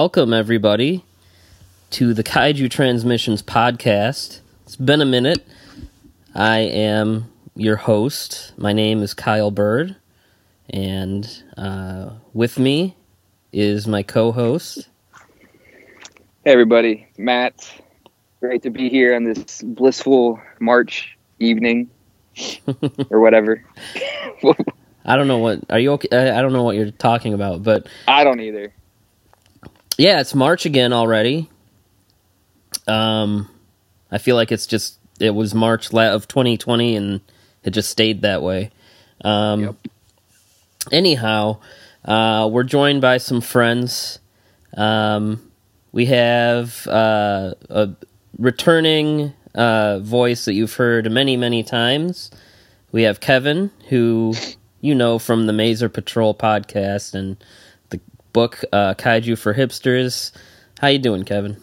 Welcome, everybody, to the Kaiju Transmissions podcast. It's been a minute. I am your host. My name is Kyle Byrd, and uh, with me is my co host. Hey, everybody. Matt. Great to be here on this blissful March evening or whatever. I don't know what are you okay? I don't know what you're talking about, but I don't either. Yeah, it's March again already. Um, I feel like it's just it was March of 2020, and it just stayed that way. Um, Yep. anyhow, uh, we're joined by some friends. Um, we have uh, a returning uh, voice that you've heard many, many times. We have Kevin, who you know from the Maser Patrol podcast and book uh, Kaiju for Hipsters. How you doing, Kevin?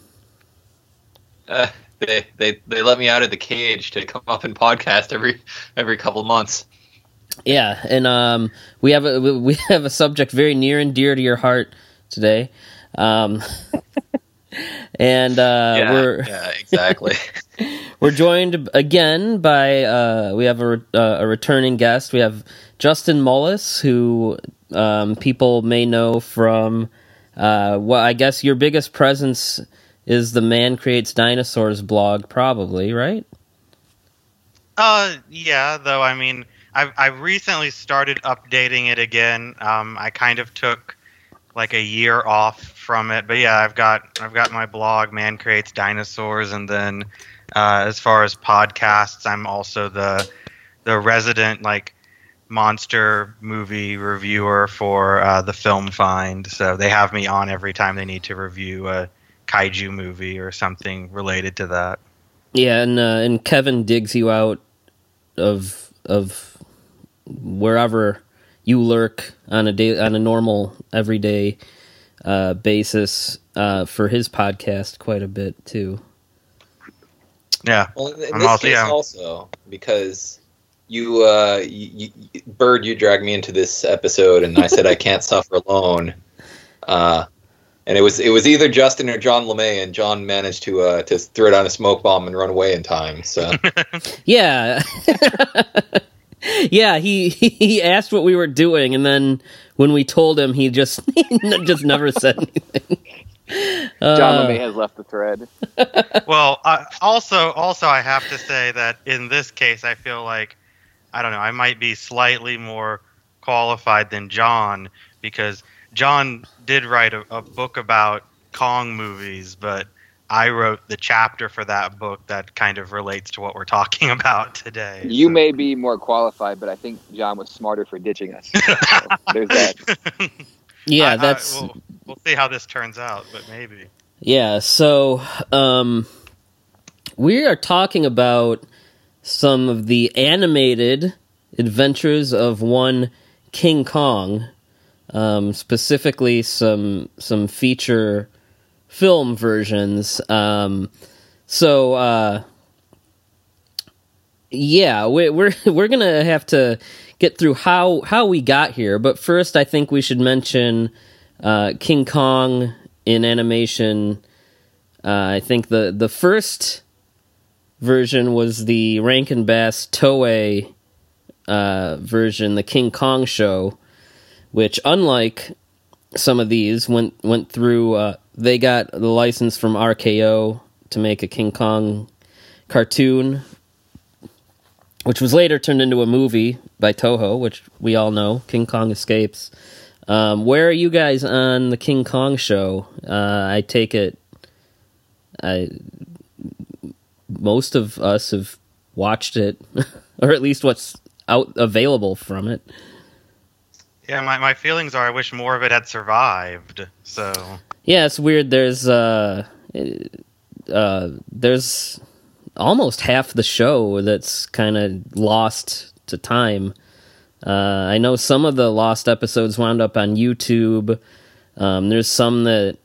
Uh, they, they they let me out of the cage to come up and podcast every every couple months. Yeah, and um, we have a we have a subject very near and dear to your heart today, um, and uh, yeah, we're yeah, exactly. we're joined again by uh, we have a uh, a returning guest. We have Justin Mullis, who um, people may know from uh, well, I guess your biggest presence is the Man Creates Dinosaurs blog, probably right. Uh, yeah. Though I mean, I I recently started updating it again. Um, I kind of took like a year off from it, but yeah, I've got I've got my blog, Man Creates Dinosaurs, and then uh, as far as podcasts, I'm also the the resident like monster movie reviewer for uh, the Film Find. So they have me on every time they need to review a kaiju movie or something related to that. Yeah, and uh, and Kevin digs you out of of wherever you lurk on a day on a normal everyday uh, basis uh, for his podcast quite a bit too. Yeah. well, in I'm this also- case yeah. also because you, uh, you, you, Byrd, you dragged me into this episode, and I said I can't suffer alone. Uh, and it was it was either Justin or John LeMay, and John managed to uh, to throw down a smoke bomb and run away in time. So Yeah, yeah. He he asked what we were doing, and then when we told him, he just he just never said anything. Uh, John LeMay has left the thread. well, uh, also, also, I have to say that in this case, I feel like I don't know. I might be slightly more qualified than John because John did write a, a book about Kong movies, but I wrote the chapter for that book that kind of relates to what we're talking about today. You so- may be more qualified, but I think John was smarter for ditching us. So, there's that. yeah, I- I- that's we'll, we'll see how this turns out, but maybe. Yeah, so um, we are talking about some of the animated adventures of one King Kong, um, specifically some some feature film versions. Um, so uh, yeah, we, we're we're gonna have to get through how how we got here, but first I think we should mention uh, King Kong in animation. Uh, I think the the first version was the Rankin Bass Toei uh, version, the King Kong show, which unlike some of these went went through. Uh, they got the license from RKO to make a King Kong cartoon, which was later turned into a movie by Toho, which we all know, King Kong Escapes. Um, where are you guys on the King Kong show? Uh, I take it, I most of us have watched it, or at least what's out available from it. Yeah, my, my feelings are I wish more of it had survived. So Yeah, it's weird. There's uh, uh, there's almost half the show that's kind of lost to time. Uh, I know some of the lost episodes wound up on YouTube. Um, there's some that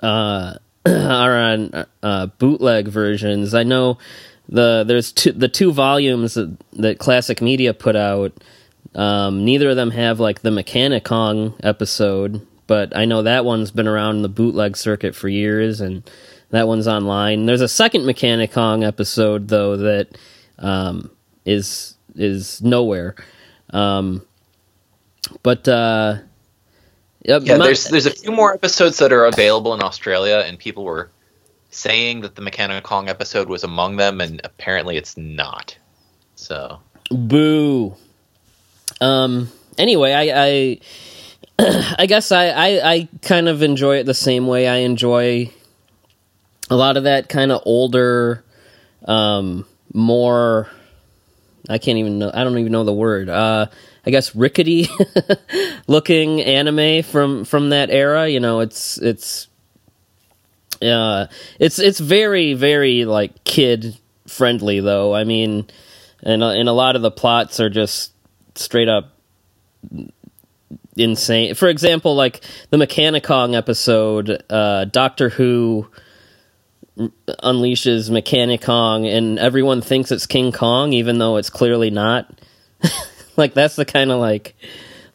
uh, are on uh, bootleg versions. I know the there's two, the two volumes that, that Classic Media put out. Um, neither of them have like the Mechanic Kong episode, but I know that one's been around in the bootleg circuit for years, and that one's online. There's a second Mechani-Kong episode though that um, is is nowhere. Um, but uh, yeah, my, there's there's a few more episodes that are available in Australia, and people were saying that the Mechani-Kong episode was among them, and apparently it's not. So, boo. Um. Anyway, I I, I guess I, I I kind of enjoy it the same way I enjoy a lot of that kind of older, um, more. I can't even know. I don't even know the word. Uh, I guess rickety looking anime from from that era. You know, it's it's uh, it's it's very very like kid friendly though. I mean, and and a lot of the plots are just straight up insane. For example, like the Mechani-Kong episode, uh, Doctor Who unleashes Mechani-Kong, and everyone thinks it's King Kong, even though it's clearly not. like that's the kind of like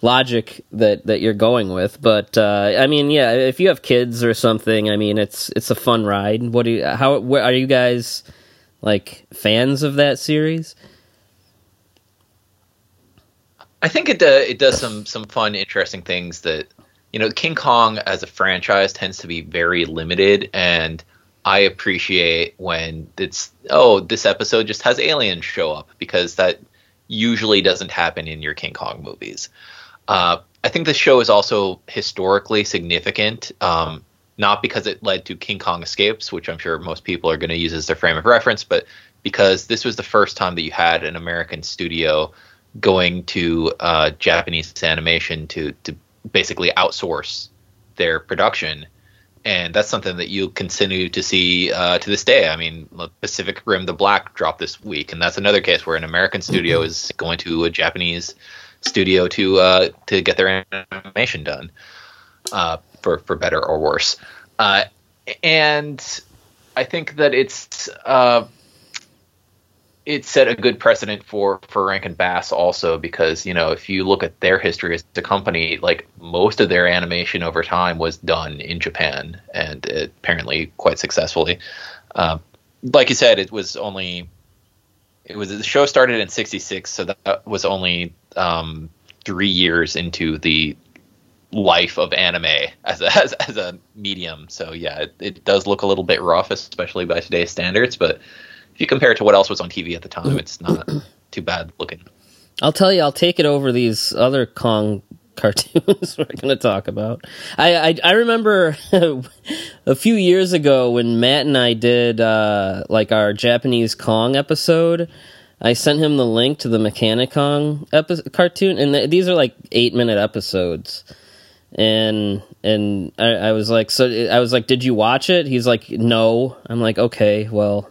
logic that that you're going with. But uh, I mean, yeah, if you have kids or something, I mean, it's it's a fun ride. What do you? How? Where, are you guys like fans of that series? I think it uh, it does some some fun, interesting things that you know. King Kong as a franchise tends to be very limited, and I appreciate when it's oh this episode just has aliens show up because that usually doesn't happen in your King Kong movies. Uh, I think the show is also historically significant, um, not because it led to King Kong Escapes, which I'm sure most people are going to use as their frame of reference, but because this was the first time that you had an American studio going to uh, Japanese animation to to basically outsource their production and that's something that you continue to see uh, to this day. I mean, Pacific Rim: The Black dropped this week, and that's another case where an American studio mm-hmm. is going to a Japanese studio to uh, to get their animation done, uh, for for better or worse. Uh, and I think that it's uh, it set a good precedent for for Rankin Bass also because you know if you look at their history as a company, like most of their animation over time was done in Japan and apparently quite successfully. Uh, like you said, it was only it was the show started in '66, so that was only um, three years into the life of anime as a, as, as a medium. So yeah, it, it does look a little bit rough, especially by today's standards, but if you compare it to what else was on TV at the time, it's not too bad looking. I'll tell you, I'll take it over these other Kong cartoons we're going to talk about. I, I, I remember a few years ago when Matt and I did uh, like our Japanese Kong episode. I sent him the link to the Mechani-Kong epi- cartoon, and th- these are like eight minute episodes. And and I, I was like, so I was like, did you watch it? He's like, no. I'm like, okay, well.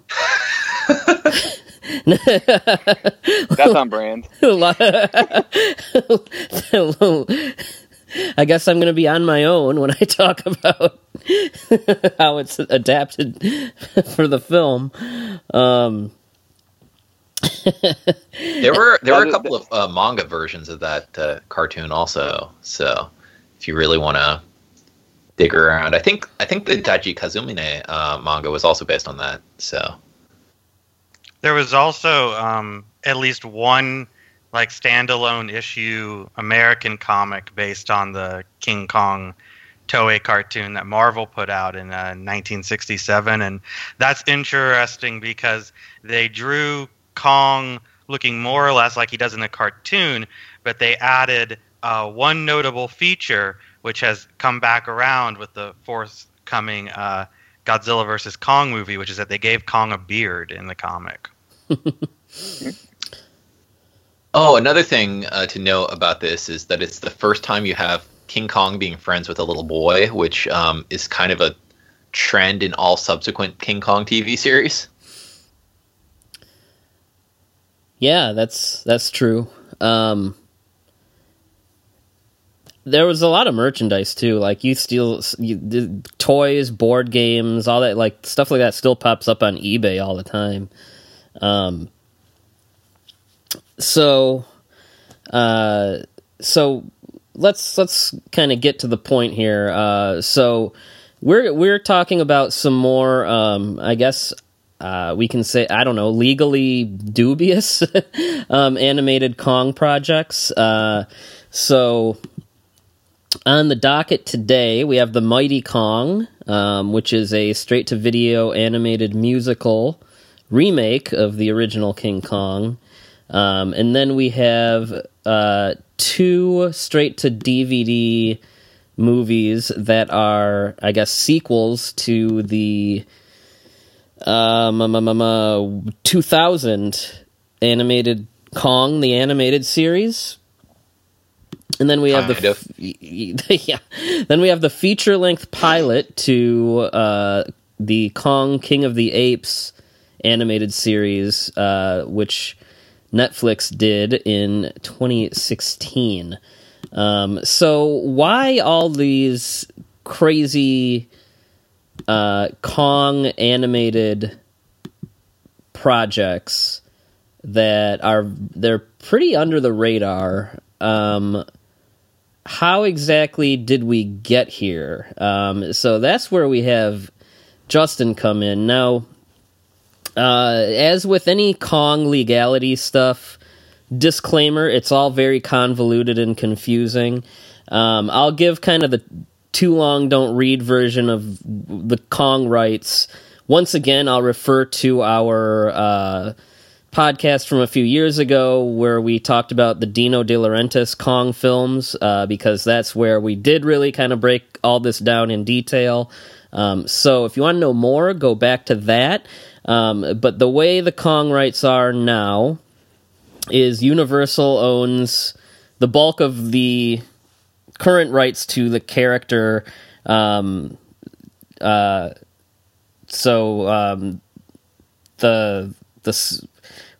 That's on brand. I guess I'm going to be on my own when I talk about how it's adapted for the film. Um, there were there were a couple of uh, manga versions of that uh, cartoon also. So if you really want to dig around, I think I think the Daiji Kazumine uh, manga was also based on that. So there was also um, at least one like standalone issue American comic based on the King Kong Toei cartoon that Marvel put out in uh, 1967, and that's interesting because they drew Kong looking more or less like he does in the cartoon, but they added uh, one notable feature which has come back around with the forthcoming uh, Godzilla vs Kong movie, which is that they gave Kong a beard in the comic. oh, another thing uh, to note about this is that it's the first time you have King Kong being friends with a little boy, which um, is kind of a trend in all subsequent King Kong TV series. Yeah, that's that's true. Um, there was a lot of merchandise too. Like you steal you, toys, board games, all that like stuff like that still pops up on eBay all the time. Um, so, uh, so let's let's kind of get to the point here. Uh, so we're we're talking about some more, um, I guess. Uh, we can say I don't know legally dubious um, animated Kong projects. Uh, so on the docket today, we have the Mighty Kong, um, which is a straight to video animated musical remake of the original King Kong. Um, and then we have uh, two straight to DVD movies that are, I guess, sequels to the um, um, um, um, uh, 2000 animated Kong, the animated series. And then we have Kind the of. yeah. Then we have the feature length pilot to uh, the Kong King of the Apes animated series, uh, which Netflix did in 2016. Um, so why all these crazy uh, Kong animated projects that are they're pretty under the radar? Um, how exactly did we get here? Um, so that's where we have Justin come in. Now, uh, as with any Kong legality stuff, disclaimer, it's all very convoluted and confusing. Um, I'll give kind of the too long don't read version of the Kong rights. Once again, I'll refer to our uh, podcast from a few years ago where we talked about the Dino De Laurentiis Kong films uh, because that's where we did really kind of break all this down in detail. Um, so if you want to know more, go back to that. Um, but the way the Kong rights are now is Universal owns the bulk of the current rights to the character. Um, uh, so um, the the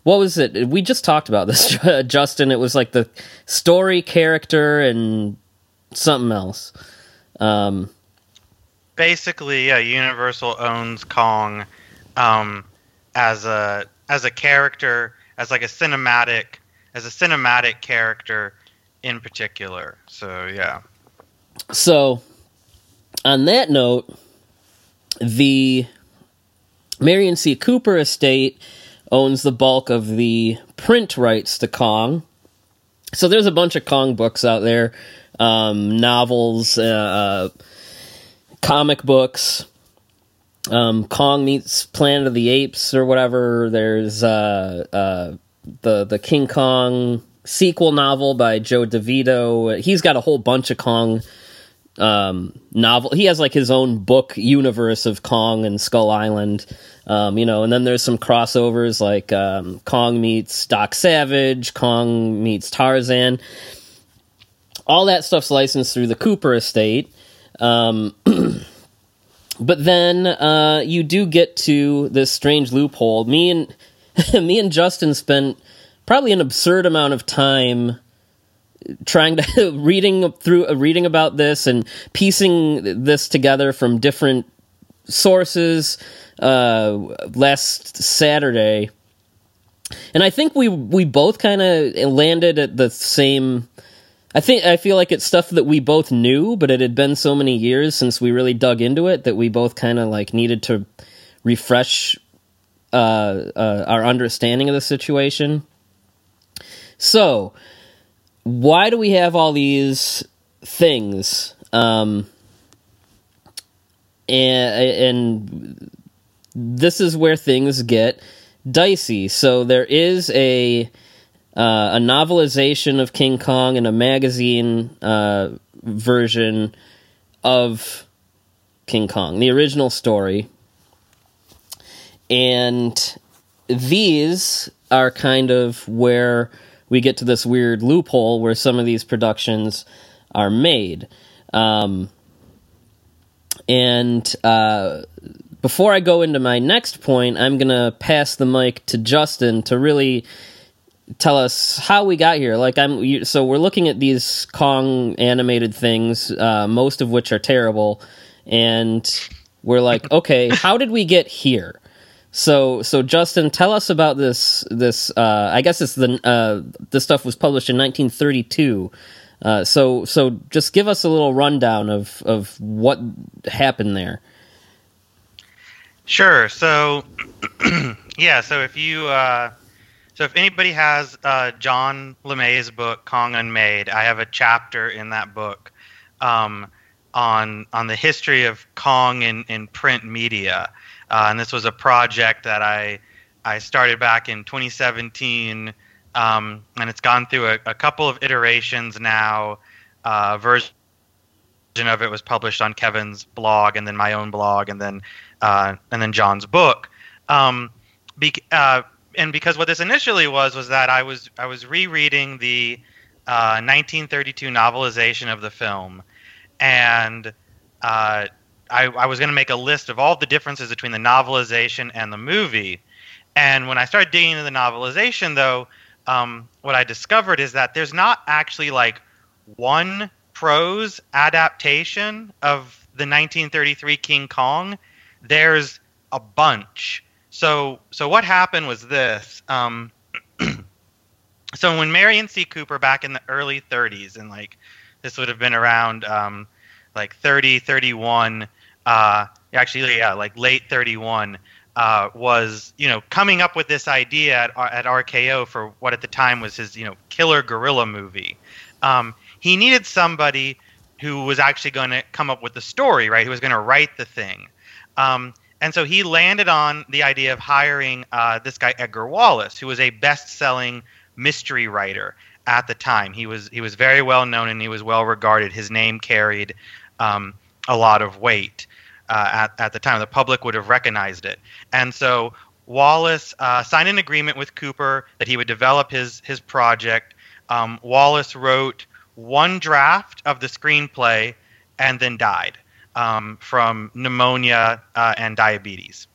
what was it? We just talked about this, Justin. It was like the story, character, and something else. Um, basically, yeah, Universal owns Kong um, as a as a character, as like a cinematic, as a cinematic character in particular. So yeah, So, on that note, the Merian C. Cooper estate owns the bulk of the print rights to Kong. So there's a bunch of Kong books out there, um, novels, uh, uh, comic books. Um, Kong meets Planet of the Apes or whatever. There's uh, uh, the the King Kong sequel novel by Joe DeVito. He's got a whole bunch of Kong um, novel. He has like his own book universe of Kong and Skull Island. Um, you know, and then there's some crossovers like um, Kong meets Doc Savage, Kong meets Tarzan. All that stuff's licensed through the Cooper estate. Um, but then uh, you do get to this strange loophole. Me and me and Justin spent probably an absurd amount of time trying to reading through uh, reading about this and piecing this together from different sources uh, last Saturday. And I think we we both kind of landed at the same I think I feel like it's stuff that we both knew, but it had been so many years since we really dug into it that we both kind of like needed to refresh uh, uh, our understanding of the situation. So, why do we have all these things? Um, and, and this is where things get dicey. So there is a uh, a novelization of King Kong and a magazine uh, version of King Kong, the original story, and these are kind of where we get to this weird loophole where some of these productions are made. Um, and uh, before I go into my next point, I'm going to pass the mic to Justin to really tell us how we got here. Like I'm you- so we're looking at these Kong animated things, uh, most of which are terrible, and we're like, okay, how did we get here? So so Justin, tell us about this this. Uh, I guess it's the uh, this stuff was published in 1932. Uh, so so just give us a little rundown of of what happened there. Sure. So yeah. So if you uh, so if anybody has uh, John LeMay's book Kong Unmade, I have a chapter in that book um, on on the history of Kong in, in print media, uh, and this was a project that I I started back in 2017, um, and it's gone through a, a, couple of iterations now. Uh, version of it was published on Kevin's blog, and then my own blog, and then uh, and then John's book. Um, be, uh, and because what this initially was was that I was I was rereading the 1932 uh, novelization of the film, and uh, I, I was going to make a list of all the differences between the novelization and the movie. And when I started digging into the novelization, though, um, what I discovered is that there's not actually like one prose adaptation of the 1933 King Kong. There's a bunch. So, so what happened was this. Um, so when Merian C. Cooper back in the early 30s, and like this would have been around um, like 30, 31, uh, actually, yeah, like late 31, uh, was you know coming up with this idea at, at RKO for what at the time was his you know killer gorilla movie. Um, he needed somebody who was actually going to come up with the story, right? Who was going to write the thing. Um, and so he landed on the idea of hiring uh, this guy Edgar Wallace, who was a best-selling mystery writer at the time. He was he was very well known and he was well regarded. His name carried um, a lot of weight uh, at at the time. The public would have recognized it, and so Wallace uh, signed an agreement with Cooper that he would develop his his project. Um, Wallace wrote one draft of the screenplay and then died um, from pneumonia uh, and diabetes.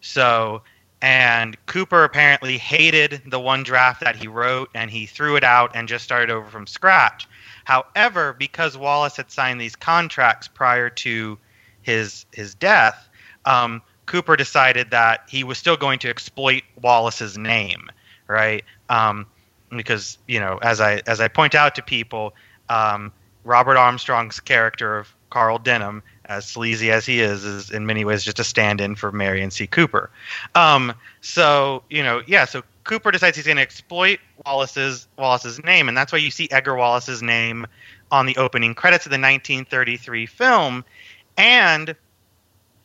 So, and Cooper apparently hated the one draft that he wrote and he threw it out and just started over from scratch. However, because Wallace had signed these contracts prior to his his death, um, Cooper decided that he was still going to exploit Wallace's name, right? Um, because you know, as I as I point out to people, um, Robert Armstrong's character of Carl Denham as sleazy as he is, is in many ways just a stand-in for Merian C. Cooper. Um, so you know, yeah. So Cooper decides he's going to exploit Wallace's Wallace's name, and that's why you see Edgar Wallace's name on the opening credits of the 1933 film, and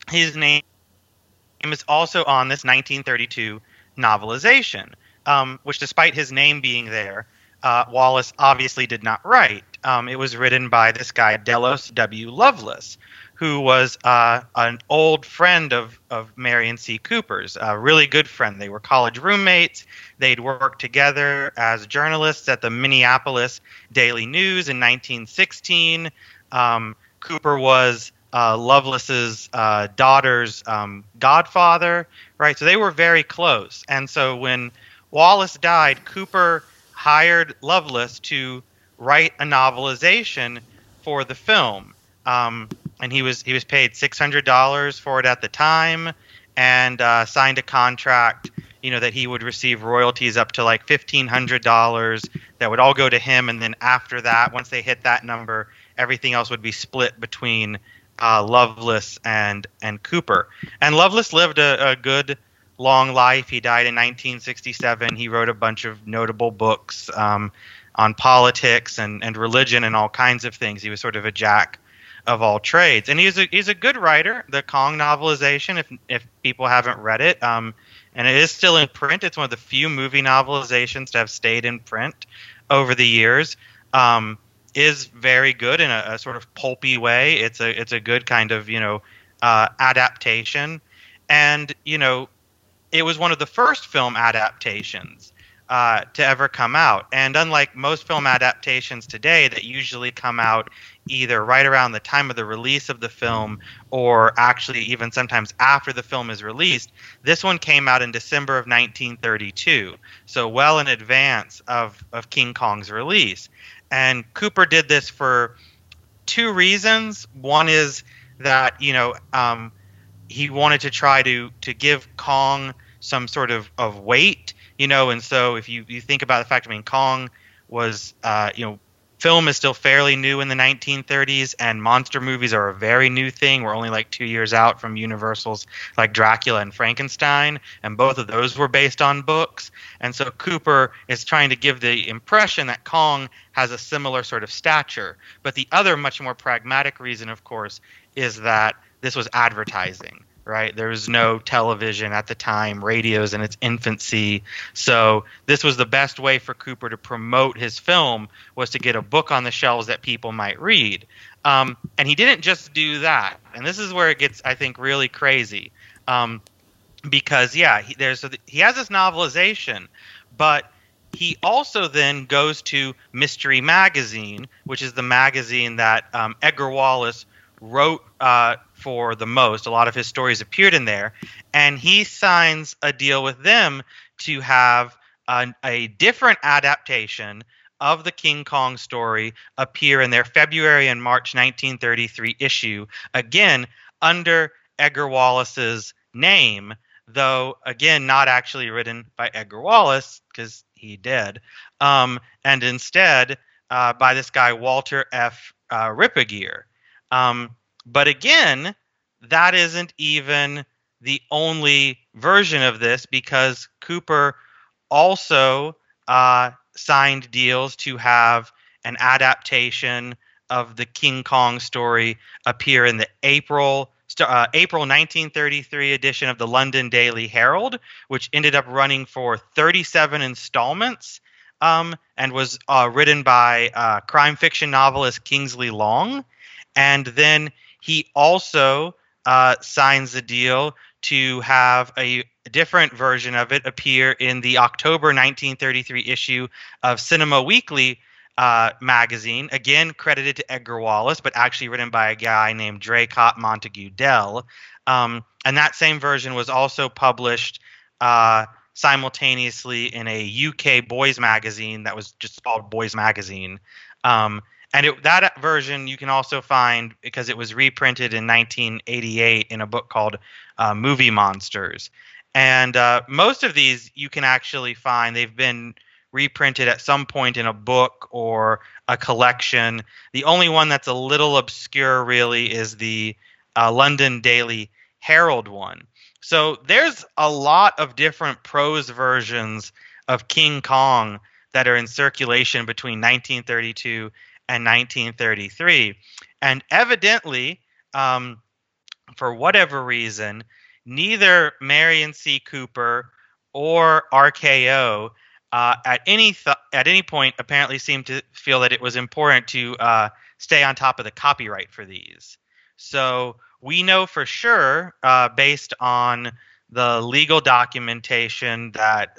his name is also on this 1932 novelization, um, which, despite his name being there, uh, Wallace obviously did not write. Um, it was written by this guy Delos W. Lovelace, who was uh, an old friend of, of Merian C. Cooper's, a really good friend. They were college roommates. They'd worked together as journalists at the Minneapolis Daily News in 1916. Um, Cooper was uh, Lovelace's uh, daughter's um, godfather, right? So they were very close. And so when Wallace died, Cooper hired Lovelace to write a novelization for the film. Um, and he was he was paid six hundred dollars for it at the time, and uh, signed a contract. You know that he would receive royalties up to like fifteen hundred dollars that would all go to him, and then after that, once they hit that number, everything else would be split between uh, Lovelace and and Cooper. And Lovelace lived a, a good long life. He died in 1967. He wrote a bunch of notable books um, on politics and, and religion and all kinds of things. He was sort of a jack of all trades. And he's a he's a good writer. The Kong novelization, if if people haven't read it, um, and it is still in print. It's one of the few movie novelizations to have stayed in print over the years. Um, is very good in a, a, sort of pulpy way. It's a it's a good kind of you know uh, adaptation, and you know it was one of the first film adaptations uh, to ever come out. And unlike most film adaptations today that usually come out either right around the time of the release of the film or actually even sometimes after the film is released, this one came out in December of 1932, so well in advance of, of King Kong's release. And Cooper did this for two reasons. One is that, you know, um, he wanted to try to, to give Kong some sort of, of weight you know, and so if you, you think about the fact, I mean, Kong was, uh, you know, film is still fairly new in the 1930s, and monster movies are a very new thing. We're only like two years out from Universal's like Dracula and Frankenstein, and both of those were based on books. And so Cooper is trying to give the impression that Kong has a similar sort of stature. But the other, much more pragmatic reason, of course, is that this was advertising right? There was no television at the time, radios in its infancy. So this was the best way for Cooper to promote his film was to get a book on the shelves that people might read. Um, and he didn't just do that. And this is where it gets, I think, really crazy. Um, because yeah, he, there's a, he has this novelization, but he also then goes to Mystery Magazine, which is the magazine that um, Edgar Wallace wrote uh, for the most. A lot of his stories appeared in there, and he signs a deal with them to have a, a different adaptation of the King Kong story appear in their February and March 1933 issue, again under Edgar Wallace's name, though again not actually written by Edgar Wallace because he did, um, and instead uh, by this guy Walter F. Uh. Um, but again, that isn't even the only version of this because Cooper also uh, signed deals to have an adaptation of the King Kong story appear in the April uh, April 1933 edition of the London Daily Herald, which ended up running for 37 installments um, and was uh, written by uh, crime fiction novelist Kingsley Long. And then he also uh, signs the deal to have a different version of it appear in the October 1933 issue of Cinema Weekly uh, magazine, again credited to Edgar Wallace, but actually written by a guy named Draycott Montague Dell. Um, and that same version was also published uh, simultaneously in a UK boys magazine that was just called Boys Magazine. Um, and it, that version you can also find because it was reprinted in 1988 in a book called uh, Movie Monsters. And uh, most of these you can actually find. They've been reprinted at some point in a book or a collection. The only one that's a little obscure, really, is the uh, London Daily Herald one. So there's a lot of different prose versions of King Kong that are in circulation between 1932 and 1933. And evidently, um, for whatever reason, neither Merian C. Cooper or RKO uh, at any th- at any point apparently seemed to feel that it was important to uh, stay on top of the copyright for these. So we know for sure, uh, based on the legal documentation that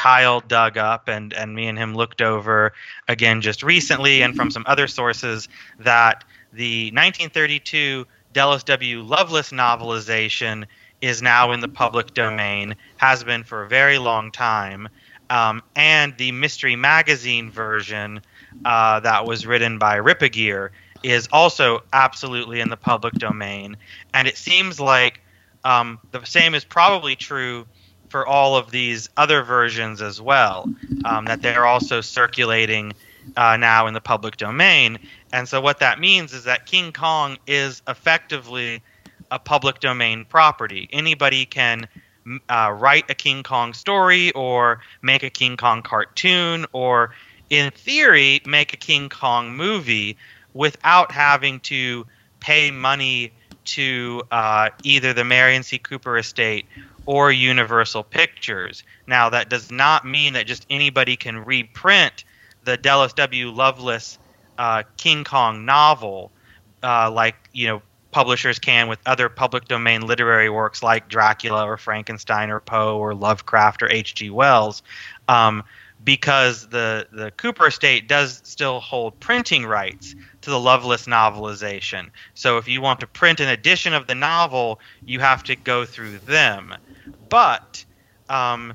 Kyle dug up and, and me and him looked over again just recently, and from some other sources, that the 1932 Delos W. Lovelace novelization is now in the public domain, has been for a very long time. Um, and the Mystery Magazine version uh, that was written by Ripperger is also absolutely in the public domain. And it seems like um, the same is probably true for all of these other versions as well, um, that they're also circulating uh, now in the public domain. And so, what that means is that King Kong is effectively a public domain property. Anybody can uh, write a King Kong story or make a King Kong cartoon or, in theory, make a King Kong movie without having to pay money to uh, either the Merian C. Cooper estate or Universal Pictures. Now, that does not mean that just anybody can reprint the Delos W. Lovelace uh, King Kong novel, uh, like you know publishers can with other public domain literary works like Dracula or Frankenstein or Poe or Lovecraft or H.G. Wells. Um, because the the Cooper estate does still hold printing rights to the Lovelace novelization. So if you want to print an edition of the novel, you have to go through them. But um,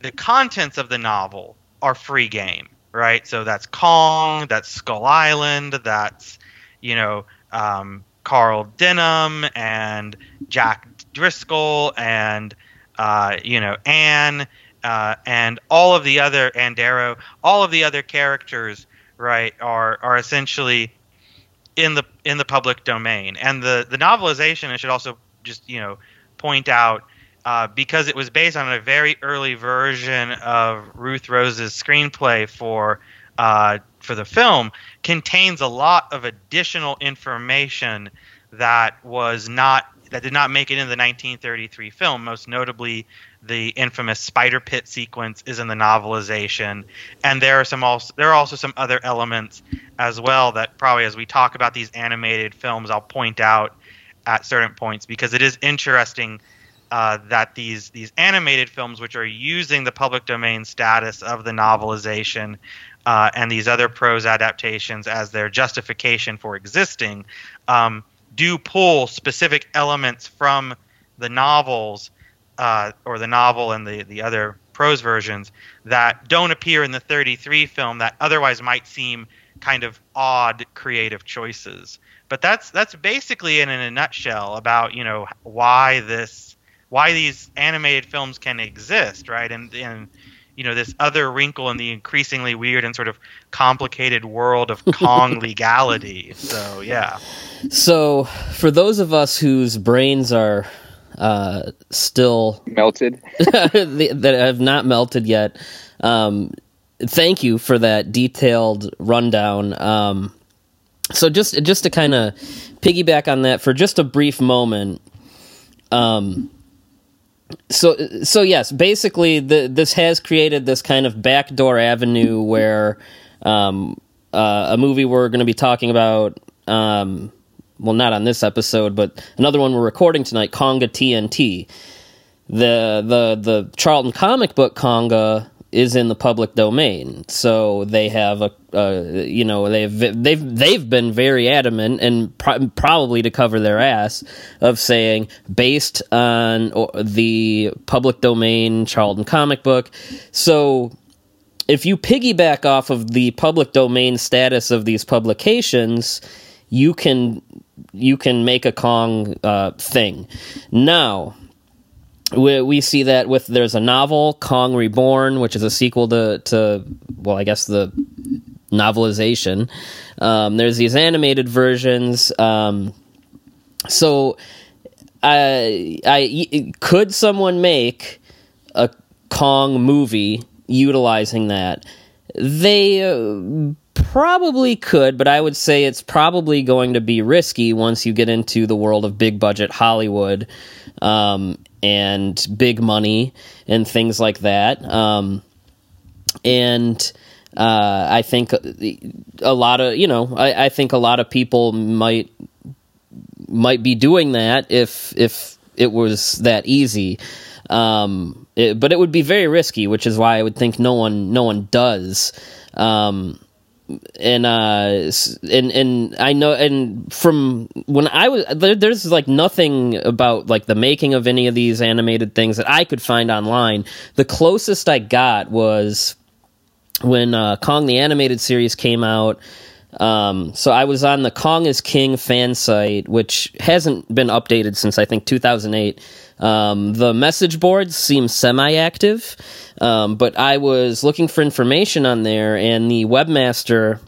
the contents of the novel are free game, right? So that's Kong, that's Skull Island, that's you know um, Carl Denham and Jack Driscoll and uh, you know Anne uh, and all of the other Andero, all of the other characters right, are are essentially in the in the public domain. And the the novelization, I should also just you know point out. Uh, because it was based on a very early version of Ruth Rose's screenplay for uh, for the film, contains a lot of additional information that was not that did not make it in the 1933 film. Most notably, the infamous spider pit sequence is in the novelization, and there are some also there are also some other elements as well that probably as we talk about these animated films, I'll point out at certain points because it is interesting uh, that these these animated films, which are using the public domain status of the novelization uh, and these other prose adaptations as their justification for existing, um, do pull specific elements from the novels uh, or the novel and the the other prose versions that don't appear in the 33 film that otherwise might seem kind of odd creative choices. But that's that's basically in, in a nutshell about you know why this why these animated films can exist, right? And and you know this other wrinkle in the increasingly weird and sort of complicated world of Kong legality. So yeah. So for those of us whose brains are uh, still melted that have not melted yet, um, thank you for that detailed rundown. Um, so just just to kind of piggyback on that for just a brief moment. Um, so so yes, basically the, this has created this kind of backdoor avenue where um, uh, a movie we're going to be talking about. Um, well, not on this episode, but another one we're recording tonight, Konga TNT. The the the Charlton comic book Konga is in the public domain, so they have a you know they've they've they've been very adamant and pro- probably to cover their ass of saying based on the public domain Charlton comic book. So if you piggyback off of the public domain status of these publications, you can you can make a Kong uh, thing. Now, we, we see that with there's a novel Kong Reborn, which is a sequel to to well, I guess the novelization. Um, there's these animated versions. Um, so, I, I could someone make a Kong movie utilizing that? They uh, probably could, but I would say it's probably going to be risky once you get into the world of big budget Hollywood um, and big money and things like that. Um, and uh, I think a lot of you know I, I, think a lot of people might might be doing that if if it was that easy. Um, it, but it would be very risky, which is why I would think no one no one does. Um, and uh and and I know and from when I was there, there's like nothing about like the making of any of these animated things that I could find online. The closest I got was when uh, Kong the animated series came out. Um, so I was on the Kong is King fan site, which hasn't been updated since I think 2008. Um, the message boards seem semi active. Um, but I was looking for information on there, and the webmaster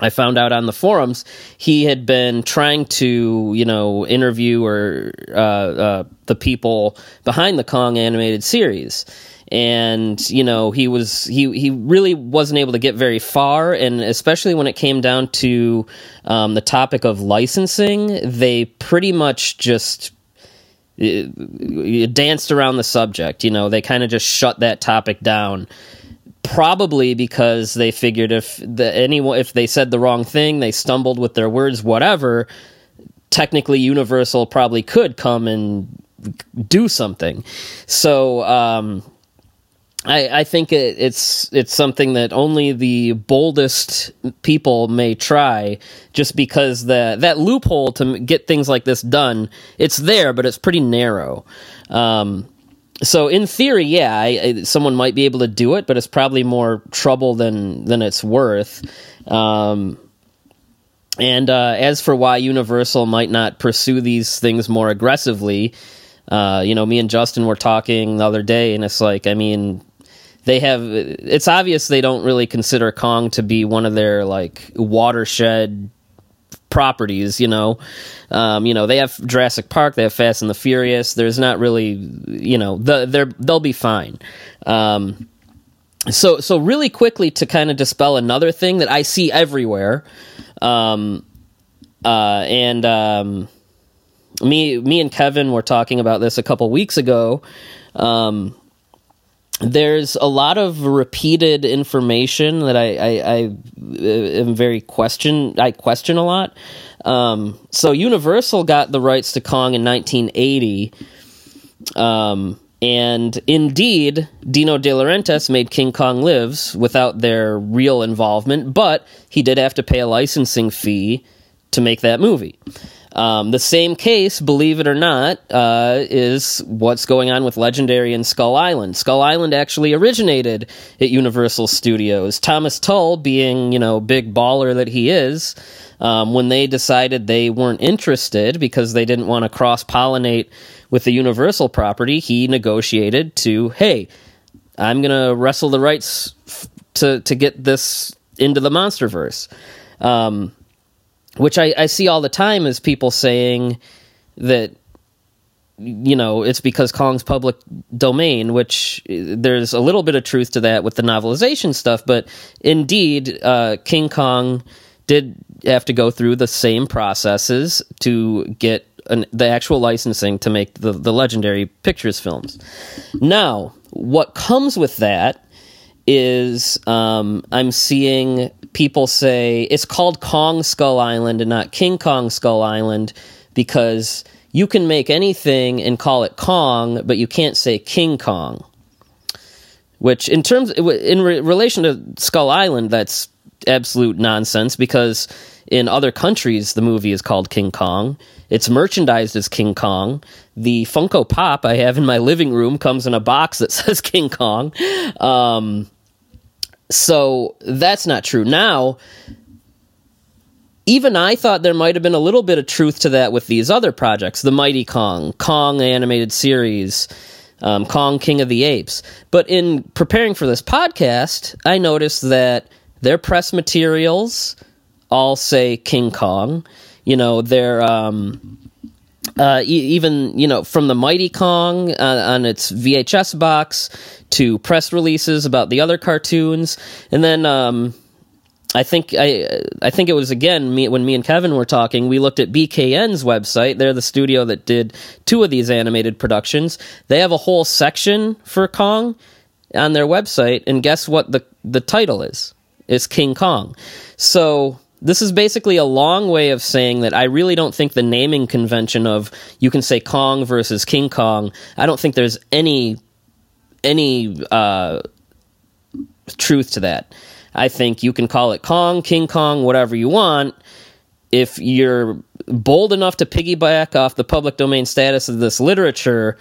I found out on the forums he had been trying to, you know, interview or uh, uh, the people behind the Kong animated series, and you know he was he he really wasn't able to get very far, and especially when it came down to um, the topic of licensing, they pretty much just danced around the subject. You know, they kind of just shut that topic down. Probably because they figured if the anyone if they said the wrong thing, they stumbled with their words, whatever. Technically, Universal probably could come and do something. So, um, I, I think it, it's it's something that only the boldest people may try, just because the that loophole to get things like this done, it's there, but it's pretty narrow. Um, so in theory, yeah, I, I, someone might be able to do it, but it's probably more trouble than than it's worth. Um, and uh, as for why Universal might not pursue these things more aggressively, uh, you know, me and Justin were talking the other day, and it's like, I mean, they have it's obvious they don't really consider Kong to be one of their like watershed properties, you know. Um, you know, they have Jurassic Park, they have Fast and the Furious. There's not really, you know, the, they're they'll be fine. Um, so so really quickly to kind of dispel another thing that I see everywhere, um, uh, and um, me me and Kevin were talking about this a couple weeks ago. Um, there's a lot of repeated information that I, I, I am very question I question a lot. Um, so Universal got the rights to Kong in 1980, um, and indeed Dino De Laurentiis made King Kong Lives without their real involvement, but he did have to pay a licensing fee to make that movie. Um, the same case, believe it or not, uh, is what's going on with Legendary and Skull Island. Skull Island actually originated at Universal Studios. Thomas Tull, being you know big baller that he is, um, when they decided they weren't interested because they didn't want to cross pollinate with the Universal property, he negotiated to hey, I'm gonna wrestle the rights f- to to get this into the MonsterVerse. Um, which I, I see all the time is people saying that you know it's because Kong's public domain, which uh, there's a little bit of truth to that with the novelization stuff, but indeed, uh, King Kong did have to go through the same processes to get an, the actual licensing to make the, the legendary pictures films. Now, what comes with that is um, I'm seeing people say it's called Kong Skull Island and not King Kong Skull Island because you can make anything and call it Kong, but you can't say King Kong. Which, in terms, in re- relation to Skull Island, that's absolute nonsense because in other countries the movie is called King Kong. It's merchandised as King Kong. The Funko Pop I have in my living room comes in a box that says King Kong. Um, so that's not true. Now, even I thought there might have been a little bit of truth to that with these other projects the Mighty Kong, Kong animated series, um, Kong King of the Apes. But in preparing for this podcast, I noticed that their press materials all say King Kong. You know, their. Um, uh, even you know from the Mighty Kong uh, on its VHS box to press releases about the other cartoons, and then um, I think I I think it was again me when me and Kevin were talking. We looked at BKN's website. They're the studio that did two of these animated productions. They have a whole section for Kong on their website, and guess what the the title is? It's King Kong. So this is basically a long way of saying that I really don't think the naming convention of you can say Kong versus King Kong. I don't think there's any any uh, truth to that. I think you can call it Kong, King Kong, whatever you want. If you're bold enough to piggyback off the public domain status of this literature,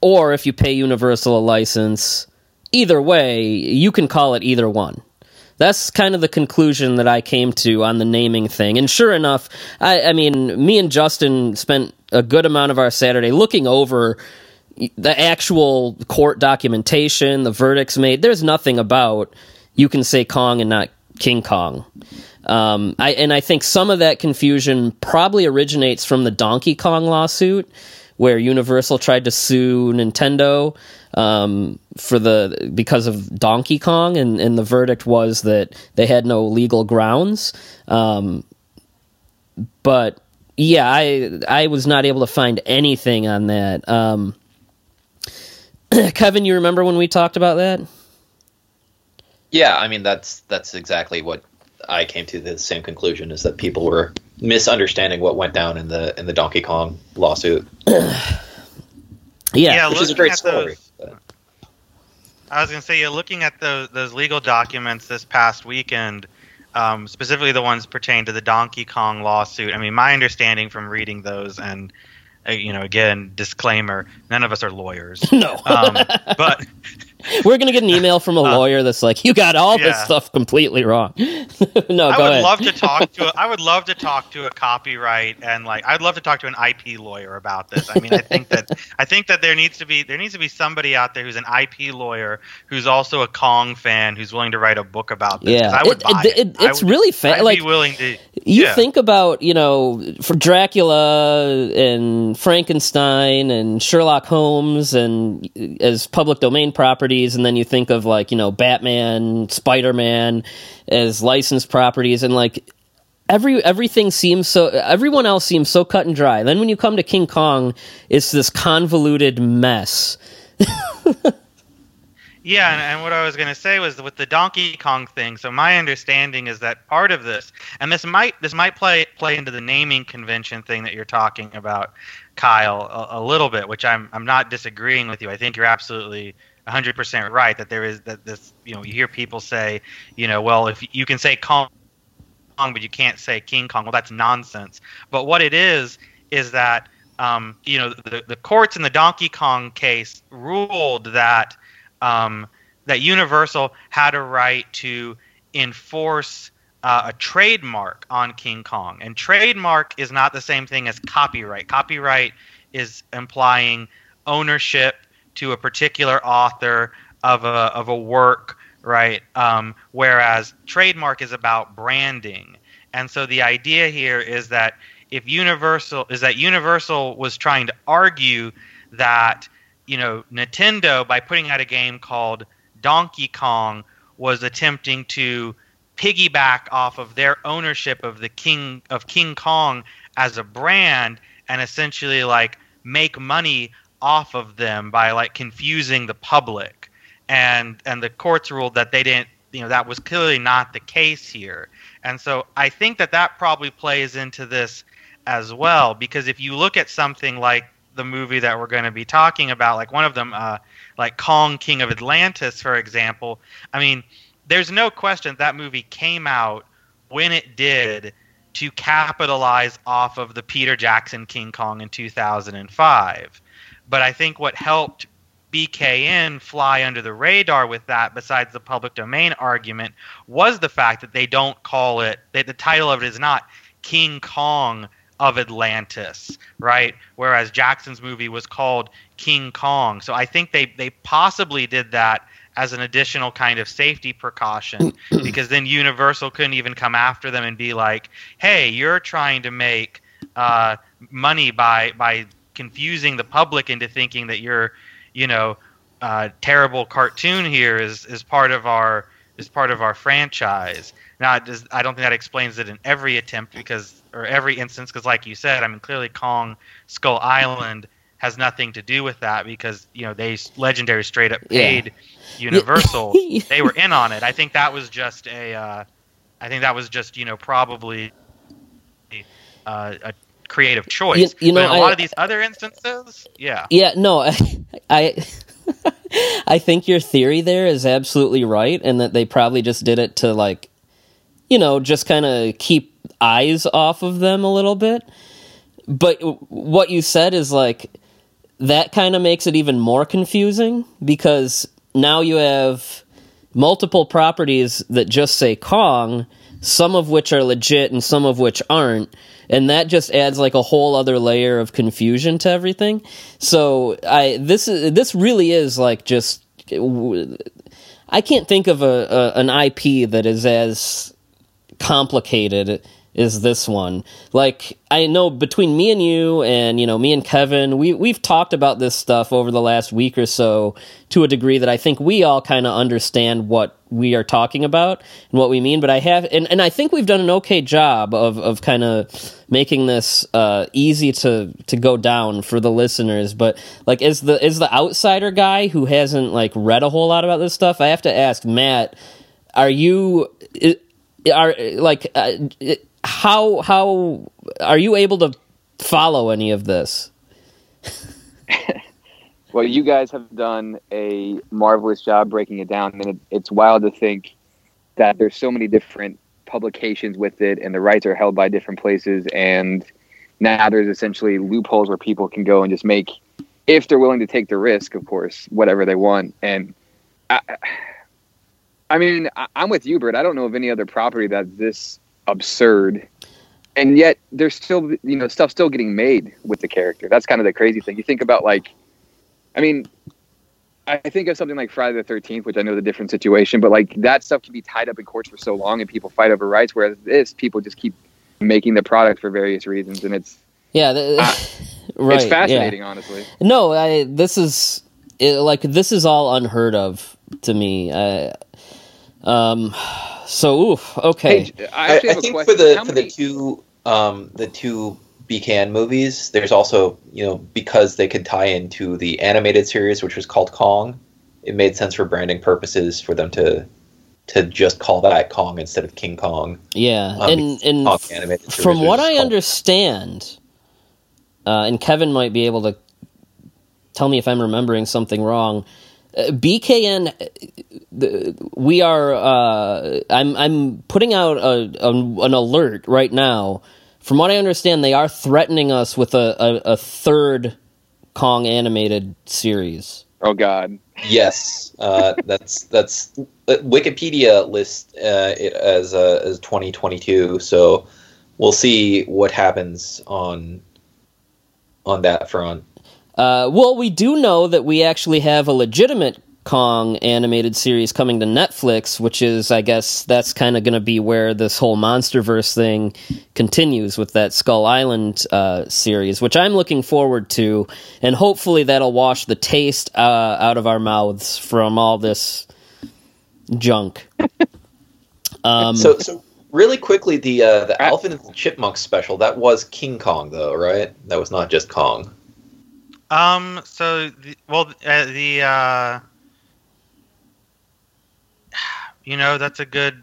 or if you pay Universal a license, either way, you can call it either one that's kind of the conclusion that I came to on the naming thing. And sure enough, I, I mean, me and Justin spent a good amount of our Saturday looking over the actual court documentation, the verdicts made. There's nothing about you can say Kong and not King Kong. Um, I, and I think some of that confusion probably originates from the Donkey Kong lawsuit, where Universal tried to sue Nintendo um, for the because of Donkey Kong, and, and the verdict was that they had no legal grounds. Um, but yeah, I I was not able to find anything on that. Um, Kevin, you remember when we talked about that? Yeah, I mean that's that's exactly what I came to the same conclusion is that people were misunderstanding what went down in the in the Donkey Kong lawsuit. yeah, yeah, which is a great story. Those, I was going to say, yeah, looking at those those legal documents this past weekend, um, specifically the ones pertaining to the Donkey Kong lawsuit. I mean, my understanding from reading those, and uh, you know, again, disclaimer: none of us are lawyers. No, um, but We're gonna get an email from a Uh, lawyer that's like, "You got all this stuff completely wrong." no, I go would ahead. love to talk to. A, I would love to talk to a copyright and like. I'd love to talk to an IP lawyer about this. I mean, I think that I think that there needs to be there needs to be somebody out there who's an IP lawyer who's also a Kong fan who's willing to write a book about this. yeah, I would it, it- it. it- it's would- really fa- I'd like be willing to. you yeah. think about you know for Dracula and Frankenstein and Sherlock Holmes and as public domain properties, and then you think of like you know Batman, Spider Man as licensed properties, and like every everything seems so everyone else seems so cut and dry. Then when you come to King Kong, it's this convoluted mess. Yeah, and, and what I was going to say was with the Donkey Kong thing. So my understanding is that part of this, and this might this might play play into the naming convention thing that you're talking about, Kyle, a, a little bit. Which I'm I'm not disagreeing with you. I think you're absolutely 100% right that there is that this you know you hear people say you know well if you can say Kong, but you can't say King Kong. Well, that's nonsense. But what it is is that um, you know the the courts in the Donkey Kong case ruled that um, that Universal had a right to enforce uh, a trademark on King Kong. And trademark is not the same thing as copyright. Copyright is implying ownership to a particular author of a, of a work, right? Um, whereas trademark is about branding. And so the idea here is that if Universal is that Universal was trying to argue that you know, Nintendo by putting out a game called Donkey Kong was attempting to piggyback off of their ownership of the King of King Kong as a brand and essentially like make money off of them by like confusing the public. And and the courts ruled that they didn't, you know, that was clearly not the case here. And so I think that that probably plays into this as well because if you look at something like the movie that we're going to be talking about like one of them uh, like kong king of atlantis for example i mean there's no question that movie came out when it did to capitalize off of the peter jackson king kong in 2005 but i think what helped bkn fly under the radar with that besides the public domain argument was the fact that they don't call it that the title of it is not king kong of Atlantis, right? Whereas Jackson's movie was called King Kong. So I think they they possibly did that as an additional kind of safety precaution because then Universal couldn't even come after them and be like, "Hey, you're trying to make uh, money by by confusing the public into thinking that your, you know, uh, terrible cartoon here is is part of our is part of our franchise." Now, does, I don't think that explains it in every attempt because, or every instance, because, like you said, I mean, clearly Kong Skull Island has nothing to do with that because you know they legendary straight up Yeah. paid Universal. they were in on it. I think that was just a, uh, I think that was just you know probably uh, a creative choice. You- you but know, in a I- lot of these other instances, yeah, Yeah, no, I, I, I think your theory there is absolutely right, and that they probably just did it to like, you know, just kind of keep eyes off of them a little bit. But what you said is like that kind of makes it even more confusing because now you have multiple properties that just say Kong, some of which are legit and some of which aren't. And that just adds like a whole other layer of confusion to everything. So I this is this really is like just I can't think of a, a an IP that is as complicated is this one. Like I know between me and you and you know me and Kevin, we we've talked about this stuff over the last week or so to a degree that I think we all kind of understand what we are talking about and what we mean, but I have and, and I think we've done an okay job of of kind of making this uh easy to to go down for the listeners, but like is the is the outsider guy who hasn't like read a whole lot about this stuff, I have to ask Matt, are you are like uh, how how are you able to follow any of this? Well, you guys have done a marvelous job breaking it down, and it, it's wild to think that there's so many different publications with it, and the rights are held by different places, and now there's essentially loopholes where people can go and just make, if they're willing to take the risk, of course, whatever they want. And I, I mean, I, I'm with you, Byrd. I don't know of any other property that's this absurd, and yet there's still you know stuff still getting made with the character. That's kind of the crazy thing. You think about like, I mean, I think of something like Friday the Thirteenth, which I know is a different situation, but like that stuff can be tied up in courts for so long, and people fight over rights. Whereas this, people just keep making the product for various reasons, and it's Yeah, the, Ah, right. it's yeah. fascinating, honestly. No, I this is it, like this is all unheard of to me. I, um, so oof. Okay. Hey, I I, I think question. for the How for many- the two um, the two BKN movies, there's also you know because they could tie into the animated series, which was called Kong. It made sense for branding purposes for them to to just call that Kong instead of King Kong. yeah, um, and and Kong animated series from what I understand, uh, and Kevin might be able to tell me if I'm remembering something wrong. Uh, BKN, uh, the, we are. Uh, I'm I'm putting out a, a, an alert right now. From what I understand, they are threatening us with a, a, a third Kong animated series. Oh God. Yes, uh, that's that's uh, Wikipedia lists uh, it as uh, as 2022. So we'll see what happens on on that front. Uh, well, we do know that we actually have a legitimate Kong animated series coming to Netflix, which is, I guess, that's kind of going to be where this whole MonsterVerse thing continues with that Skull Island uh, series, which I'm looking forward to, and hopefully that'll wash the taste uh, out of our mouths from all this junk. Um, so so really quickly, the uh, the I- Alvin and the Chipmunks special that was King Kong though, right? That was not just Kong. Um. So, the, well, uh, the uh, you know that's a good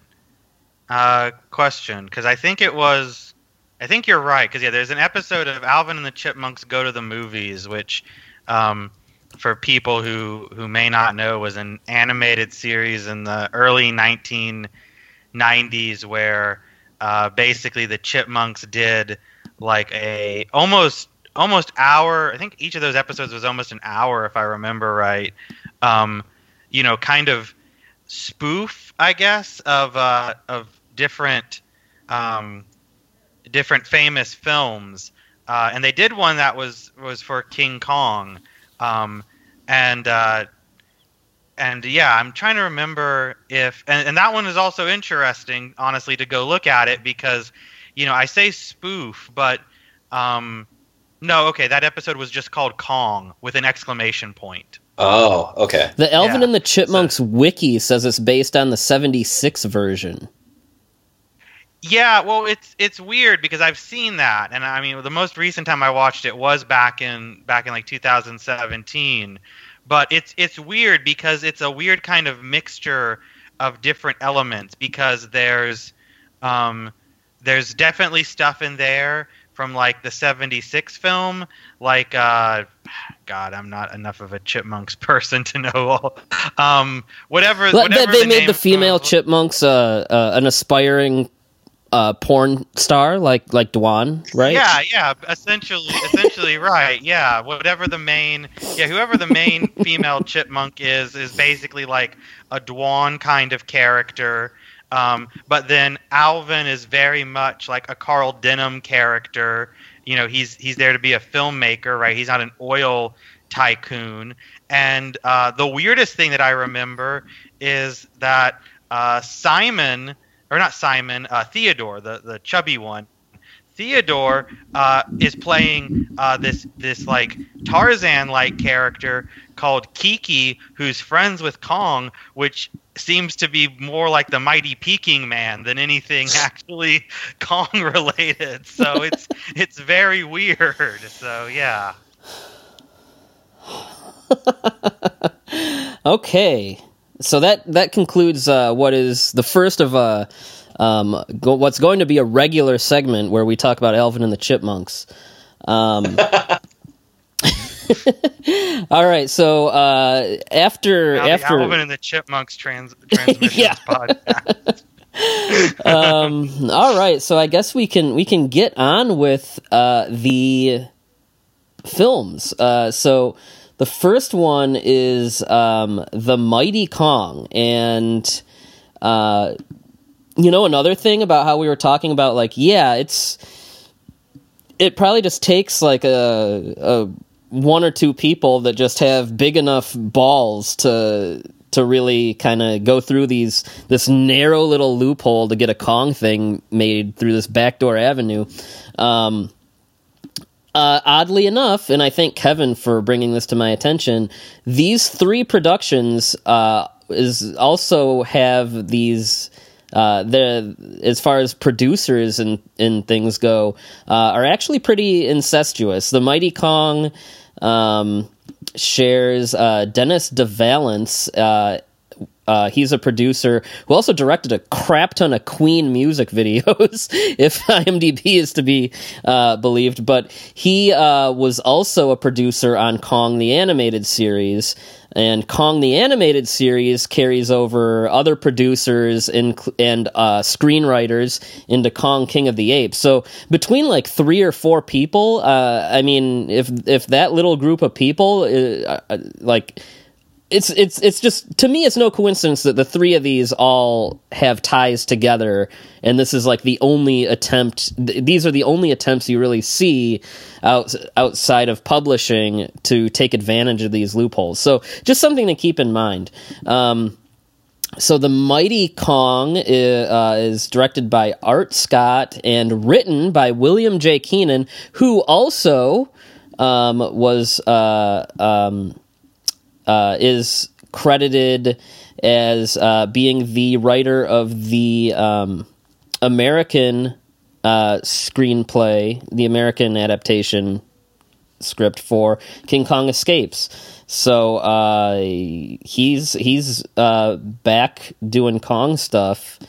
uh, question because I think it was. I think you're right because yeah, there's an episode of Alvin and the Chipmunks Go to the Movies, which, um, for people who who may not know, was an animated series in the early 1990s where uh, basically the Chipmunks did like a almost almost hour. I think each of those episodes was almost an hour, if I remember right. Um, you know, kind of spoof, I guess, of uh, of different um, different famous films. Uh, and they did one that was was for King Kong, um, and uh, and yeah, I'm trying to remember if and, and that one is also interesting, honestly, to go look at it because you know I say spoof, but um, no, okay, that episode was just called Kong with an exclamation point. Oh, okay. the Alvin yeah, and the Chipmunks wiki says it's based on the 76 version. Yeah, well, it's it's weird because I've seen that, and I mean, the most recent time I watched it was back in back in like 2017. But it's it's weird because it's a weird kind of mixture of different elements because there's um, there's definitely stuff in there from like the 76 film like uh god i'm not enough of a chipmunks person to know all um whatever, But whatever they the made the female uh, chipmunks uh, uh, an aspiring uh, porn star like like Dwan, right? Yeah, yeah, essentially, essentially, right. Yeah, whatever the main, yeah, whoever the main female chipmunk is, is basically like a Dwan kind of character. Um, but then Alvin is very much like a Carl Denham character. You know, he's he's there to be a filmmaker, right? He's not an oil tycoon. And uh, the weirdest thing that I remember is that uh, Simon, or not Simon, uh, Theodore, the the chubby one, Theodore uh, is playing uh, this this like Tarzan like character called Kiki, who's friends with Kong, which seems to be more like the mighty Peking Man than anything actually Kong related. So it's it's very weird. So yeah. Okay, so that that concludes uh, what is the first of uh, um, go, what's going to be a regular segment where we talk about Alvin and the Chipmunks. Um, all right, so uh, after Now after Alvin and the Chipmunks trans Yeah. podcast. um, all right, so I guess we can we can get on with uh, the films. Uh, so The first one is um, the Mighty Kong, and uh, you know another thing about how we were talking about like yeah, it's it probably just takes like a, a one or two people that just have big enough balls to to really kind of go through these this narrow little loophole to get a Kong thing made through this backdoor avenue. Um, uh, oddly enough, and I thank Kevin for bringing this to my attention, these three productions uh, is also have these. Uh, the as far as producers and, and things go, uh, are actually pretty incestuous. The Mighty Kong um, shares uh, Dennis DeValence. Uh, uh, he's a producer who also directed a crap ton of Queen music videos, if IMDb is to be uh, believed. But he uh, was also a producer on Kong the Animated Series. And Kong the Animated Series carries over other producers and, and uh, screenwriters into Kong King of the Apes. So between like three or four people, uh, I mean, if if that little group of people, uh, like it's it's it's just to me it's no coincidence that the three of these all have ties together and this is like the only attempt th- these are the only attempts you really see out, outside of publishing to take advantage of these loopholes. So just something to keep in mind. Um, so the mighty kong is, uh, is, directed by art scott and written by william j. Keenan who also um, was uh, um, uh, is credited as uh, being the writer of the um, American uh, screenplay, the American adaptation script for King Kong Escapes. So uh, he's he's uh, back doing Kong stuff.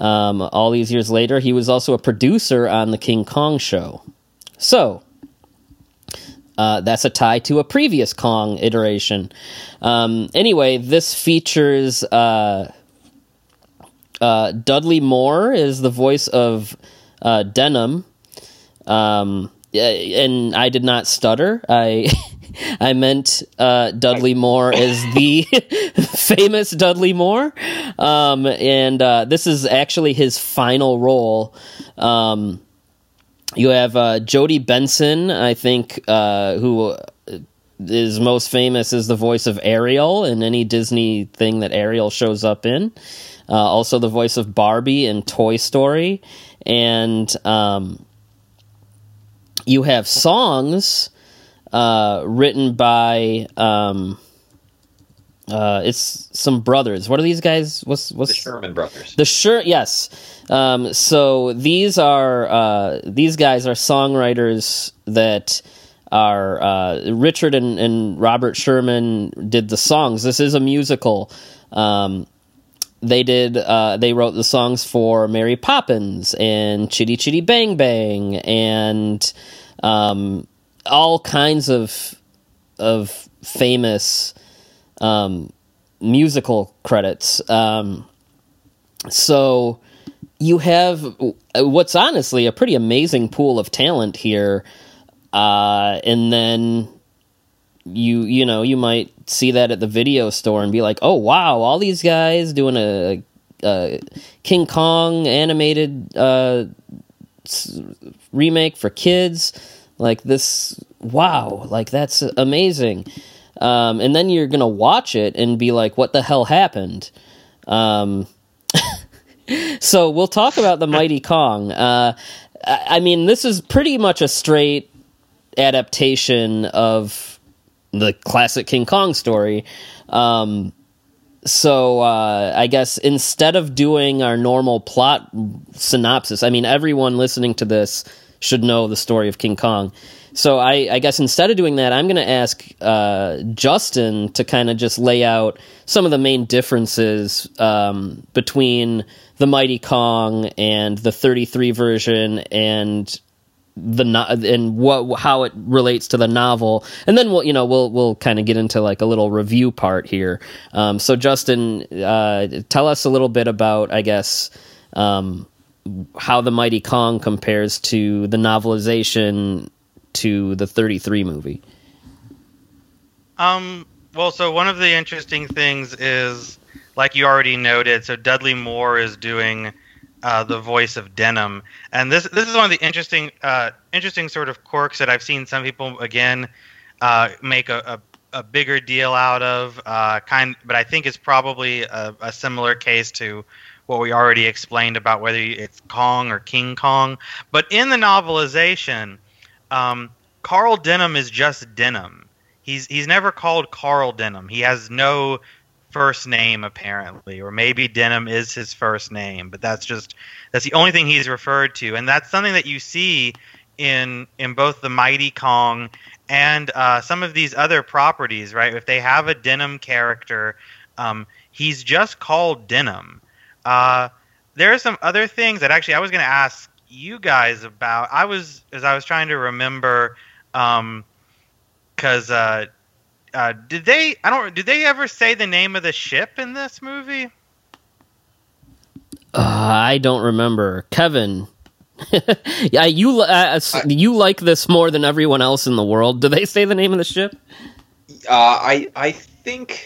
Um, all these years later, he was also a producer on the King Kong show. So uh, that's a tie to a previous Kong iteration. Um, anyway, this features uh, uh, Dudley Moore is the voice of uh, Denham. Um, and I did not stutter. I I meant uh, Dudley Moore is the famous Dudley Moore, um, and uh, this is actually his final role. Um, you have uh, Jodi Benson, I think, uh, who is most famous as the voice of Ariel in any Disney thing that Ariel shows up in. Uh, also, the voice of Barbie in Toy Story, and um, you have songs uh, written by. Um, uh, it's some brothers. What are these guys? What's what's the Sherman brothers? The Sher yes. Um, so these are uh, these guys are songwriters that are uh, Richard and, and Robert Sherman did the songs. This is a musical. Um, they did uh, they wrote the songs for Mary Poppins and Chitty Chitty Bang Bang and um, all kinds of of famous um, musical credits. Um, so you have what's honestly a pretty amazing pool of talent here, uh, and then you you know you might see that at the video store and be like, oh wow, all these guys doing a, a King Kong animated uh, remake for kids, like this. Wow, like that's amazing. Um, and then you're gonna watch it and be like, "What the hell happened?" Um, so we'll talk about the Mighty Kong. Uh, I mean, this is pretty much a straight adaptation of the classic King Kong story. Um, so uh, I guess instead of doing our normal plot synopsis, I mean, everyone listening to this should know the story of King Kong. So I, I guess instead of doing that, I'm going to ask uh, Justin to kind of just lay out some of the main differences um, between the Mighty Kong and the 33 version and the no- and what how it relates to the novel. And then we'll you know we'll we'll kind of get into like a little review part here. Um, so justin uh, tell us a little bit about i guess um, how the mighty kong compares to the novelization to the 33 movie? Um, well, so one of the interesting things is, like you already noted, so Dudley Moore is doing uh, the voice of Denham, and this this is one of the interesting uh, interesting sort of quirks that I've seen some people again uh, make a, a, a bigger deal out of. Uh, kind, but I think it's probably a, a similar case to what we already explained about whether it's Kong or King Kong. But in the novelization, um, Carl Denham is just Denham. He's he's never called Carl Denham. He has no first name apparently, or maybe Denham is his first name, but that's just that's the only thing he's referred to, and that's something that you see in in both the Mighty Kong and uh, some of these other properties, right? If they have a Denham character, um, he's just called Denham. Uh, there are some other things that actually I was going to ask you guys about. I was as I was trying to remember, um because um, uh, uh, did they? I don't. Did they ever say the name of the ship in this movie? Uh, I don't remember. Kevin, yeah, you uh, you like this more than everyone else in the world. Do they say the name of the ship? Uh, I I think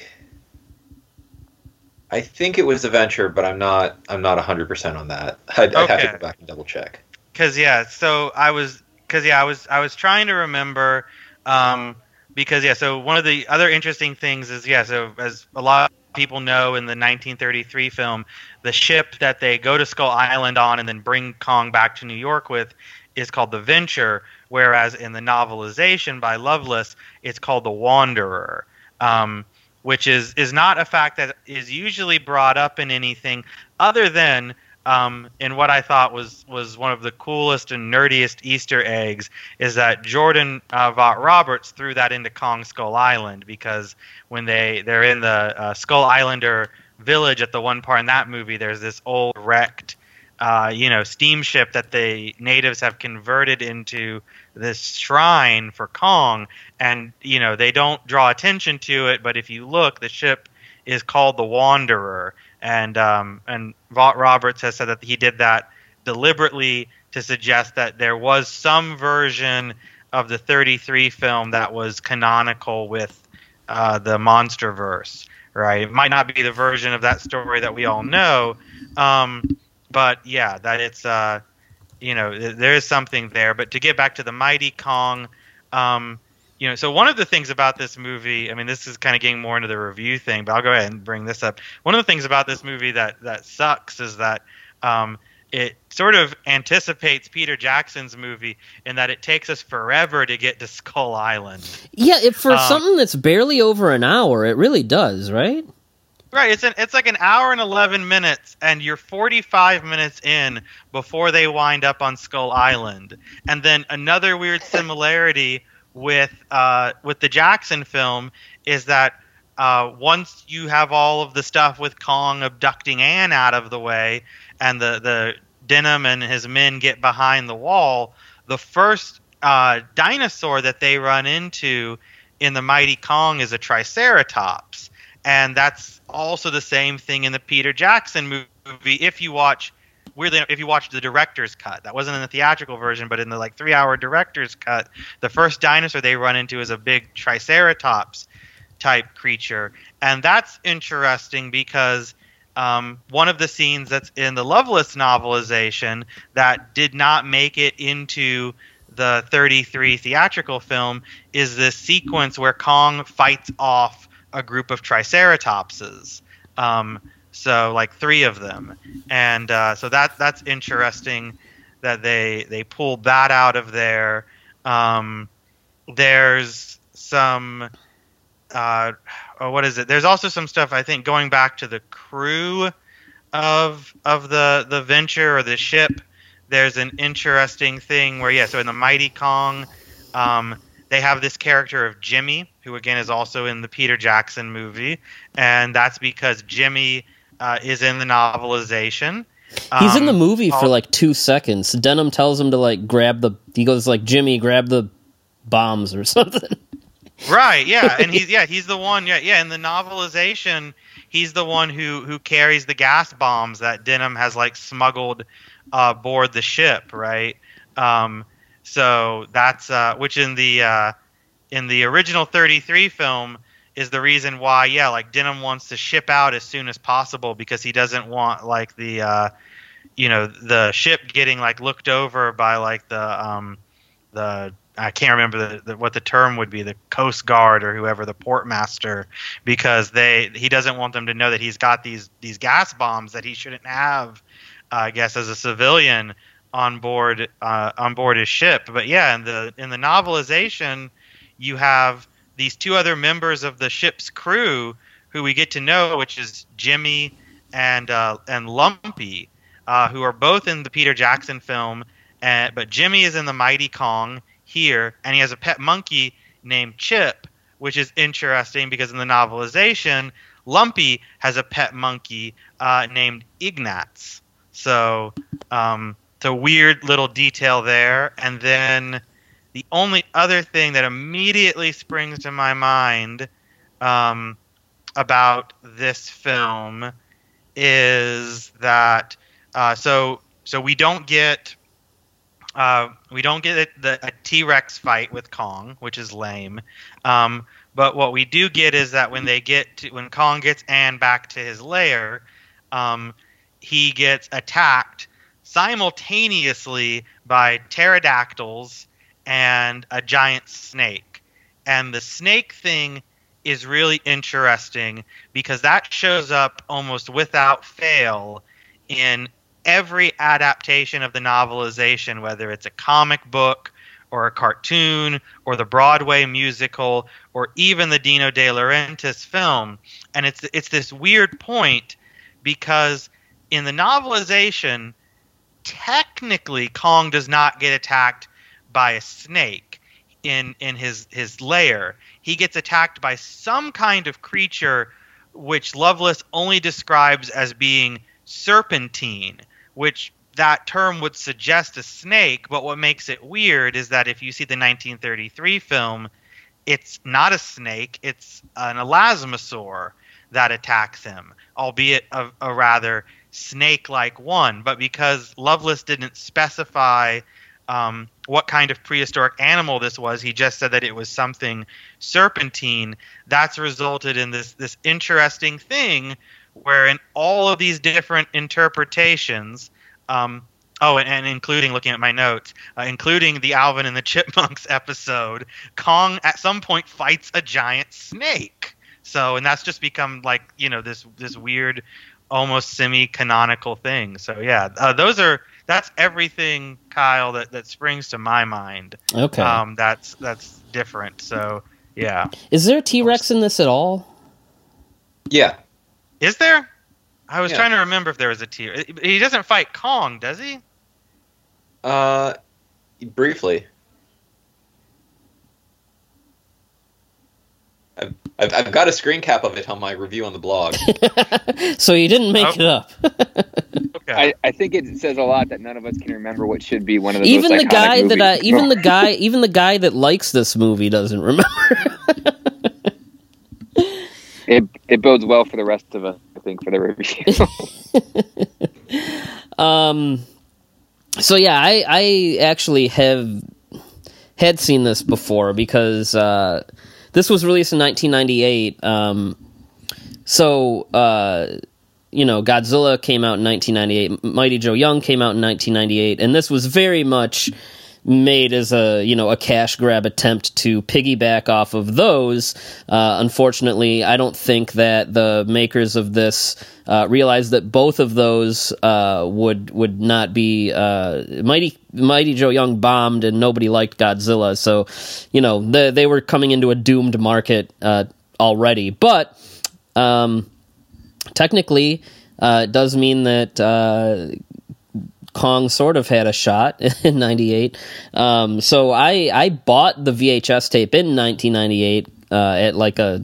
I think it was the Venture, but I'm not I'm not 100 percent on that. I'd, I'd have to go back and double check. Because yeah, so I was because yeah I was I was trying to remember. Um, because yeah, so one of the other interesting things is yeah, so as a lot of people know in the 1933 film, the ship that they go to Skull Island on and then bring Kong back to New York with is called the Venture, whereas in the novelization by Lovelace, it's called the Wanderer. Um, which is is not a fact that is usually brought up in anything other than um, and what I thought was was one of the coolest and nerdiest Easter eggs is that Jordan uh, Vogt-Roberts threw that into Kong Skull Island because when they they're in the uh, Skull Islander village at the one part in that movie, there's this old wrecked, uh, you know, steamship that the natives have converted into this shrine for Kong, and you know they don't draw attention to it, but if you look, the ship is called the Wanderer and um, and Vogt-Roberts has said that he did that deliberately to suggest that there was some version of the 33 film that was canonical with uh, the MonsterVerse. Right, it might not be the version of that story that we all know, um, but yeah, that it's uh, you know there is something there. But to get back to the Mighty Kong. Um, you know, so one of the things about this movie, I mean, this is kind of getting more into the review thing, but I'll go ahead and bring this up. One of the things about this movie that that sucks is that um, it sort of anticipates Peter Jackson's movie in that it takes us forever to get to Skull Island. Yeah, if for um, something that's barely over an hour, it really does, right? Right, it's an it's like an hour and eleven minutes, and you're forty five minutes in before they wind up on Skull Island. And then another weird similarity with uh, with the Jackson film is that uh, once you have all of the stuff with Kong abducting Anne out of the way, and the the Denham and his men get behind the wall, the first uh, dinosaur that they run into in the Mighty Kong is a Triceratops, and that's also the same thing in the Peter Jackson movie. If you watch weirdly if you watch the director's cut that wasn't in the theatrical version but in the like three hour director's cut the first dinosaur they run into is a big triceratops type creature and that's interesting because um, one of the scenes that's in the lovelace novelization that did not make it into the 33 theatrical film is this sequence where kong fights off a group of triceratopses um, so like three of them, and uh, so that that's interesting that they they pulled that out of there. Um, there's some uh, oh, what is it? There's also some stuff I think going back to the crew of of the the venture or the ship. There's an interesting thing where yeah, so in the Mighty Kong, um, they have this character of Jimmy, who again is also in the Peter Jackson movie, and that's because Jimmy uh, is in the novelization. He's in the um, movie for like two seconds. Denham tells him to like grab the. He goes like Jimmy, grab the bombs or something. Right. Yeah, and he's yeah he's the one. Yeah, yeah. In the novelization, he's the one who who carries the gas bombs that Denham has like smuggled uh, aboard the ship. Right. Um, so that's uh, which in the uh, in the original 33 film is the reason why yeah like Denham wants to ship out as soon as possible because he doesn't want like the uh, you know the ship getting like looked over by like the um, the I can't remember the, the, what the term would be the Coast Guard or whoever the port master because they he doesn't want them to know that he's got these these gas bombs that he shouldn't have uh, I guess as a civilian on board uh, on board his ship but yeah in the in the novelization you have these two other members of the ship's crew who we get to know which is Jimmy and uh, and Lumpy uh, who are both in the Peter Jackson film and, but Jimmy is in the Mighty Kong here, and he has a pet monkey named Chip, which is interesting because in the novelization, Lumpy has a pet monkey uh, named Ignatz. So, um, it's a weird little detail there. And then the only other thing that immediately springs to my mind um, about this film is that uh, so so we don't get uh, we don't get the, a T Rex fight with Kong, which is lame. Um, but what we do get is that when they get to, when Kong gets Ann back to his lair, um, he gets attacked simultaneously by pterodactyls and a giant snake. And the snake thing is really interesting because that shows up almost without fail in every adaptation of the novelization, whether it's a comic book or a cartoon or the Broadway musical or even the Dino De Laurentiis film. And it's it's this weird point because in the novelization, technically Kong does not get attacked by a snake in in his his lair. He gets attacked by some kind of creature which Lovelace only describes as being serpentine which that term would suggest a snake, but what makes it weird is that if you see the 1933 film, it's not a snake, it's an elasmosaur that attacks him, albeit a, a rather snake like one. But because Lovelace didn't specify um, what kind of prehistoric animal this was, he just said that it was something serpentine, that's resulted in this, this interesting thing where in all of these different interpretations, um, oh, and, and, including looking at my notes, uh, including the Alvin and the Chipmunks episode, Kong at some point fights a giant snake. So, and that's just become like you know this this weird, almost semi-canonical thing. So yeah, uh, those are that's everything, Kyle, that that springs to my mind. Okay, um, that's that's different. So yeah, is there a T Rex in this at all? Yeah, is there? I was yeah. trying to remember if there was a tier. He doesn't fight Kong, does he? Uh, briefly. I've, I've, I've, got a screen cap of it on my review on the blog. so you didn't make oh. it up. okay. I, I, think it says a lot that none of us can remember what should be one of the even the guy that I, even the guy even the guy that likes this movie doesn't remember it it bodes well for the rest of us. I think for the review. um. So yeah, I I actually have had seen this before because uh, this was released in 1998. Um. So uh you know, Godzilla came out in 1998, Mighty Joe Young came out in 1998, and this was very much made as a you know a cash grab attempt to piggyback off of those. Uh, unfortunately, I don't think that the makers of this uh, realized that both of those uh, would would not be uh, mighty mighty Joe Young bombed and nobody liked Godzilla, so you know the, they were coming into a doomed market uh, already. But um, technically, uh, it does mean that Kong sort of had a shot in '98. Um, so I I bought the VHS tape in 1998 uh, at like a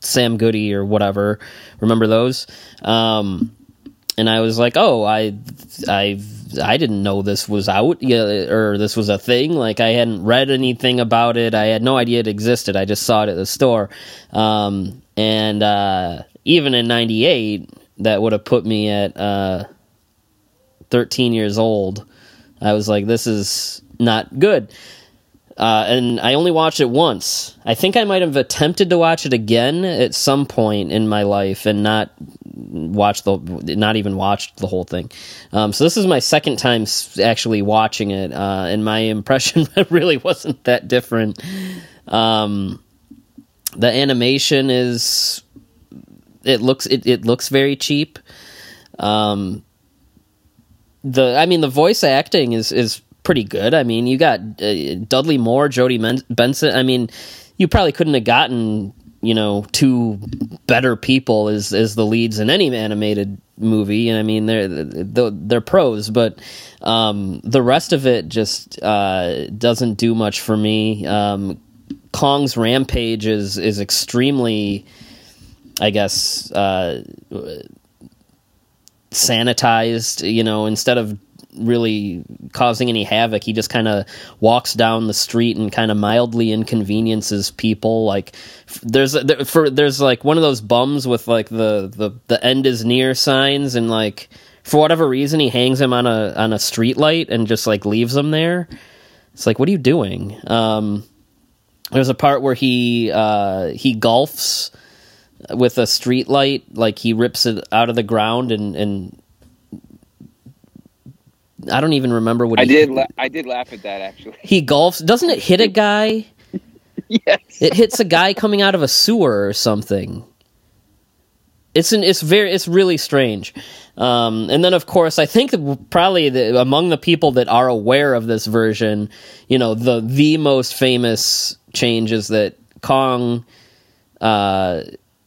Sam Goody or whatever. Remember those? Um, and I was like, oh, I I I didn't know this was out or this was a thing. Like I hadn't read anything about it. I had no idea it existed. I just saw it at the store. Um, and uh, even in '98, that would have put me at. Uh, 13 years old, I was like, this is not good. uh, and I only watched it once. I think I might have attempted to watch it again at some point in my life and not watch the, not even watched the whole thing. Um, so this is my second time actually watching it, uh, and my impression really wasn't that different. Um, the animation is, it looks it, it looks very cheap. Um, the I mean the voice acting is is pretty good. I mean, you got uh, Dudley Moore, Jodi Men- Benson. I mean, you probably couldn't have gotten you know two better people as as the leads in any animated movie. And I mean, they're they're, they're pros, but um, the rest of it just uh, doesn't do much for me. Um, Kong's rampage is is extremely, I guess. Uh, sanitized you know instead of really causing any havoc. He just kind of walks down the street and kind of mildly inconveniences people. Like there's there, for there's like one of those bums with like the the the end is near signs and like for whatever reason he hangs him on a on a street light and just like leaves him there. It's like what are you doing? Um, there's a part where he uh, he golfs with a street light, like he rips it out of the ground and and I don't even remember what I he, did. La- I did laugh at that actually. He golfs. Doesn't it hit a guy? yes. It hits a guy coming out of a sewer or something. It's an. It's very. It's really strange. Um, and then, of course, I think that probably the, among the people that are aware of this version, you know, the the most famous change is that Kong uh,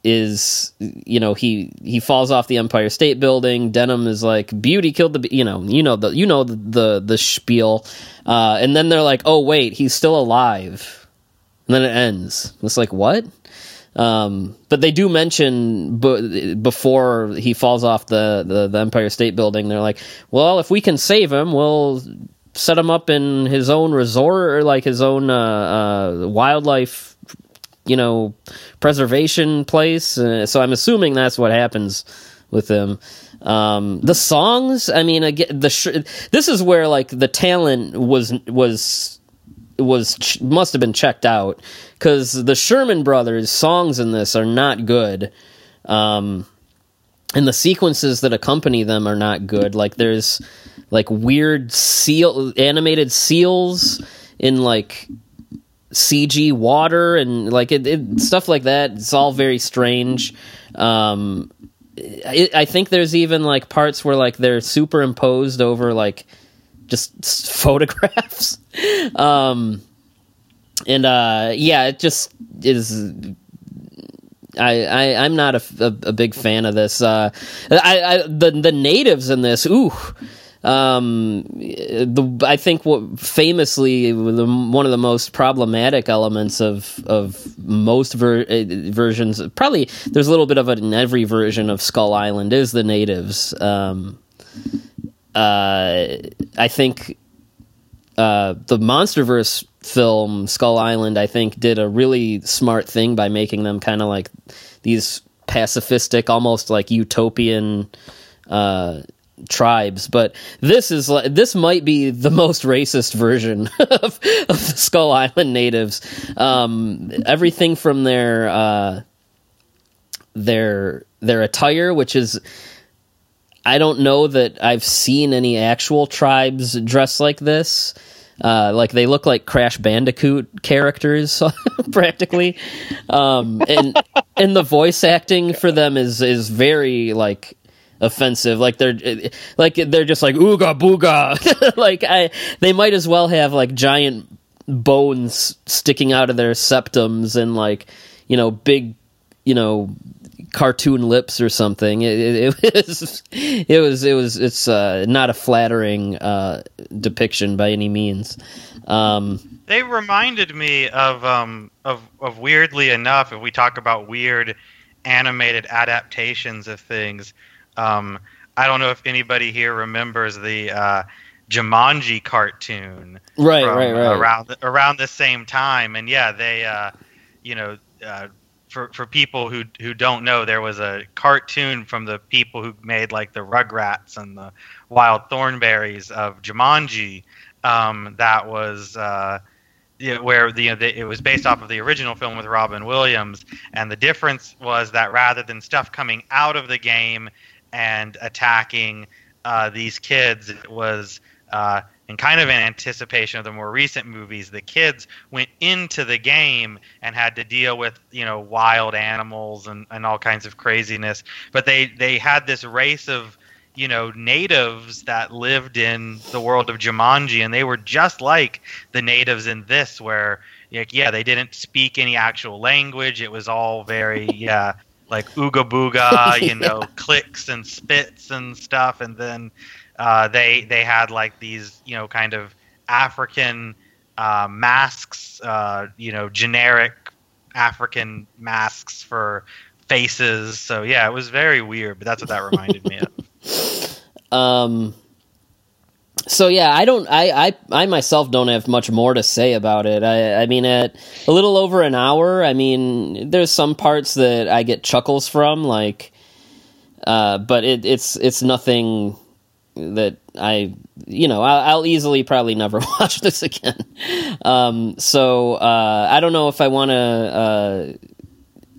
is you know he he falls off the Empire State Building. Denham is like beauty killed the you know you know the you know the the, the spiel, uh, and then they're like oh wait he's still alive, and then it ends. It's like what? Um, but they do mention b- before he falls off the, the the Empire State Building. They're like, well if we can save him, we'll set him up in his own resort or like his own uh, uh, wildlife you know preservation place. Uh, so I'm assuming that's what happens with them. Um, the songs, I mean, again, the sh- this is where like the talent was was was ch- must have been checked out because the Sherman Brothers songs in this are not good. Um, and the sequences that accompany them are not good. Like there's like weird seal animated seals in like CG water and like it, it, stuff like that. It's all very strange. Um, it, I think there's even like parts where like they're superimposed over like just photographs. um, and uh, yeah, it just is. I, I I'm not a, a, a big fan of this. Uh, I, I the the natives in this. Ooh, um, the I think what famously one of the most problematic elements of of most ver- versions, probably there's a little bit of it in every version of Skull Island, is the natives. Um, uh, I think uh, the MonsterVerse film Skull Island, I think, did a really smart thing by making them kind of like these pacifistic, almost like utopian. Uh, tribes, but this is this might be the most racist version of, of the Skull Island natives. Um, everything from their uh, their their attire, which is I don't know that I've seen any actual tribes dressed like this. Uh, like they look like Crash Bandicoot characters, practically, um, and and the voice acting for them is is very like offensive. Like they're like they're just like ooga booga. like I, they might as well have like giant bones sticking out of their septums and like you know big you know cartoon lips or something. It, it, it was it was it was it's uh, not a flattering uh, depiction by any means. Um, they reminded me of um of of weirdly enough, if we talk about weird animated adaptations of things. Um, I don't know if anybody here remembers the uh, Jumanji cartoon, right, from, right, right, around the, around the same time, and yeah, they, uh, you know, uh, for for people who who don't know, there was a cartoon from the people who made like the Rugrats and the Wild Thornberrys of Jumanji um, that was uh, yeah, where the, you know, the, it was based off of the original film with Robin Williams, and the difference was that rather than stuff coming out of the game and attacking uh, these kids, it was uh, in kind of an anticipation of the more recent movies. The kids went into the game and had to deal with you know wild animals and, and all kinds of craziness, but they they had this race of you know natives that lived in the world of Jumanji, and they were just like the natives in this, where like, yeah, they didn't speak any actual language. It was all very yeah, like ooga booga, you know, clicks and spits and stuff, and then uh, they they had like these you know kind of African uh, masks, uh, you know, generic African masks for faces. So yeah, it was very weird, but that's what that reminded me of. Um. So yeah, I don't. I, I I myself don't have much more to say about it. I I mean, at a little over an hour, I mean, there's some parts that I get chuckles from, like, uh, but it, it's it's nothing that I you know I'll, I'll easily probably never watch this again. Um. So uh, I don't know if I want to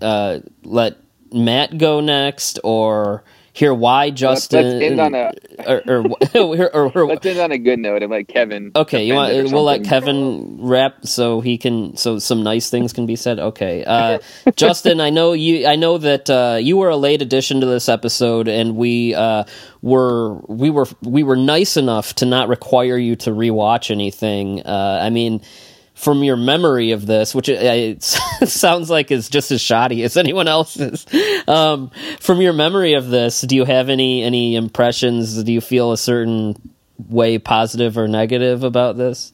uh, uh, let Matt go next or hear why Justin. let's end on a- or, or, or, or, Let's end on a good note and let Kevin. Okay, you want defend it or we'll let. Kevin rap so he can so some nice things can be said. Okay, uh, Justin, I know you. I know that uh, you were a late addition to this episode, and we uh, were we were we were nice enough to not require you to rewatch anything. Uh, I mean. From your memory of this, which it, it sounds like is just as shoddy as anyone else's, um, from your memory of this, do you have any any impressions? Do you feel a certain way positive or negative about this?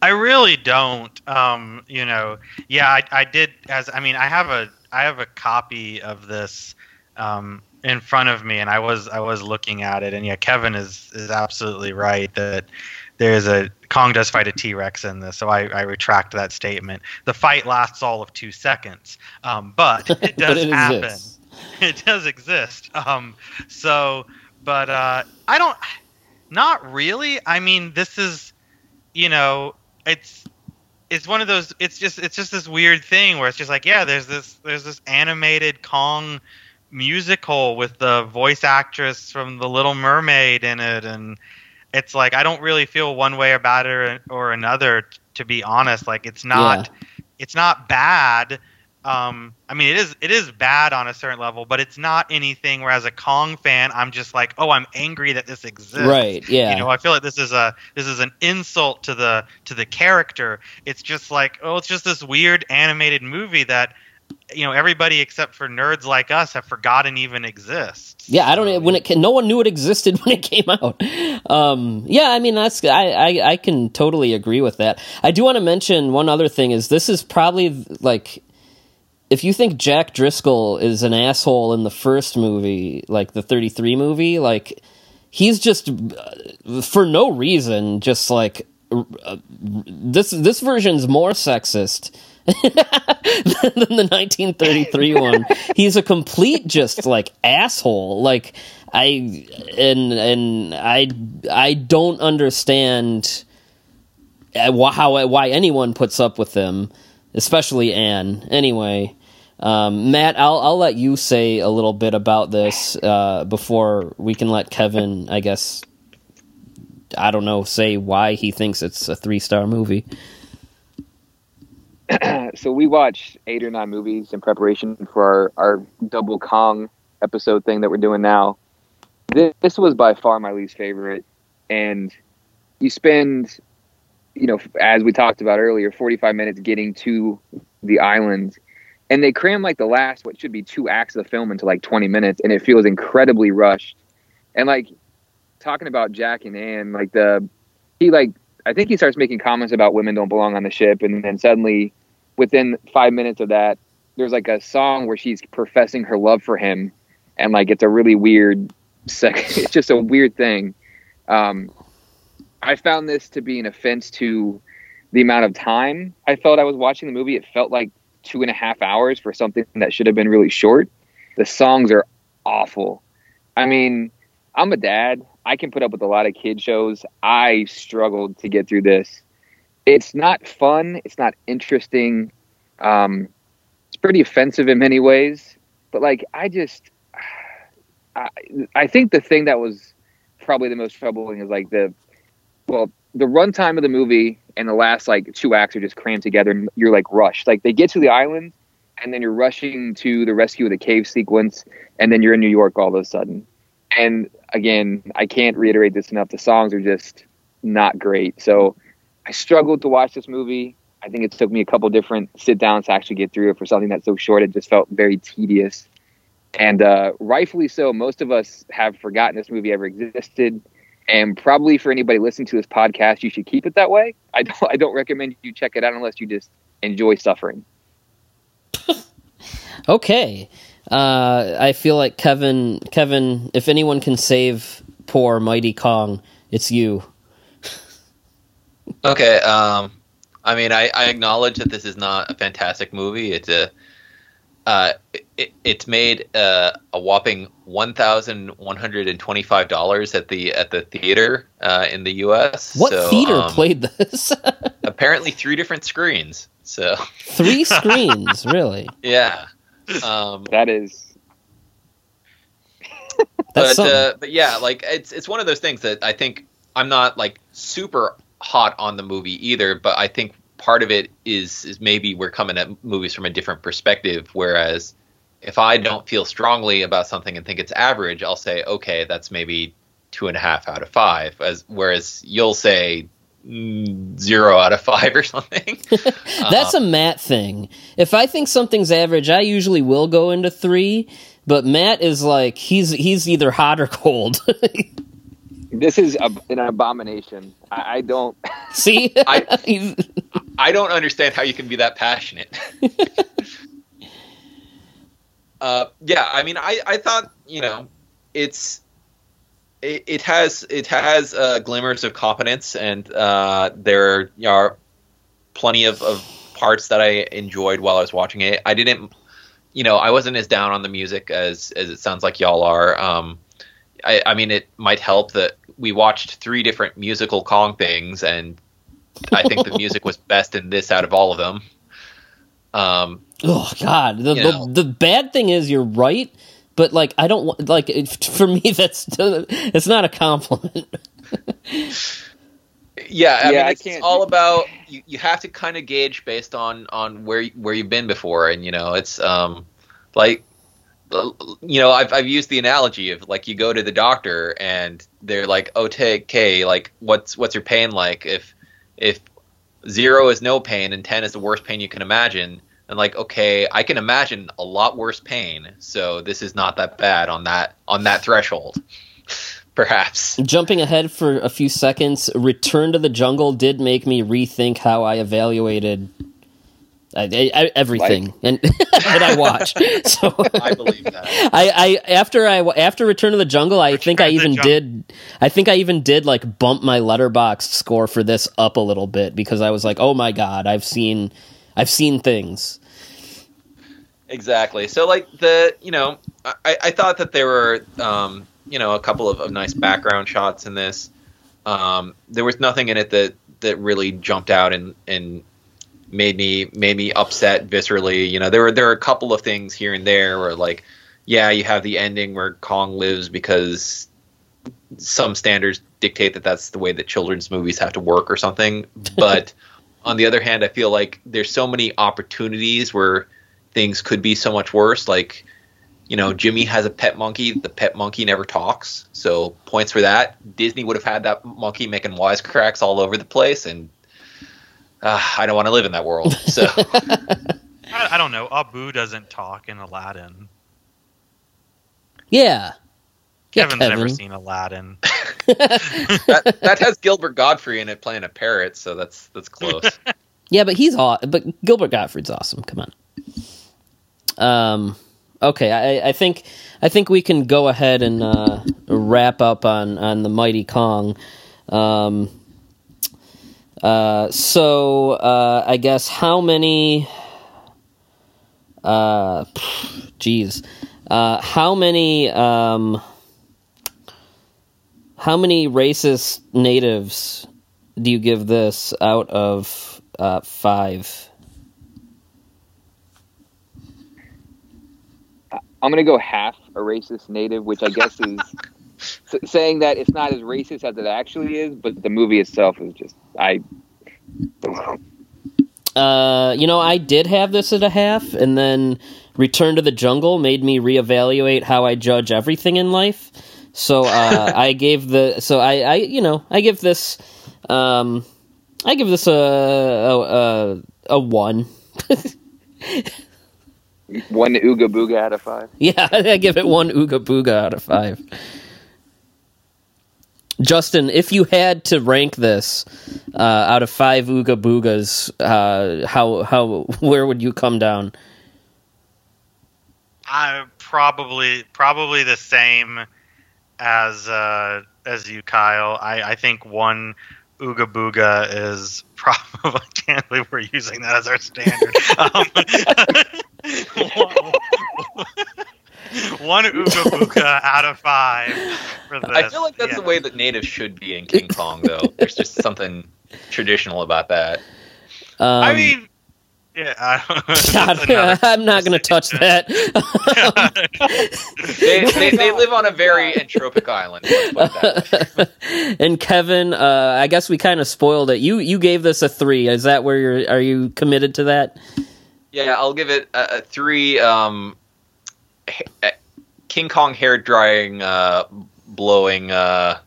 I really don't. Um, you know, yeah, I, I did. As I mean, I have a I have a copy of this um, in front of me, and I was I was looking at it, and yeah, Kevin is is absolutely right that there's a Kong does fight a T Rex in this, so I, I retract that statement. The fight lasts all of two seconds, um, but it does but it happen. exists. it does exist. Um, so, but uh, I don't. Not really. I mean, this is, you know, it's it's one of those. It's just it's just this weird thing where it's just like, yeah, there's this there's this animated Kong musical with the voice actress from The Little Mermaid in it, and it's like I don't really feel one way about it or, or another. To be honest, like it's not it's not bad. Um, I mean, it is it is bad on a certain level, but it's not anything where, as a Kong fan, I'm just like, oh, I'm angry that this exists. Right, yeah. You know, I feel like this is a this is an insult to the to the character. It's just like, oh, it's just this weird animated movie that you know everybody except for nerds like us have forgotten even exists. Yeah, I don't. When it can, no one knew it existed when it came out. Um, yeah, I mean that's I, I I can totally agree with that. I do want to mention one other thing is this is probably like if you think Jack Driscoll is an asshole in the first movie, like the 33 movie, like he's just uh, for no reason just like uh, this this version's more sexist than the 1933 one. He's a complete just like asshole. Like I and and I I don't understand uh, how why anyone puts up with him, especially Anne. Anyway, um, Matt, I'll I'll let you say a little bit about this uh, before we can let Kevin, I guess. I don't know, say why he thinks it's a three star movie. so we watched eight or nine movies in preparation for our, our double Kong episode thing that we're doing now. This, this was by far my least favorite, and you spend, you know, as we talked about earlier, forty-five minutes getting to the island, and they cram like the last what should be two acts of the film into like twenty minutes, and it feels incredibly rushed. And like talking about Jack and Anne, like the he like I think he starts making comments about women don't belong on the ship, and then suddenly, within five minutes of that, there's like a song where she's professing her love for him, and like it's a really weird, sec- it's just a weird thing. Um, I found this to be an offense to the amount of time I felt I was watching the movie. It felt like two and a half hours for something that should have been really short. The songs are awful. I mean, I'm a dad. I can put up with a lot of kid shows. I struggled to get through this. it's not fun. It's not interesting. Um, it's pretty offensive in many ways. But like, I just, I, I think the thing that was probably the most troubling is like the, well, the runtime of the movie and the last like two acts are just crammed together and you're like rushed. Like they get to the island and then you're rushing to the rescue of the cave sequence and then you're in New York all of a sudden. And again, I can't reiterate this enough. The songs are just not great. So I struggled to watch this movie. I think it took me a couple different sit downs to actually get through it for something that's so short. It just felt very tedious. And uh, rightfully so, most of us have forgotten this movie ever existed. And probably for anybody listening to this podcast, you should keep it that way. I don't, I don't recommend you check it out unless you just enjoy suffering. okay. Uh, I feel like Kevin, Kevin, if anyone can save poor Mighty Kong, it's you. Okay. Um, I mean, I, I acknowledge that this is not a fantastic movie. It's a uh, it, it's made uh, a whopping one thousand one hundred and twenty five dollars at the at the theater uh, in the U.S. What So, theater um, played this? Apparently, three different screens. So Three screens, really? yeah. Um, That is, That's but uh, but yeah, like it's it's one of those things that I think I'm not like super hot on the movie either, but I think part of it is is maybe we're coming at movies from a different perspective. Whereas if I don't feel strongly about something and think it's average, I'll say okay, that's maybe two and a half out of five. As whereas you'll say zero out of five or something. That's a Matt thing. If I think something's average, I usually will go into three. But Matt is like he's he's either hot or cold. this is a, an abomination. I, I don't. See, I- I don't understand how you can be that passionate. uh, yeah, I mean, I, I thought you know, it's it, it has it has uh, glimmers of competence, and uh, there are plenty of, of parts that I enjoyed while I was watching it. I didn't, you know, I wasn't as down on the music as as it sounds like y'all are. Um, I, I mean, it might help that we watched three different musical Kong things, and I think the music was best in this out of all of them. Um, oh God, the, the the bad thing is you're right, but like I don't like it, for me that's it's not a compliment. yeah, I Yeah, mean, I it's can't- all about you. You have to kind of gauge based on on where where you've been before, and you know, it's um like you know, I've I've used the analogy of like you go to the doctor and they're like, oh, take okay, like what's what's your pain like? If if zero is no pain and ten is the worst pain you can imagine, and like okay, I can imagine a lot worse pain, so this is not that bad on that on that threshold, perhaps. Jumping ahead for a few seconds, Return to the Jungle did make me rethink how I evaluated I, I, everything and that I watch. So I believe that. I, I after I after Return to the Jungle, I think I even did. I think I even did like bump my Letterboxd score for this up a little bit because I was like, oh my god, I've seen, I've seen things. Exactly. So like the you know I, I thought that there were um, you know a couple of, of nice background shots in this. Um, there was nothing in it that that really jumped out and and made me made me upset viscerally. You know there were there were a couple of things here and there where like yeah you have the ending where Kong lives because some standards dictate that that's the way that children's movies have to work or something. But on the other hand, I feel like there's so many opportunities where things could be so much worse. Like, you know, Jimmy has a pet monkey. The pet monkey never talks, so points for that. Disney would have had that monkey making wisecracks all over the place, and uh, I don't want to live in that world. So, I, I don't know. Abu doesn't talk in Aladdin. Yeah, Yeah, Kevin's never seen Aladdin. that, that has Gilbert Gottfried in it playing a parrot, so that's that's close. yeah, but he's aw- But Gilbert Gottfried's awesome. Come on. Um. Okay, I, I think I think we can go ahead and uh, wrap up on on the Mighty Kong. Um. Uh. So uh, I guess how many? Uh. Geez. Uh. How many? Um. How many racist natives do you give this out of uh, five? I'm gonna go half a racist native, which I guess is saying that it's not as racist as it actually is, but the movie itself is just I. Uh, you know, I did have this at a half, and then Return to the Jungle made me reevaluate how I judge everything in life. So uh, I gave the so I, I you know I give this um I give this a a, a, a one. One ooga booga out of five. Yeah, I give it one ooga booga out of five. Justin, if you had to rank this uh, out of five ooga boogas, uh, how how where would you come down? I probably probably the same as uh, as you, Kyle. I, I think one Ooga Booga is probably I can't believe we're using that as our standard. um, one Ooga Booga out of five for this. I feel like that's Yeah. the way that natives should be in King Kong, though. There's just something traditional about that. Um, I mean, yeah, I don't, God, that's another- I'm not going to touch that. They, they, they live on a very entropic island. Let's put it that way. and Kevin, uh, I guess we kind of spoiled it. You you gave this a three. Is that where you're? Are you committed to that? Yeah, I'll give it a, a three. Um, ha- uh, King Kong hair drying, uh, blowing uh,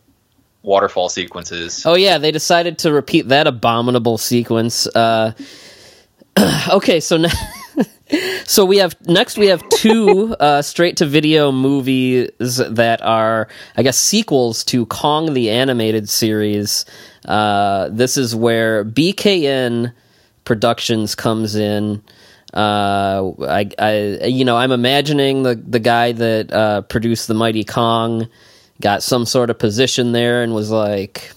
waterfall sequences. Oh yeah, they decided to repeat that abominable sequence. Uh, okay, so now, so we have next we have two uh, straight to video movies that are, I guess, sequels to Kong the animated series. Uh, this is where BKN Productions comes in. Uh, I, I, you know, I'm imagining the the guy that uh, produced the Mighty Kong got some sort of position there and was like,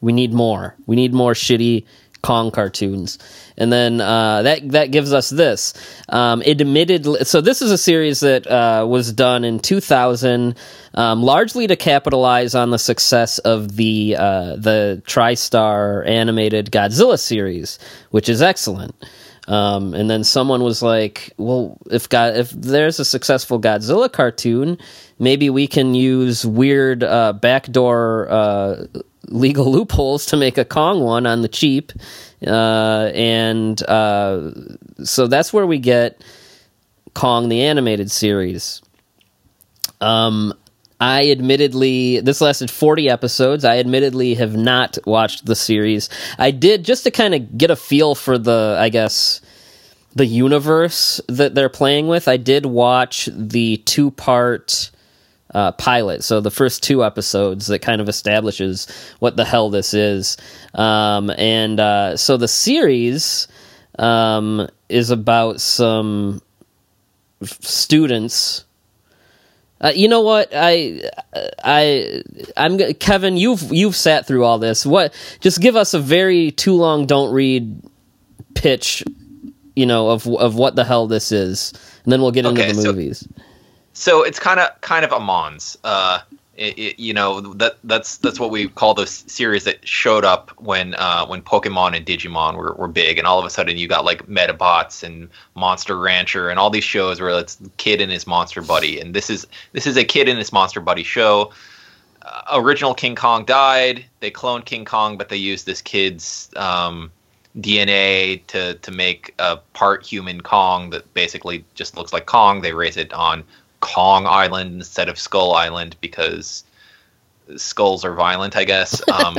"We need more. We need more shitty Kong cartoons." And then uh, that that gives us this. Um, it. So this is a series that uh, was done in 2000, um, largely to capitalize on the success of the uh, the TriStar animated Godzilla series, which is excellent. Um, and then someone was like, "Well, if God, if there's a successful Godzilla cartoon, maybe we can use weird uh, backdoor uh, legal loopholes to make a Kong one on the cheap." Uh, and uh, so that's where we get Kong the animated series. Um, I admittedly, this lasted 40 episodes. I admittedly have not watched the series. I did just to kind of get a feel for the, I guess, the universe that they're playing with. I did watch the two part uh, pilot, so the first two episodes that kind of establishes what the hell this is. Um, and uh, so the series um, is about some students. Uh, you know what I I I'm Kevin. You've you've sat through all this. What? Just give us a very too long. Don't read pitch. You know of of what the hell this is, and then we'll get into Okay, the so- movies. So it's kind of kind of a mons. Uh, it, it, you know that that's that's what we call those series that showed up when uh, when Pokemon and Digimon were, were big, and all of a sudden you got like Medabots and Monster Rancher and all these shows where it's kid and his monster buddy, and this is this is a kid and his monster buddy show. Uh, original King Kong died. They cloned King Kong, but they used this kid's um, DNA to to make a part human Kong that basically just looks like Kong. They raise it on Kong Island instead of Skull Island because skulls are violent, I guess. Um,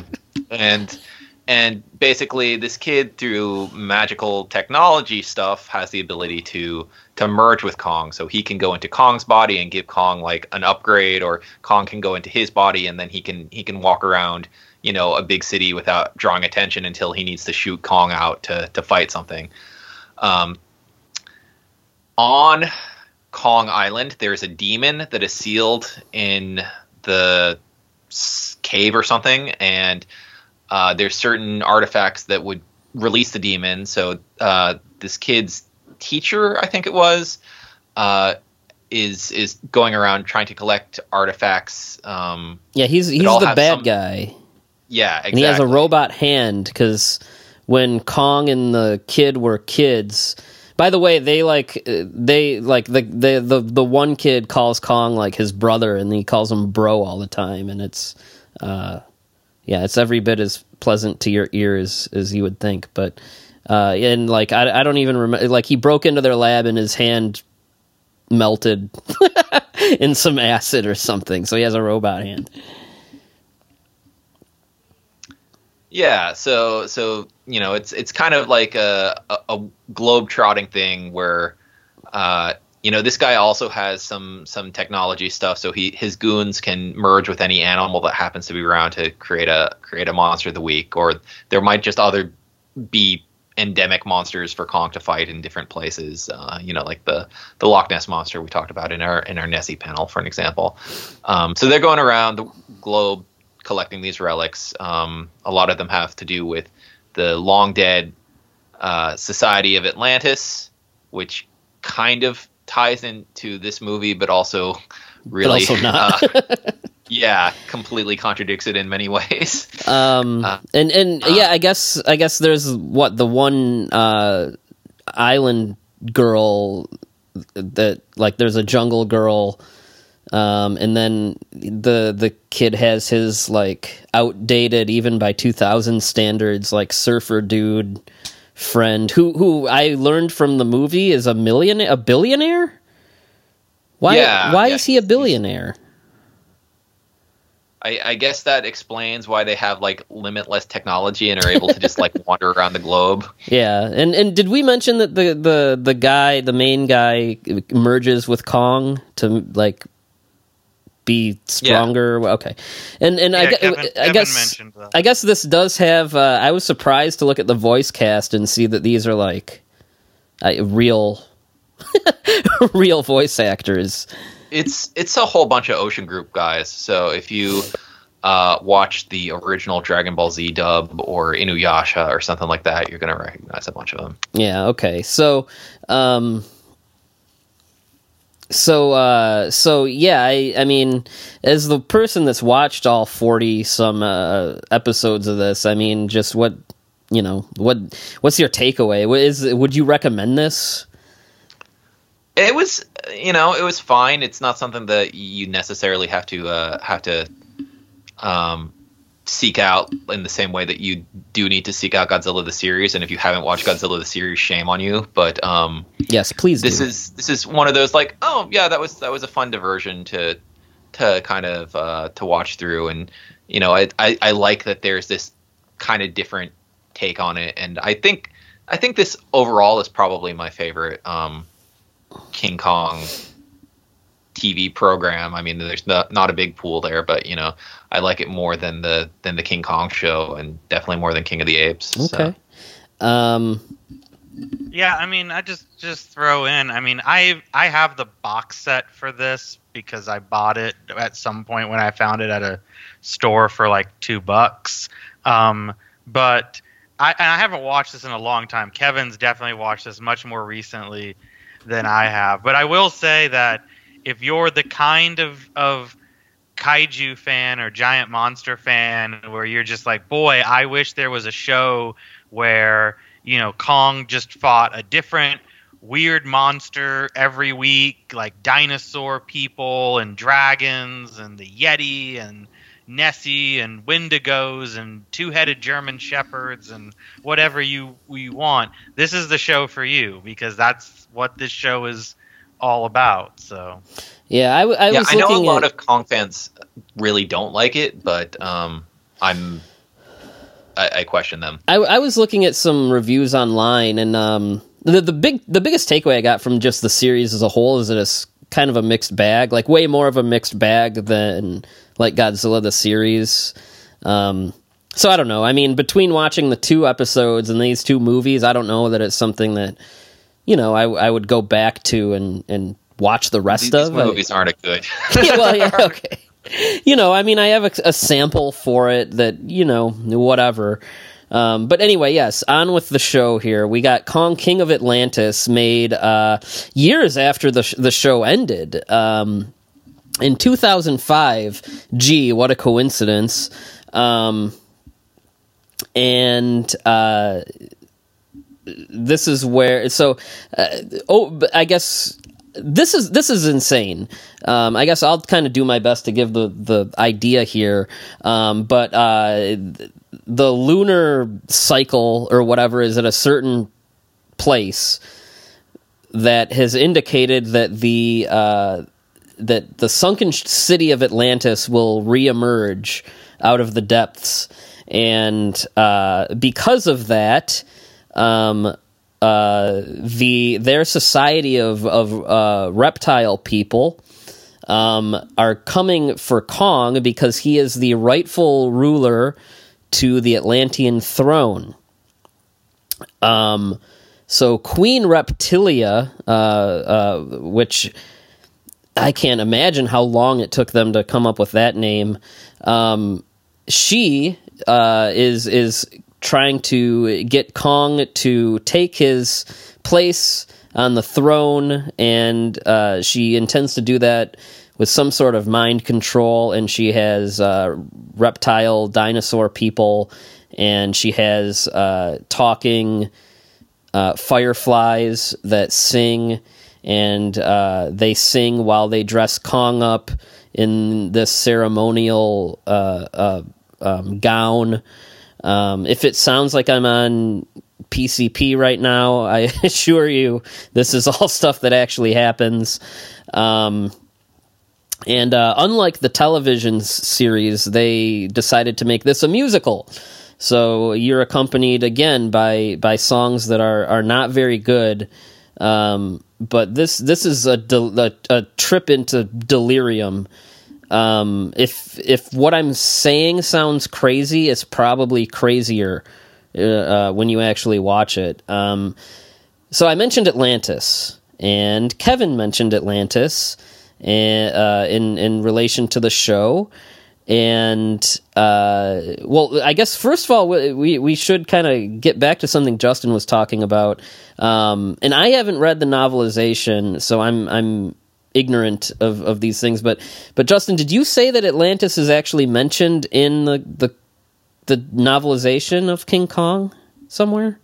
and and basically, this kid through magical technology stuff has the ability to to merge with Kong, so he can go into Kong's body and give Kong like an upgrade, or Kong can go into his body and then he can he can walk around you know a big city without drawing attention until he needs to shoot Kong out to to fight something. Um, on Kong Island, there's a demon that is sealed in the cave or something, and uh, there's certain artifacts that would release the demon. So uh, this kid's teacher, I think it was, uh, is is going around trying to collect artifacts. Um, Yeah, he's he's the bad some- guy. Yeah, exactly. and he has a robot hand because when Kong and the kid were kids. By the way, they like uh, they like the the the the one kid calls Kong like his brother, and he calls him bro all the time, and it's uh, yeah, it's every bit as pleasant to your ears as you would think. But uh, and like I I don't even remember like he broke into their lab and his hand melted in some acid or something, so he has a robot hand. Yeah, so so you know it's it's kind of like a a, a globe trotting thing where uh, you know this guy also has some some technology stuff, so he his goons can merge with any animal that happens to be around to create a create a monster of the week, or there might just other be endemic monsters for Kong to fight in different places. Uh, you know, like the the Loch Ness monster we talked about in our in our Nessie panel, for an example. Um, so they're going around the globe collecting these relics. Um, a lot of them have to do with the long dead uh, Society of Atlantis, which kind of ties into this movie, but also really, also not. uh, yeah, completely contradicts it in many ways. Um, Uh, and and yeah, I guess I guess there's what the one uh, island girl that like there's a jungle girl, um, and then the the kid has his like outdated even by 2000 standards like surfer dude friend who who I learned from the movie is a millionaire a billionaire. Why Yeah, why yeah, is he a billionaire? I, I guess that explains why they have like limitless technology and are able to just like wander around the globe. Yeah, and and did we mention that the the the guy, the main guy, merges with Kong to like be stronger? Okay, and and I, Yeah, gue- Kevin- I Kevin guess. I guess this does have. Uh, I was surprised to look at the voice cast and see that these are like uh, real, real voice actors. It's it's a whole bunch of Ocean Group guys. So if you uh, watch the original Dragon Ball Z dub or Inuyasha or something like that, you're gonna recognize a bunch of them. Yeah. Okay. So, um, so, uh, so yeah. I, I mean, as the person that's watched all forty some uh, episodes of this, I mean, just what you know, what what's your takeaway? Is? Would you recommend this? It was, you know, it was fine. It's not something that you necessarily have to uh, have to um, seek out in the same way that you do need to seek out Godzilla the series. And if you haven't watched Godzilla the series, shame on you. But um, Yes, please. this do. is this is one of those like, oh yeah, that was that was a fun diversion to to kind of uh, to watch through. And you know, I, I I like that there's this kind of different take on it. And I think I think this overall is probably my favorite. Um, King Kong TV program. I mean, there's not not a big pool there, but you know, I like it more than the than the King Kong show, and definitely more than King of the Apes. so. okay. Um, Yeah, I mean, I just just throw in. I mean, I I have the box set for this because I bought it at some point when I found it at a store for like two bucks. Um, but I and I haven't watched this in a long time. Kevin's definitely watched this much more recently than I have. But I will say that if you're the kind of of kaiju fan or giant monster fan where you're just like, boy, I wish there was a show where you know Kong just fought a different weird monster every week, like dinosaur people and dragons and the Yeti and Nessie and Wendigos and two-headed German shepherds and whatever you you want. This is the show for you because that's what this show is all about. So yeah, I, w- I yeah, was I know a looking lot at, of Kong fans really don't like it, but um, I'm I, I question them. I, I was looking at some reviews online, and um, the the big the biggest takeaway I got from just the series as a whole is that it's kind of a mixed bag, like way more of a mixed bag than like Godzilla the series. Um, so I don't know. I mean, between watching the two episodes and these two movies, I don't know that it's something that you know I I would go back to and and watch the rest These, these of. I- movies aren't a good. yeah, well, yeah, okay. You know, I mean, I have a, a sample for it that you know, whatever. Um, but anyway, yes, on with the show here. We got Kong King of Atlantis made uh, years after the sh- the show ended. Um, in 2005, gee, what a coincidence. Um, and uh, this is where so uh, oh I guess this is this is insane. Um, I guess I'll kind of do my best to give the the idea here, um, but uh, the lunar cycle or whatever is at a certain place that has indicated that the uh, that the sunken city of Atlantis will reemerge out of the depths, and uh, because of that, um, uh, the their society of of uh, reptile people um, are coming for Kong because he is the rightful ruler to the Atlantean throne. Um, so Queen Reptilia, uh, uh, which I can't imagine how long it took them to come up with that name. Um, she uh, is is trying to get Kong to take his place on the throne, and uh, she intends to do that with some sort of mind control. And she has uh, reptile dinosaur people, and she has uh, talking uh, fireflies that sing, and uh, they sing while they dress Kong up in this ceremonial uh, um, gown. Um, if it sounds like I'm on PCP right now, I assure you this is all stuff that actually happens. Um, and uh, unlike the television series, they decided to make this a musical. So you're accompanied again by by songs that are are not very good. Um, but this this is a, a, a trip into delirium um, if if what I'm saying sounds crazy, it's probably crazier uh, uh, when you actually watch it. Um, so I mentioned Atlantis, and Kevin mentioned Atlantis, and, uh, in in relation to the show. And uh, well, I guess first of all, we we should kind of get back to something Justin was talking about. Um, and I haven't read the novelization, so I'm I'm ignorant of, of these things. But but Justin, did you say that Atlantis is actually mentioned in the the the novelization of King Kong somewhere?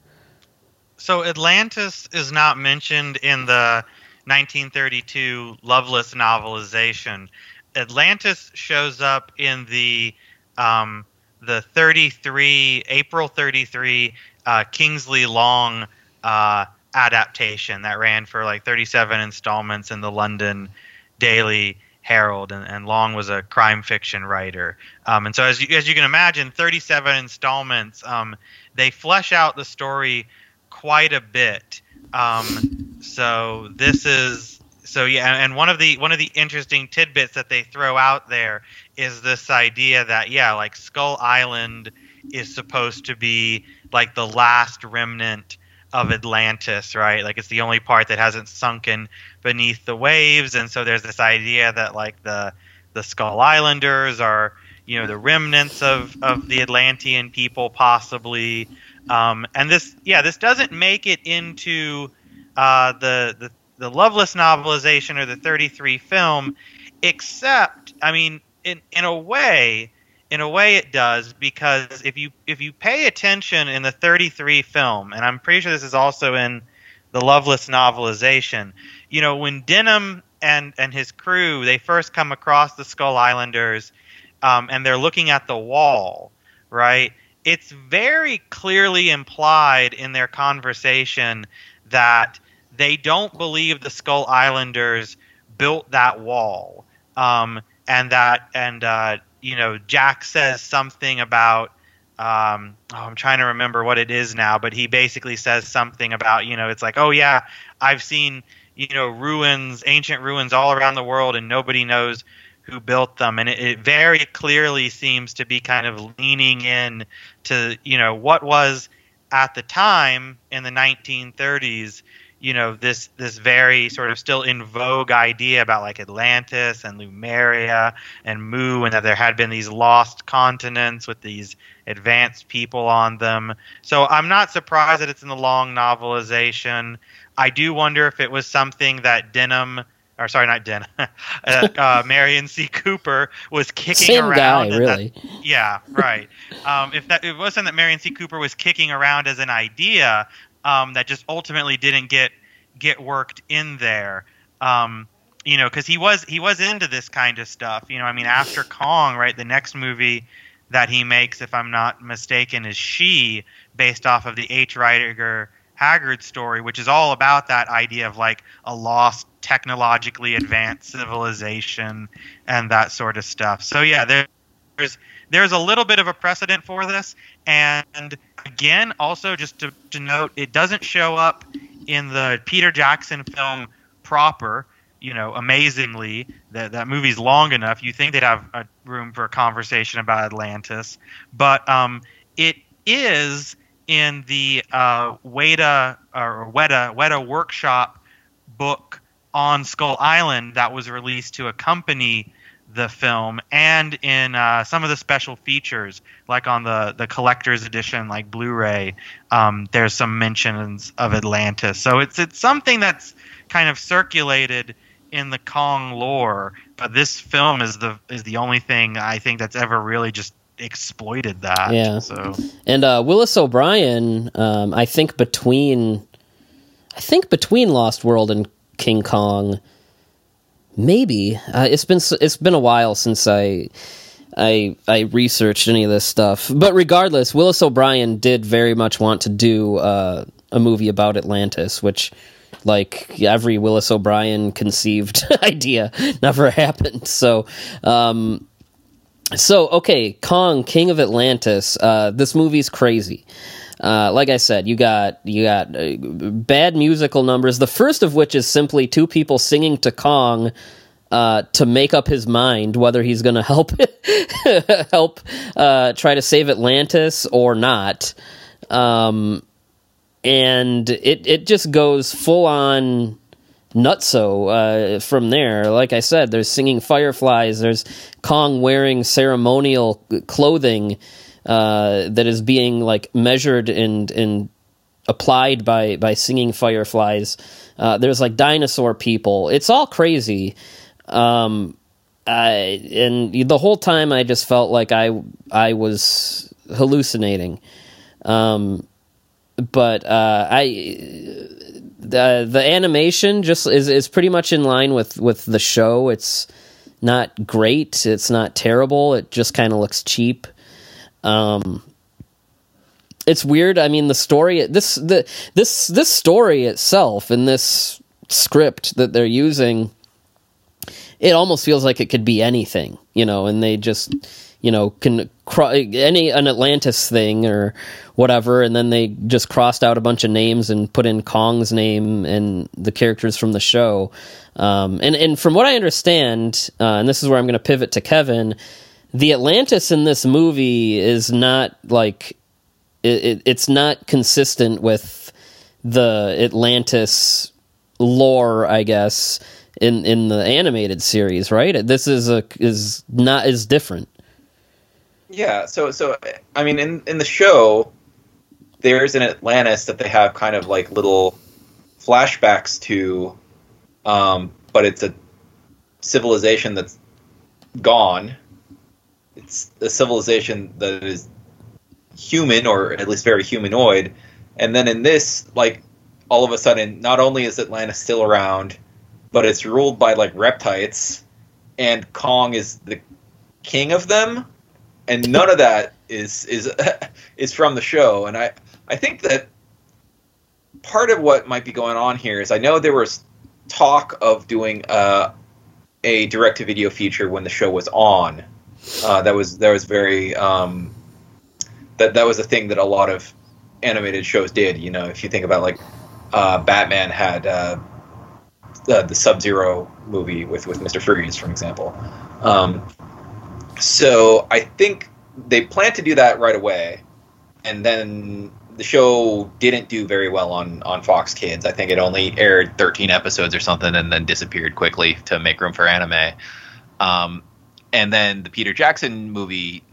So Atlantis is not mentioned in the 1932 Lovelace novelization. Atlantis shows up in the um, the 33 April 33 uh, Kingsley Long uh, adaptation that ran for like 37 installments in the London Daily Herald, and, and Long was a crime fiction writer. Um, and so, as you, as you can imagine, 37 installments, um, they flesh out the story quite a bit. Um, so this is so yeah, and one of the one of the interesting tidbits that they throw out there is this idea that yeah, like Skull Island is supposed to be like the last remnant of Atlantis, right? Like it's the only part that hasn't sunken beneath the waves, and so there's this idea that like the the Skull Islanders are you know the remnants of of the Atlantean people possibly, um, and this yeah this doesn't make it into uh, the the the Lovelace novelization or the 33 film, except I mean in in a way in a way it does because if you if you pay attention in the 33 film and i'm pretty sure this is also in the lovelace novelization you know when denham and and his crew they first come across the skull islanders um, and they're looking at the wall right? It's very clearly implied in their conversation that they don't believe the skull islanders built that wall um, and that and uh, you know, Jack says something about um, oh, I'm trying to remember what it is now, but he basically says something about, you know, it's like, oh yeah, I've seen, you know, ruins, ancient ruins all around the world, and nobody knows who built them, and it, it very clearly seems to be kind of leaning in to, you know, what was at the time in the 1930s you know this this very sort of still in vogue idea about like Atlantis and Lemuria and Mu and that there had been these lost continents with these advanced people on them. So I'm not surprised that it's in the long novelization. I do wonder if it was something that Denham or sorry, not Den, uh, uh, Merian C. Cooper was kicking Same around. guy, and that- really. yeah, right. Um, if that it wasn't that Merian C. Cooper was kicking around as an idea um, that just ultimately didn't get get worked in there. Um, you know, because he was he was into this kind of stuff. You know, I mean, after Kong, right? The next movie that he makes, if I'm not mistaken, is She, based off of the H. Rider Haggard story, which is all about that idea of like a lost technologically advanced civilization and that sort of stuff. So yeah, there, there's there's a little bit of a precedent for this, and again, also just to, to note, it doesn't show up in the Peter Jackson film proper. You know, amazingly, that that movie's long enough. You think they'd have a room for a conversation about Atlantis, but um, it is in the uh, Weta or Weta Weta Workshop book on Skull Island that was released to accompany the film, and in uh, some of the special features, like on the the collector's edition, like Blu-ray. Um, there's some mentions of Atlantis, so it's it's something that's kind of circulated in the Kong lore, but this film is the is the only thing I think that's ever really just exploited that. Yeah. So And uh, Willis O'Brien, um, I think between, I think between Lost World and King Kong, maybe uh, it's been it's been a while since I. I I researched any of this stuff, but regardless, Willis O'Brien did very much want to do uh, a movie about Atlantis, which, like every Willis O'Brien conceived idea, never happened. So, um, so okay, Kong, King of Atlantis. Uh, this movie's crazy. Uh, like I said, you got you got uh, bad musical numbers. The first of which is simply two people singing to Kong uh, to make up his mind whether he's going to help help uh, try to save Atlantis or not. Um, and it it just goes full on nutso uh, from there. Like I said, there's singing fireflies. There's Kong wearing ceremonial clothing uh, that is being like measured and and applied by by singing fireflies. Uh, there's like dinosaur people. It's all crazy. Um, I, and the whole time I just felt like I I was hallucinating. Um, but uh, I the the animation just is is pretty much in line with with the show. It's not great. It's not terrible. It just kind of looks cheap. Um, it's weird. I mean, the story this the this this story itself and this script that they're using, it almost feels like it could be anything, you know. And they just you know can cro- any an Atlantis thing or whatever, and then they just crossed out a bunch of names and put in Kong's name and the characters from the show. Um, and and from what I understand, uh, and this is where I'm going to pivot to Kevin, the Atlantis in this movie is not like it, it, it's not consistent with the Atlantis lore, I guess, in in the animated series, right? This is a is not is different. Yeah, so so I mean in in the show there's an Atlantis that they have kind of like little flashbacks to um but it's a civilization that's gone. It's a civilization that is human or at least very humanoid. And then in this like all of a sudden not only is Atlantis still around but it's ruled by like reptiles and Kong is the king of them and none of that is is is from the show. And I I think that part of what might be going on here is I know there was talk of doing uh, a direct to video feature when the show was on. Uh, that was that was very um, that that was a thing that a lot of animated shows did. You know, if you think about like uh, Batman had uh, the, the Sub Zero movie with with Mister Freeze, for example. Um, so I think they plan to do that right away, and then the show didn't do very well on on Fox Kids. I think it only aired 13 episodes or something, and then disappeared quickly to make room for anime. Um, and then the Peter Jackson movie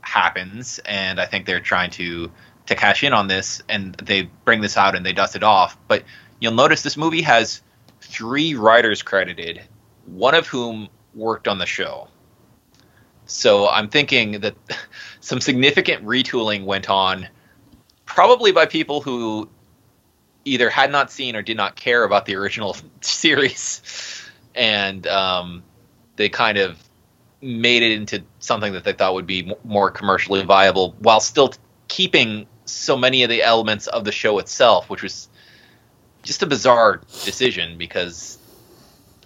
happens, and I think they're trying to to cash in on this, and they bring this out and they dust it off. But you'll notice this movie has three writers credited, one of whom worked on the show. So I'm thinking that some significant retooling went on, probably by people who either had not seen or did not care about the original series, and um, they kind of made it into something that they thought would be more commercially viable while still keeping so many of the elements of the show itself, which was just a bizarre decision because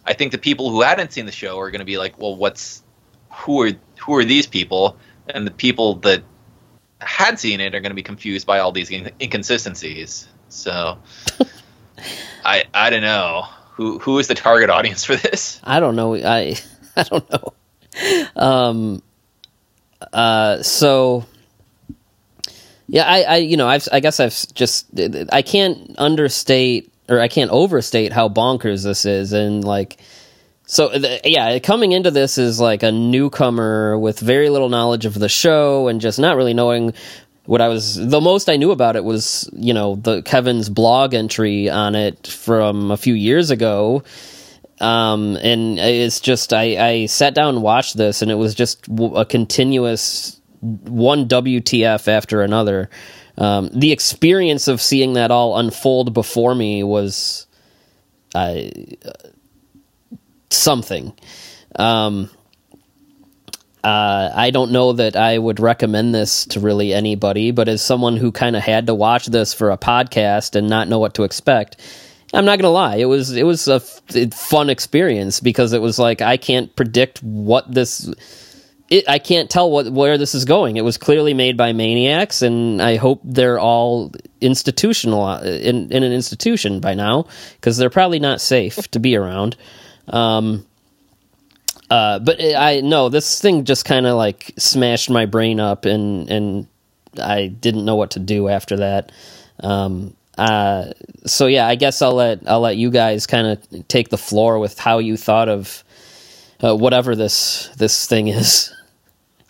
I think the people who hadn't seen the show are going to be like, well, what's who are who are these people? And the people that had seen it are going to be confused by all these in- inconsistencies. So I I don't know who who is the target audience for this. I don't know. I I don't know. Um. Uh. So. Yeah, I, I, you know, I've, I guess I've just, I can't understate or I can't overstate how bonkers this is, and like, so yeah, coming into this is like a newcomer with very little knowledge of the show and just not really knowing what I was. The most I knew about it was, you know, the Kevin's blog entry on it from a few years ago um, and it's just I, I sat down and watched this, and it was just a continuous one WTF after another. Um, the experience of seeing that all unfold before me was uh, something. Um, uh, I don't know that I would recommend this to really anybody, but as someone who kind of had to watch this for a podcast and not know what to expect, I'm not gonna lie. It was it was a f- fun experience because it was like I can't predict what this. It, I can't tell what where this is going. It was clearly made by maniacs, and I hope they're all institutional in in an institution by now because they're probably not safe to be around. Um, uh, but I no, this thing just kind of like smashed my brain up, and and I didn't know what to do after that. Um, so yeah, I guess I'll let I'll let you guys kind of take the floor with how you thought of uh, whatever this this thing is.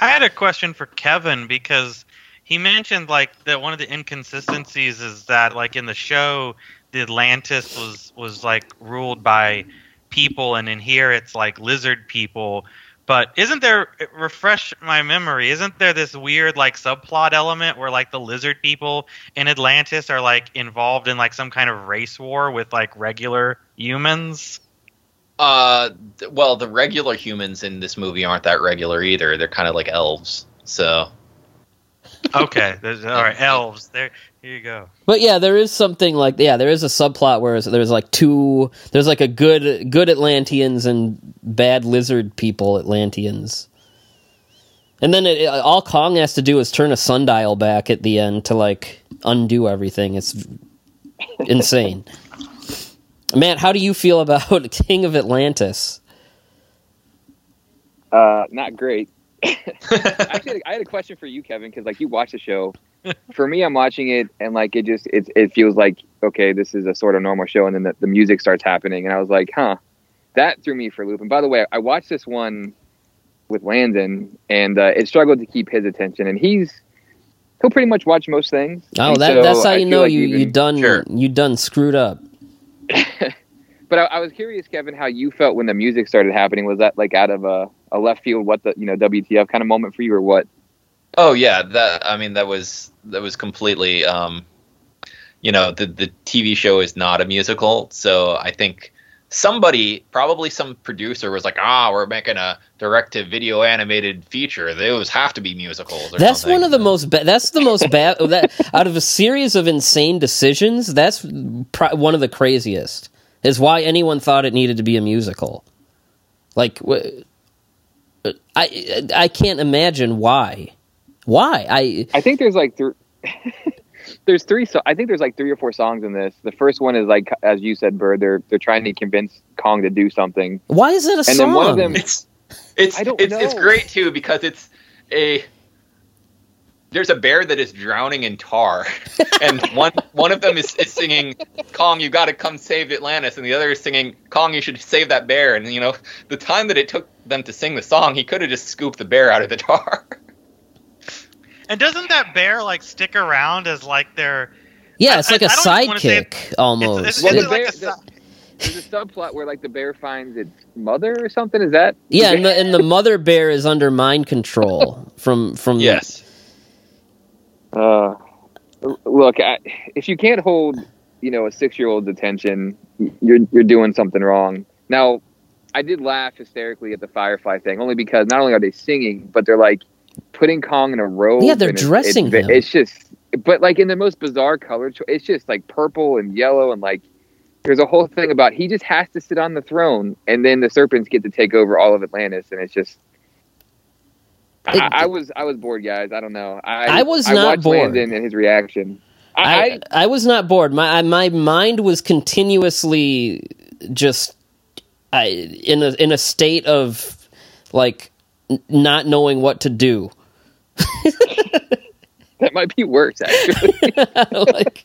I had a question for Kevin because he mentioned like that one of the inconsistencies is that like in the show the Atlantis was was like ruled by people and in here it's like lizard people but isn't there refresh my memory isn't there this weird like subplot element where like the lizard people in atlantis are like involved in like some kind of race war with like regular humans Uh, well, the regular humans in this movie aren't that regular either. They're kind of like elves. So okay there's, all right elves there here you go But yeah, there is something like yeah, there is a subplot where there's like two there's like a good good Atlanteans and bad lizard people Atlanteans. And then it, it- all Kong has to do is turn a sundial back at the end to like undo everything. It's insane. Matt, how do you feel about King of Atlantis? Uh, not great. Actually, I had a question for you, Kevin, because like you watch the show. For me, I'm watching it and like it just it it feels like okay, this is a sort of normal show, and then the, the music starts happening, and I was like, huh, that threw me for a loop. And by the way, I watched this one with Landon, and uh, it struggled to keep his attention, and he's he'll pretty much watch most things. Oh, that so that's how you know like you even- you done Sure. you done screwed up. But I, I was curious, Kevin, how you felt when the music started happening. Was that like out of a, a left field, what the you know WTF kind of moment for you, or what? Oh yeah, that I mean that was that was completely um you know, the the TV show is not a musical, so I think somebody, probably some producer was like, "Ah, we're making a direct to video animated feature. Those have to be musicals or That's something." one of the most. Ba- that's the most bad. that out of a series of insane decisions, that's pro- one of the craziest. Is why anyone thought it needed to be a musical. Like, wh- uh, I I can't imagine why. Why I I think there's like th- there's three. So I think there's like three or four songs in this. The first one is like, as you said, Byrd. They're they're trying to convince Kong to do something. why is it a And song? then one of them- It's it's it's, it's great too because it's a there's a bear that is drowning in tar, and one one of them is, is singing "Kong, you got to come save Atlantis," and the other is singing "Kong, you should save that bear." And you know, the time that it took them to sing the song, he could have just scooped the bear out of the tar. and doesn't that bear like stick around as like their yeah, it's I- like a I don't wanna say it- sidekick almost. it's, Well, it's the like bear- a the- there's a subplot where like the bear finds its mother or something. Is that Yeah, and the and the mother bear is under mind control from from Yes. Uh, look, I, if you can't hold, you know, a six-year-old's attention, you're you're doing something wrong. Now, I did laugh hysterically at the Firefly thing, only because not only are they singing, but they're like putting Kong in a robe. Yeah, they're and it's- dressing it's, him. It's just, but like in the most bizarre color. It's just like purple and yellow, and like there's a whole thing about he just has to sit on the throne, and then the serpents get to take over all of Atlantis, and it's just. It- I, I was I was bored, guys. I don't know. I I was not watched bored. Landon and his reaction. I, I, I I was not bored. My I- my mind was continuously just I in a in a state of like n- not knowing what to do. that might be worse actually. like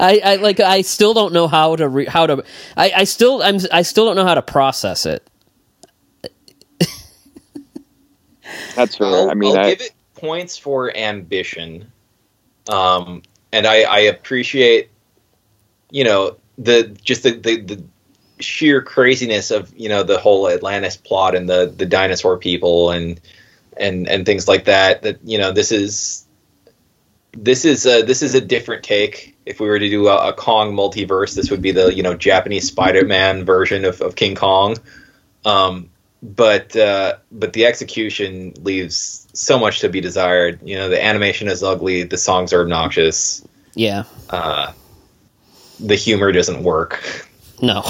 I, I like I still don't know how to re- how to I, I still I'm I still don't know how to process it. That's fair. I'll, I mean, I'll I, give it points for ambition, um, and I, I appreciate, you know, the just the, the the sheer craziness of you know the whole Atlantis plot and the the dinosaur people and and and things like that. That you know this is this is a, this is a different take. If we were to do a, a Kong multiverse, this would be the you know Japanese Spider-Man version of, of King Kong. Um, but uh, but the execution leaves so much to be desired. You know, the animation is ugly, the songs are obnoxious, Yeah. uh, the humor doesn't work. No.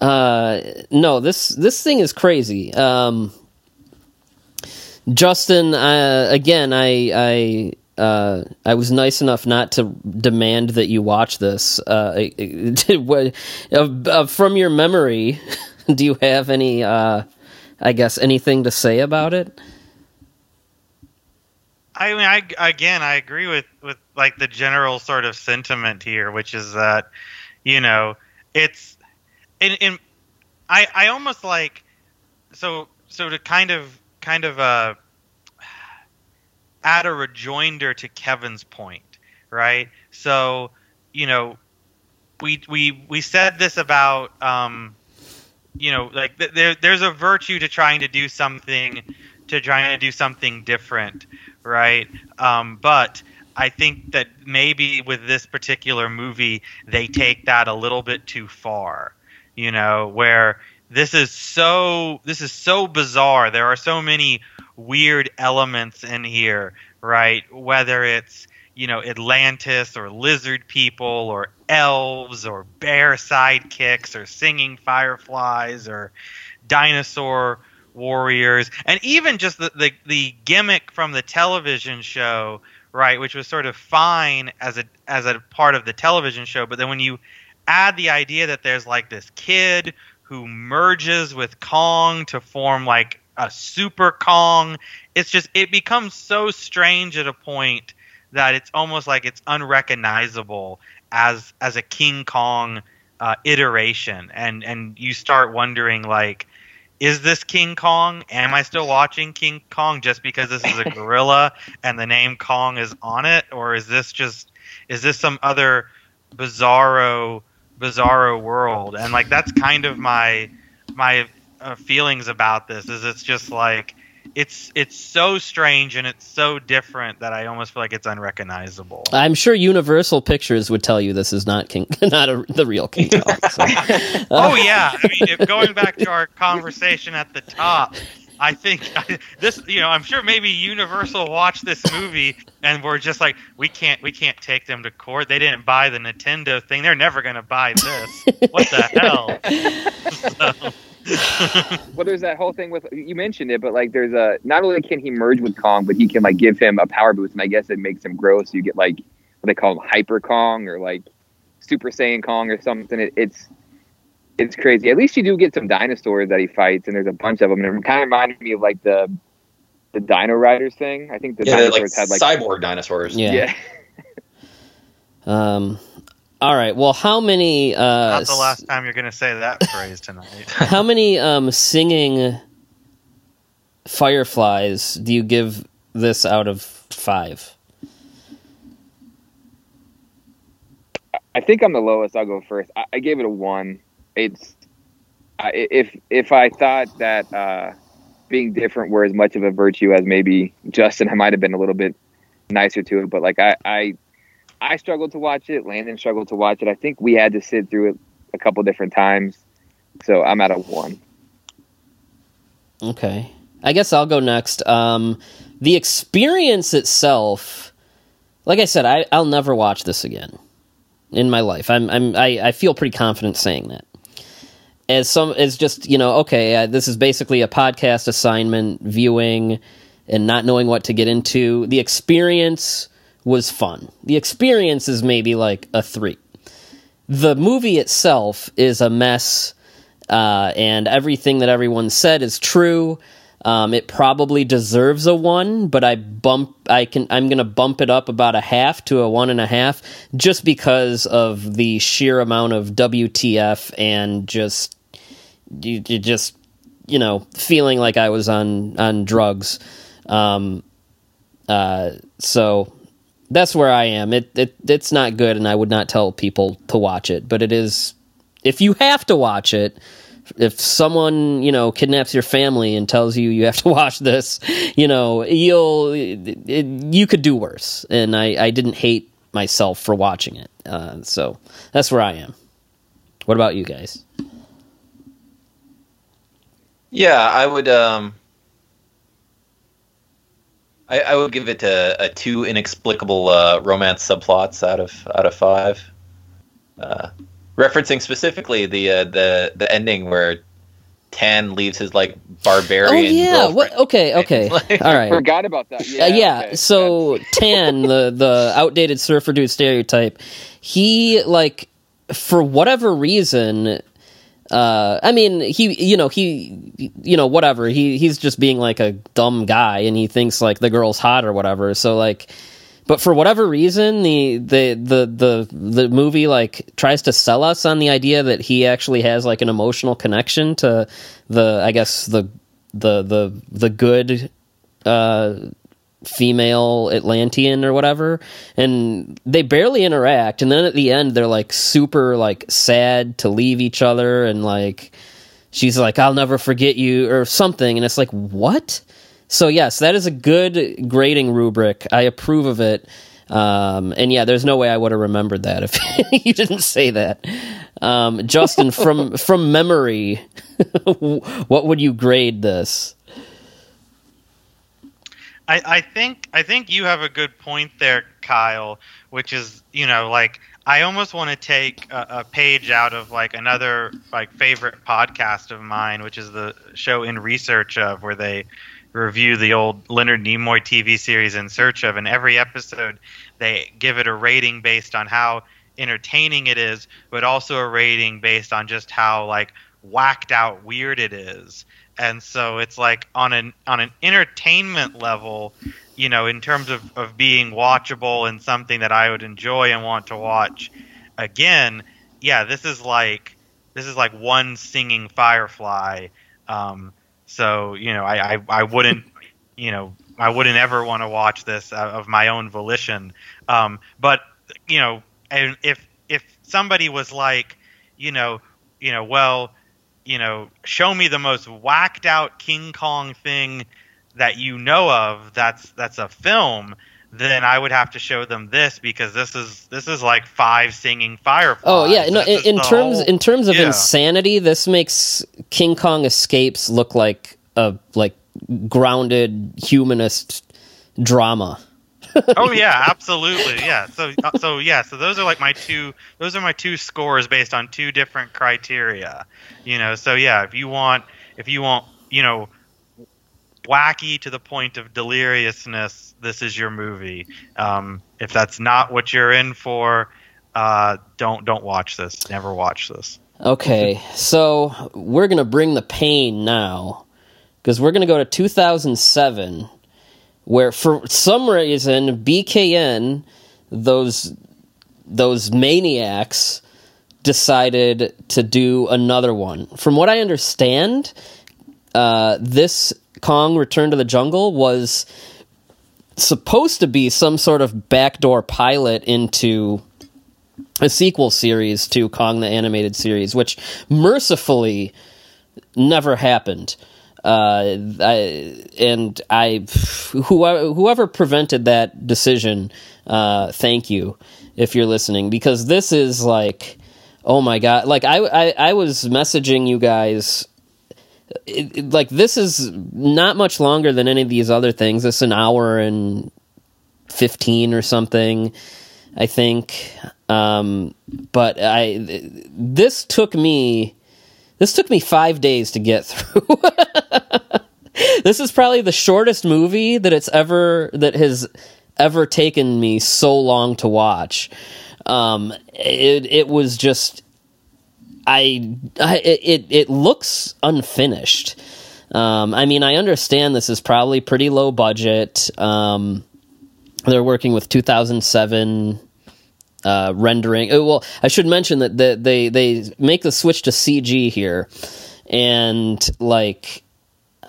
uh no, this this thing is crazy. Um Justin, uh, again, I I uh, I was nice enough not to demand that you watch this. Uh, what, from your memory, do you have any? Uh, I guess anything to say about it? I mean, I again, I agree with with like the general sort of sentiment here, which is that you know it's in in I I almost like so so to kind of kind of uh add a rejoinder to Kevin's point, right? So you know we we we said this about um you know like th- there there's a virtue to trying to do something to trying to do something different right? Um, but I think that maybe with this particular movie, they take that a little bit too far. You know, where this is so this is so bizarre. There are so many weird elements in here, right? Whether it's you know Atlantis or lizard people or elves or bear sidekicks or singing fireflies or dinosaur warriors. And even just the, the the gimmick from the television show right which was sort of fine as a as a part of the television show. But then when you add the idea that there's like this kid who merges with Kong to form like a super Kong it's just it becomes so strange at a point that it's almost like it's unrecognizable as as a King Kong uh, iteration and and you start wondering like is this King Kong? Am I still watching King Kong just because this is a gorilla and the name Kong is on it, or is this just is this some other bizarro bizarro world? And like that's kind of my my uh, feelings about this. Is it's just like it's it's so strange and it's so different that I almost feel like it's unrecognizable. I'm sure Universal Pictures would tell you this is not King, not a, the real King Kong. So. oh yeah, I mean, if going back to our conversation at the top, I think I, this, you know, I'm sure maybe Universal watched this movie and we're just like, we can't, we can't take them to court. They didn't buy the Nintendo thing. They're never going to buy this. What the hell? So- well, there's that whole thing with you mentioned it, but like there's a not only can he merge with Kong, but he can like give him a power boost, and I guess it makes him grow. So you get like what they call him Hyper Kong or like Super Saiyan Kong or something. It, it's it's crazy. At least you do get some dinosaurs that he fights, and there's a bunch of them. And it kind of reminded me of like the the Dino Riders thing. I think the yeah, they're like, dinosaurs had like cyborg dinosaurs. Yeah. yeah. Um. All right. Well, how many? Uh, Not the last time you're going to say that phrase tonight. How many um, singing fireflies do you give this out of five? I think I'm the lowest. I'll go first. I, I gave it a one. It's I, if if I thought that uh, being different were as much of a virtue as maybe Justin, I might have been a little bit nicer to it. But like I I, I struggled to watch it. Landon struggled to watch it. I think we had to sit through it a couple different times. So I'm at a one. Okay. I guess I'll go next. Um, the experience itself, like I said, I, I'll never watch this again in my life. I'm, I'm I, I feel pretty confident saying that. As some as just you know, okay, uh, this is basically a podcast assignment, viewing, and not knowing what to get into. The experience was fun. The experience is maybe like a three. The movie itself is a mess, uh, and everything that everyone said is true. Um, it probably deserves a one, but I bump. I can. I'm gonna bump it up about a half to a one and a half, just because of the sheer amount of WTF and just you, you just you know feeling like I was on on drugs. Um, uh, so that's where I am. It, it it's not good, and I would not tell people to watch it. But it is. If you have to watch it, if someone you know kidnaps your family and tells you you have to watch this, you know you'll it, you could do worse. And I I didn't hate myself for watching it. Uh, so that's where I am. What about you guys? Yeah, I would. Um, I, I would give it a, a two inexplicable uh, romance subplots out of out of five. Uh, referencing specifically the uh, the the ending where Tan leaves his like barbarian. Oh yeah. What? Okay. Okay. Like- All right. Forgot about that. Yeah, Yeah. yeah. okay. So Tan, the the outdated surfer dude stereotype, he like for whatever reason. Uh, I mean, he, you know, he, you know, whatever. He he's just being like a dumb guy, and he thinks like the girl's hot or whatever. So like, but for whatever reason, the the the the the movie like tries to sell us on the idea that he actually has like an emotional connection to the, I guess the the the the good uh female Atlantean or whatever, and they barely interact. And then at the end, they're like super like sad to leave each other, and like she's like, "I'll never forget you" or something, and it's like, what? So yes, that is a good grading rubric. I approve of it. Um, and yeah, there's no way I would have remembered that if you didn't say that. Um, Justin, from from memory, what would you grade this? I, I think I think you have a good point there, Kyle. Which is, you know, like I almost want to take a, a page out of like another like favorite podcast of mine, which is the show In Research of, where they review the old Leonard Nimoy TV series In Search of, and every episode they give it a rating based on how entertaining it is, but also a rating based on just how like whacked out weird it is and so it's like on an on an entertainment level you know in terms of, of being watchable and something that i would enjoy and want to watch again yeah this is like this is like one singing firefly. Um, so you know I, I i wouldn't you know i wouldn't ever want to watch this of my own volition. Um, but you know and if if somebody was like you know you know well you know, show me the most whacked out King Kong thing that you know of that's that's a film, then I would have to show them this because this is this is like five singing fireflies. Oh yeah, no. In, in terms whole- in terms of yeah. insanity, this makes King Kong Escapes look like a like grounded humanist drama. Oh yeah, absolutely, yeah. So uh, so yeah, so those are like my two. Those are my two scores based on two different criteria. You know, so yeah, if you want, if you want, you know, wacky to the point of deliriousness, this is your movie. Um, if that's not what you're in for, uh, don't don't watch this. Never watch this. Okay, so we're gonna bring the pain now because we're gonna go to 2007, where for some reason BKN those those maniacs decided to do another one. From what I understand, uh, this Kong Return to the Jungle was supposed to be some sort of backdoor pilot into a sequel series to Kong the Animated Series, which mercifully never happened. Uh, I, and I, whoever, whoever prevented that decision, uh, thank you if you're listening, because this is like, oh my god! Like I, I, I was messaging you guys. It, it, like this is not much longer than any of these other things. It's an hour and fifteen or something, I think. Um, but I, this took me this took me five days to get through. this is probably the shortest movie that it's ever that has ever taken me so long to watch. Um, it it was just I, I it it looks unfinished. Um, I mean, I understand this is probably pretty low budget. Um, they're working with 2007 uh, rendering. Oh, well, I should mention that the, they they make the switch to CG here, and like,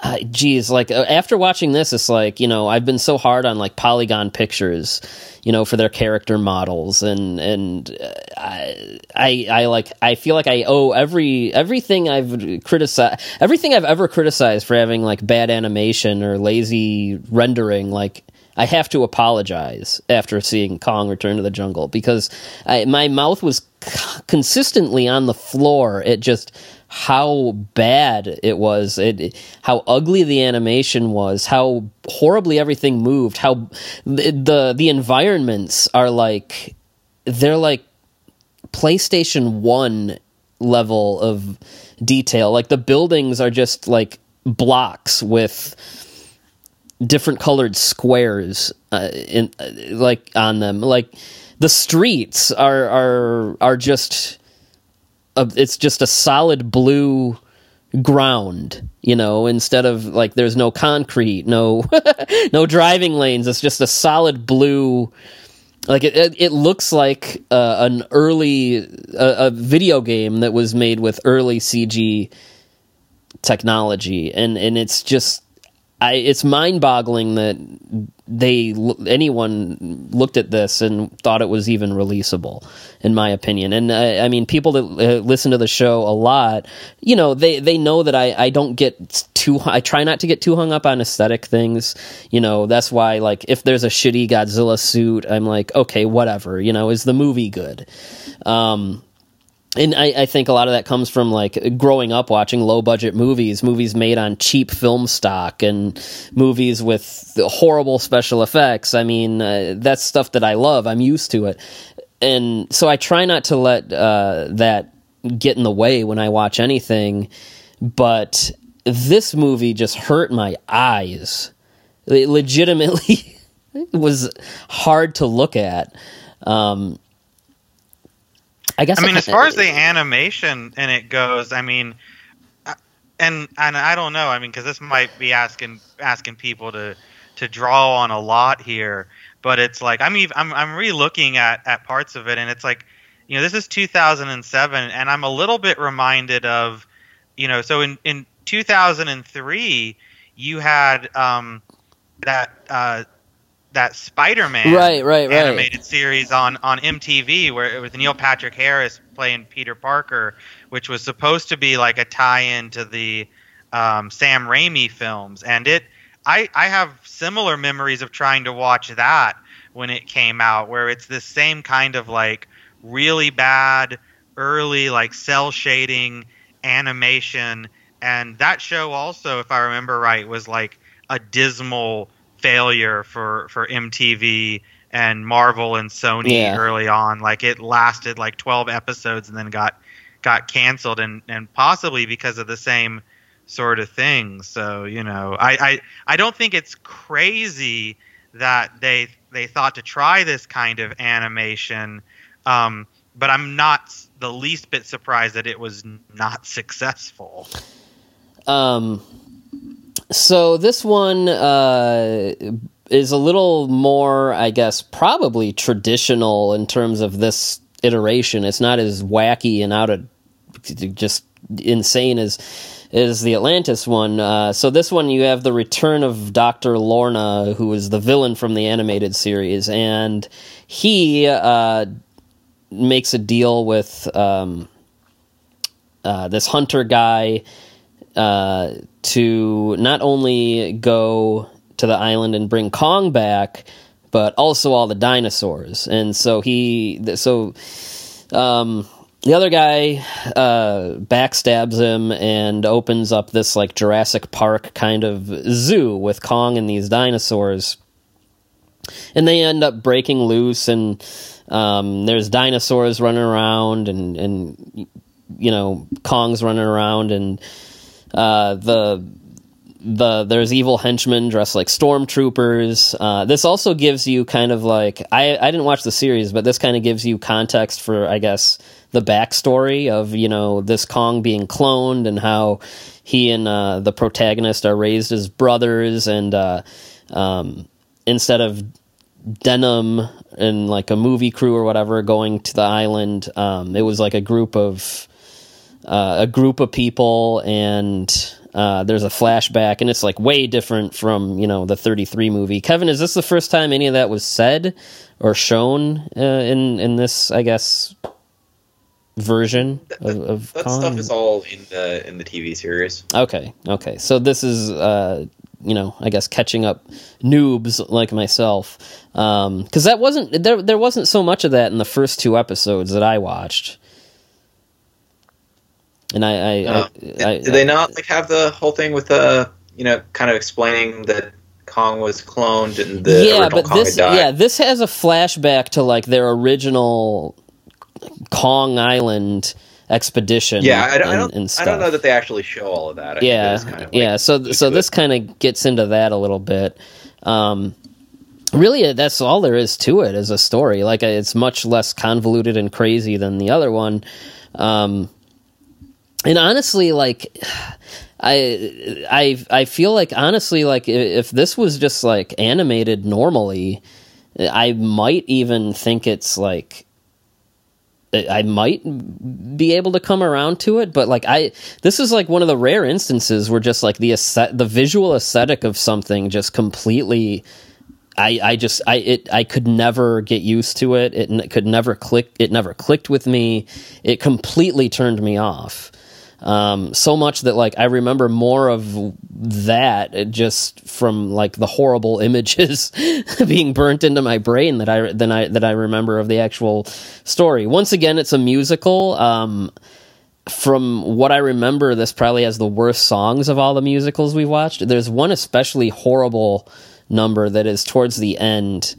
uh, geez, like uh, after watching this, it's like you know I've been so hard on like polygon pictures, you know, for their character models, and and uh, I, I I like I feel like I owe every everything I've criticized everything I've ever criticized for having like bad animation or lazy rendering, like I have to apologize after seeing Kong Return to the Jungle because I, my mouth was c- consistently on the floor at just how bad it was, it, how ugly the animation was, how horribly everything moved, how the, the the environments are like they're like PlayStation 1 level of detail. Like the buildings are just like blocks with different colored squares uh, in uh, like on them. Like the streets are are are just a, it's just a solid blue ground you know instead of like there's no concrete no no driving lanes. It's just a solid blue like it, it, it looks like uh, an early a, a video game that was made with early CG technology. And and it's just I, it's mind-boggling that they anyone looked at this and thought it was even releasable, in my opinion. And I, I mean, people that uh, listen to the show a lot, you know, they they know that I I don't get too I try not to get too hung up on aesthetic things. You know, that's why like if there's a shitty Godzilla suit, I'm like, okay, whatever. You know, is the movie good? Um, and I, I, think a lot of that comes from like growing up watching low budget movies, movies made on cheap film stock, and movies with horrible special effects. I mean, uh, that's stuff that I love. I'm used to it, and so I try not to let uh, that get in the way when I watch anything. But this movie just hurt my eyes. It legitimately was hard to look at. Um, I guess. I mean, as far as the animation in it goes, I mean, and and I don't know. I mean, because this might be asking asking people to to draw on a lot here, but it's like I'm even, I'm I'm re-looking at at parts of it, and it's like, you know, this is 2007, and I'm a little bit reminded of, you know, so in in 2003, you had um that uh that Spider-Man right, right, right. animated series on on MTV where it was Neil Patrick Harris playing Peter Parker, which was supposed to be like a tie-in to the um, Sam Raimi films, and it I I have similar memories of trying to watch that when it came out, where it's the same kind of like really bad early like cel shading animation, and that show also, if I remember right, was like a dismal failure for for MTV and Marvel and Sony yeah. early on. Like it lasted like 12 episodes and then got got canceled and and possibly because of the same sort of thing. So, you know, I I, I don't think it's crazy that they they thought to try this kind of animation. Um, but I'm not the least bit surprised that it was not successful. Um so this one uh, is a little more, I guess, probably traditional in terms of this iteration. It's not as wacky and out of just insane as is the Atlantis one. Uh, so this one you have the return of Doctor Lorna, who is the villain from the animated series, and he uh, makes a deal with um, uh, this hunter guy uh, to not only go to the island and bring Kong back, but also all the dinosaurs. And so he, so um, the other guy uh, backstabs him and opens up this like Jurassic Park kind of zoo with Kong and these dinosaurs. And they end up breaking loose, and um, there's dinosaurs running around, and and you know Kong's running around, and uh, the the there's evil henchmen dressed like stormtroopers. Uh, this also gives you kind of like I I didn't watch the series, but this kind of gives you context for I guess the backstory of you know this Kong being cloned and how he and uh, the protagonist are raised as brothers, and uh, um, instead of Denham and like a movie crew or whatever going to the island, um, it was like a group of uh, a group of people and. Uh, there's a flashback, and it's like way different from you know the 33 movie. Kevin, is this the first time any of that was said or shown uh, in in this? I guess version of, of that Kong? stuff is all in the in the TV series. Okay, okay. So this is, uh, you know, I guess catching up noobs like myself, because that wasn't there. There wasn't so much of that in the first two episodes that I watched. And I, I, Uh, I, I, did they not like have the whole thing with the you know kind of explaining that Kong was cloned and the yeah, original but Kong this, yeah, this has a flashback to like their original Kong Island expedition. Yeah, I, I and- don't. and I don't know that they actually show all of that. I yeah, kind of, like, yeah. So so this kind of gets into that a little bit. Um, really, that's all there is to it as a story. Like it's much less convoluted and crazy than the other one. Um, and honestly, like I I I feel like honestly, like if this was just like animated normally, I might even think it's like I might be able to come around to it, but like I, this is like one of the rare instances where just like the the visual aesthetic of something just completely, I, I just, I, it, I could never get used to it. It could never click. It never clicked with me. It completely turned me off. Um, so much that like I remember more of that uh, just from like the horrible images being burnt into my brain that I than I that I remember of the actual story. Once again, it's a musical. Um, from what I remember, this probably has the worst songs of all the musicals we've watched. There's one especially horrible number that is towards the end,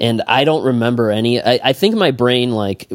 and I don't remember any. I, I think my brain like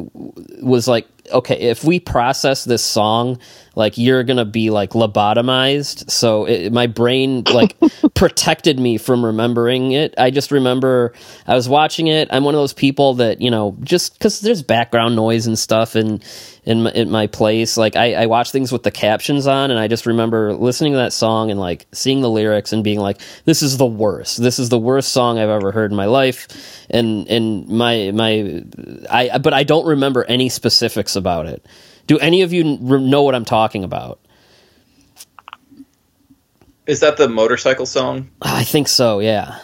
was like, okay, if we process this song, like you're gonna be like lobotomized. So it, my brain like protected me from remembering it. I just remember I was watching it. I'm one of those people that you know just because there's background noise and stuff in in my, in my place. Like I, I watch things with the captions on, and I just remember listening to that song and like seeing the lyrics and being like, "This is the worst. This is the worst song I've ever heard in my life." And and my my I but I don't remember any specifics about it. Do any of you know what I'm talking about? Is that the motorcycle song? I think so. Yeah.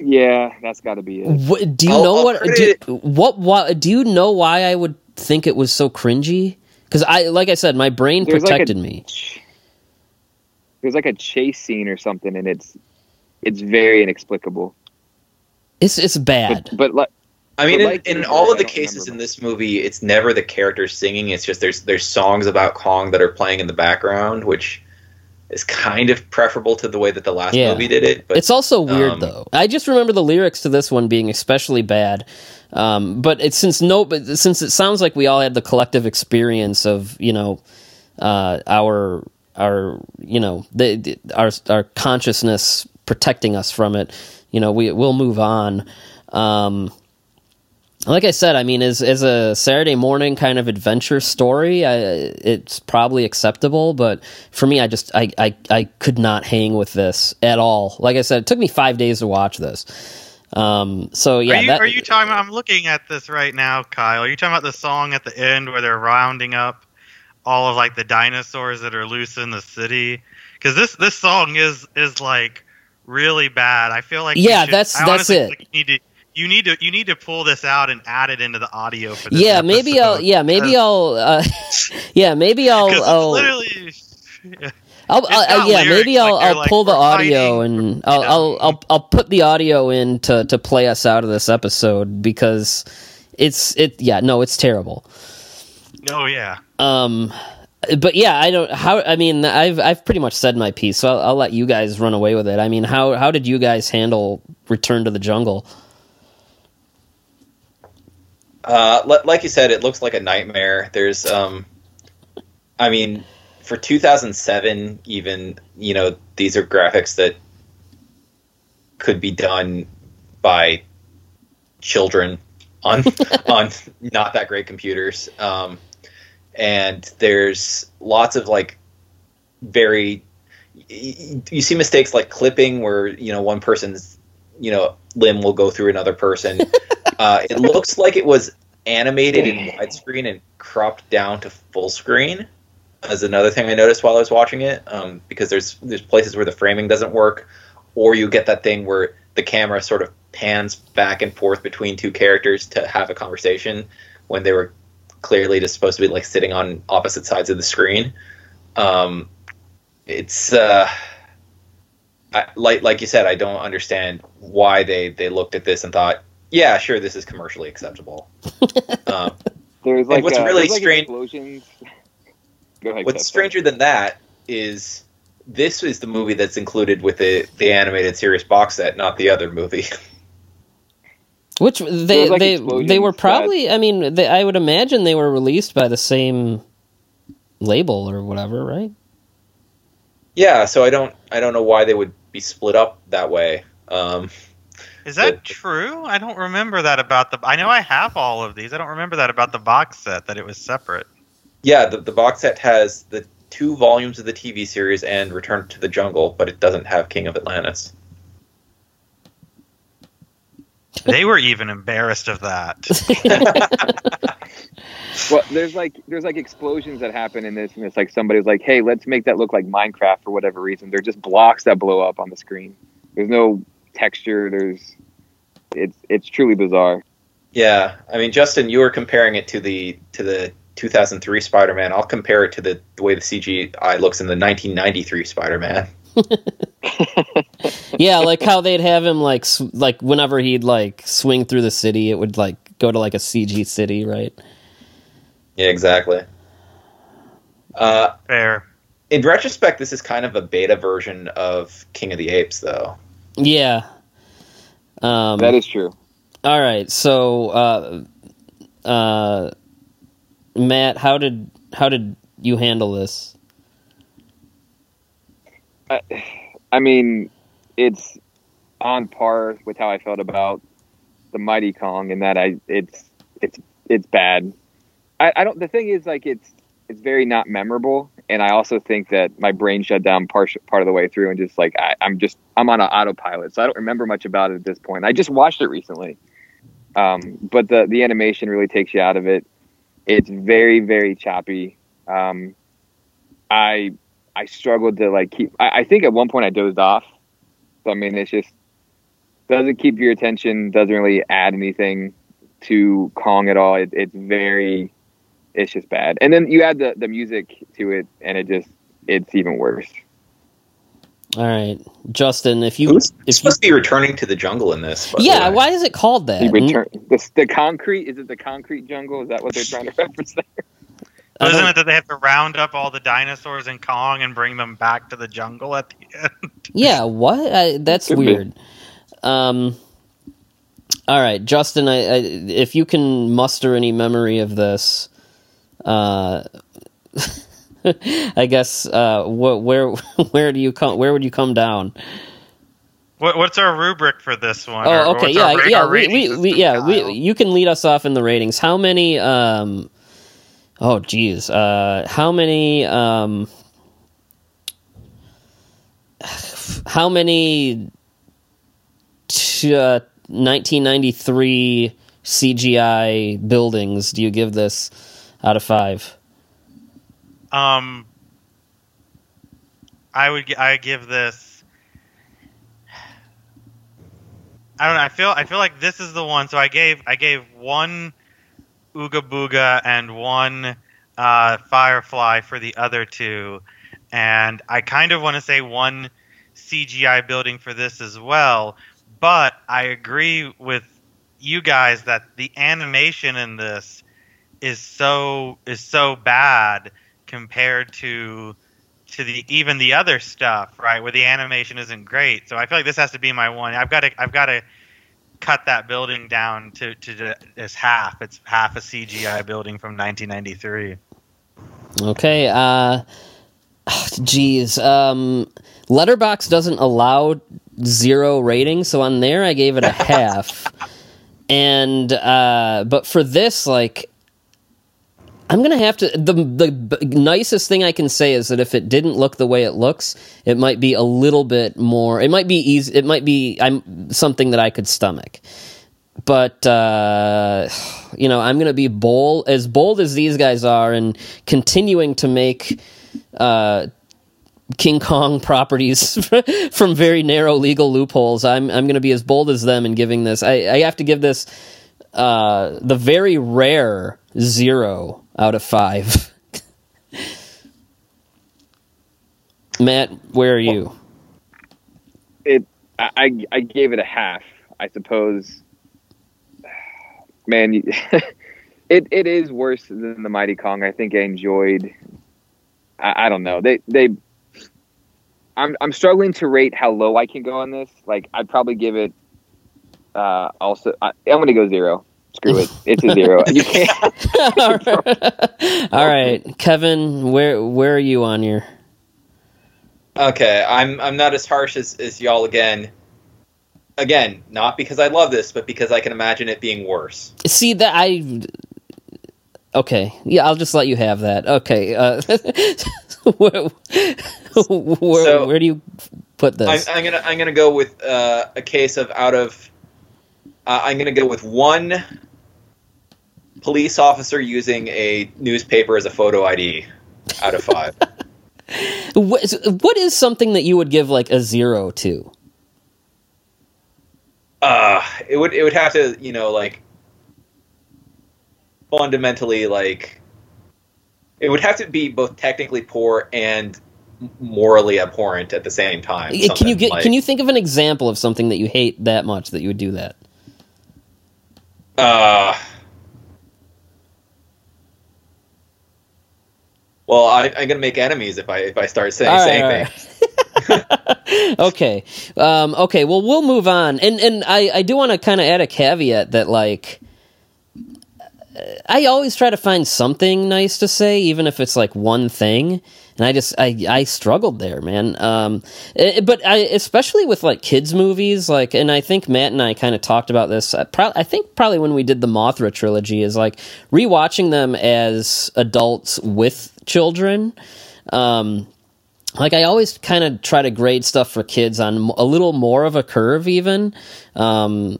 Yeah, that's got to be it. What, do you I'll- know I'll what? credit Do, what? What? Do you know why I would think it was so cringy? Because I, like I said, my brain There's like a- protected me. There's like a chase scene or something, and it's it's very inexplicable. It's it's bad. But but like I mean, in, in all of the cases in this movie, it's never the characters singing. It's just there's there's songs about Kong that are playing in the background, which is kind of preferable to the way that the last Yeah. movie did it. But it's also weird um, though. I just remember the lyrics to this one being especially bad. Um, but it's since no, but since it sounds like we all had the collective experience of you know uh, our our you know the, the our our consciousness protecting us from it. You know, we we'll move on. Um, like I said, I mean, as as a Saturday morning kind of adventure story, I, it's probably acceptable. But for me, I just I, I I could not hang with this at all. Like I said, it took me five days to watch this. Um, so yeah, are you that, are you talking? About, I'm looking at this right now, Kyle. Are you talking about the song at the end where they're rounding up all of like the dinosaurs that are loose in the city? Because this this song is is like really bad. I feel like Yeah, should- that's- I that's it. need to you need to you need to pull this out and add it into the audio for this yeah, maybe I'll. Yeah, maybe I'll. Uh, yeah, maybe I'll. I'll literally, I'll, I'll got yeah, lyrics, maybe I'll, like I'll like, pull the audio fighting," and I'll, I'll. I'll I'll put the audio in to to play us out of this episode because it's it yeah no it's terrible. oh yeah. Um, but yeah, I don't how I mean I've I've pretty much said my piece, so I'll, I'll let you guys run away with it. I mean how how did you guys handle Return to the Jungle? Uh, li- like you said, it looks like a nightmare. There's, um, I mean, for 2007, even you know, these are graphics that could be done by children on on not that great computers. Um, and there's lots of like very you see mistakes like clipping where you know one person's you know limb will go through another person uh, it looks like it was animated in widescreen and cropped down to full screen. As another thing I noticed while I was watching it, um, because there's there's places where the framing doesn't work, or you get that thing where the camera sort of pans back and forth between two characters to have a conversation when they were clearly just supposed to be like sitting on opposite sides of the screen. Um, it's uh, I, like like you said, I don't understand why they they looked at this and thought, yeah, sure, this is commercially acceptable. um, There's like what's uh, really there's, like, strange- explosions. Ahead. what's Seth. stranger than that is this is the movie that's included with the the animated series box set, not the other movie. Which they like, they they were that- probably I mean they, I would imagine they were released by the same label or whatever, right? yeah, so I don't I don't know why they would be split up that way. Um, Is that true? I don't remember that about the. I know I have all of these. I don't remember that about the box set that it was separate. yeah, the, the box set has the two volumes of the TV series and Return to the Jungle, but it doesn't have King of Atlantis. They were even embarrassed of that. Well, there's like there's like explosions that happen in this, and it's like somebody's like, "Hey, let's make that look like Minecraft for whatever reason." They're just blocks that blow up on the screen. There's no texture. There's it's it's truly bizarre. Yeah, I mean, Justin, you were comparing it to the to the 2003 Spider-Man. I'll compare it to the, the way the CGI looks in the 1993 Spider-Man. yeah, like how they'd have him like sw- like whenever he'd like swing through the city, it would like go to like a CG city, right? Yeah, exactly. Uh, Fair. in retrospect, this is kind of a beta version of King of the Apes, though. Yeah. Um, that is true. all right. So, uh, uh, Matt, how did how did you handle this? I, I mean, it's on par with how I felt about the Mighty Kong, and that I it's it's it's bad. I, I don't. The thing is, like, it's it's very not memorable, and I also think that my brain shut down part part of the way through, and just like I, I'm just I'm on an autopilot, so I don't remember much about it at this point. I just watched it recently, um, but the the animation really takes you out of it. It's very very choppy. Um, I I struggled to like keep. I, I think at one point I dozed off. So I mean, it's just doesn't keep your attention. Doesn't really add anything to Kong at all. It, it's very, it's just bad. And then you add the the music to it, and it just it's even worse. All right, Justin, if you Who's if you, supposed to be returning to the jungle in this? yeah, way? why is it called that? The return the, the concrete is it the concrete jungle? Is that what they're trying to reference there? I Isn't don't- it that they have to round up all the dinosaurs in Kong and bring them back to the jungle at the end? Yeah, what? I, that's Could be. weird. Um, all right, Justin, I, I, if you can muster any memory of this, uh, I guess uh, wh- where where do you come? Where would you come down? What, what's our rubric for this one? Oh, okay, yeah, ra- yeah, we, we, we yeah, we, you can lead us off in the ratings. How many? Um, oh, geez, uh, how many? Um, how many? T- uh, 1993 CGI buildings do you give this out of five? Um, I would I give this. I don't know. I feel I feel like this is the one. So I gave I gave one Ooga Booga and one uh, Firefly for the other two, and I kind of want to say one CGI building for this as well. But I agree with you guys that the animation in this is so is so bad compared to to the even the other stuff, right? Where the animation isn't great. So I feel like this has to be my one. I've got to I've got to cut that building down to to as half. It's half a CGI building from 1993. Okay. Uh, geez. Um, Letterboxd doesn't allow zero rating, so on there I gave it a half. and uh, but for this, like I'm gonna have to. The the nicest thing I can say is that if it didn't look the way it looks, it might be a little bit more. It might be easy. It might be I'm something that I could stomach. But uh, you know, I'm gonna be bold as bold as these guys are, and continuing to make uh, King Kong properties from very narrow legal loopholes. I'm I'm gonna be as bold as them in giving this. I, I have to give this uh, the very rare zero out of five. Matt, where are you? It I I gave it a half, I suppose. Man, it it is worse than the Mighty Kong. I think I enjoyed. I, I don't know. They they. I'm I'm struggling to rate how low I can go on this. Like I'd probably give it. Uh, also, I, I'm to go zero screw it. It's a zero. You can't. All, right. All right, Kevin, where where are you on your? Okay, I'm I'm not as harsh as, as y'all again. Again, not because I love this, but because I can imagine it being worse. See that I. Okay, yeah, I'll just let you have that. Okay, uh, where, where, so, where, do you put this? I'm, I'm, gonna I'm gonna go with uh, a case of out of uh, I'm going to go with one police officer using a newspaper as a photo ID out of five. what is something that you would give like a zero to? Uh, it would it would have to you know like fundamentally like it would have to be both technically poor and morally abhorrent at the same time. Can you get? Like, can you think of an example of something that you hate that much that you would do that? Uh, well, I, am gonna make enemies if I if I start saying, right, saying right. things. okay, um, okay. Well, we'll move on, and and I I do want to kind of add a caveat that like. I always try to find something nice to say, even if it's like one thing and I just I I struggled there, man. Um, it, eh, but I especially with like kids movies, like, and I think Matt and I kind of talked about this. I, uh, pro- I think probably when we did the Mothra trilogy is like rewatching them as adults with children. Um, like I always kind of try to grade stuff for kids on a little more of a curve, even. Um,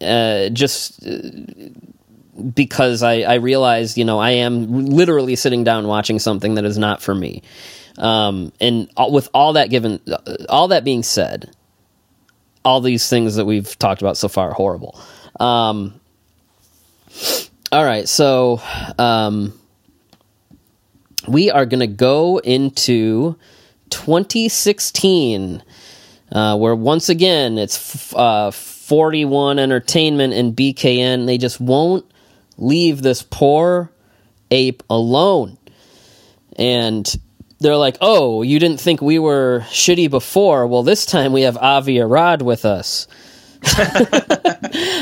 uh, just uh, because I, I realized, you know, I am literally sitting down watching something that is not for me. Um, and with all that given, all that being said, all these things that we've talked about so far are horrible. Um, all right, so um, we are going to go into 2016, uh, where once again it's f- uh, 41 Entertainment and BKN. They just won't leave this poor ape alone. And they're like, oh, you didn't think we were shitty before. Well, this time we have Avi Arad with us.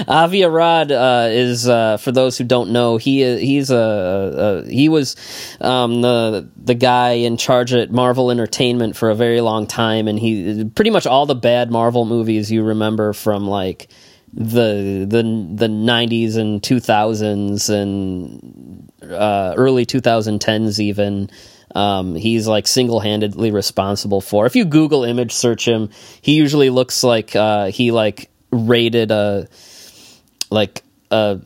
Avi Arad uh, is, uh, for those who don't know, he he's a, a he was um, the the guy in charge at Marvel Entertainment for a very long time, and he pretty much all the bad Marvel movies you remember from like the the the 90s and 2000s and uh, early 2010s even um, he's like single-handedly responsible for if you google image search him he usually looks like uh, he like raided a like a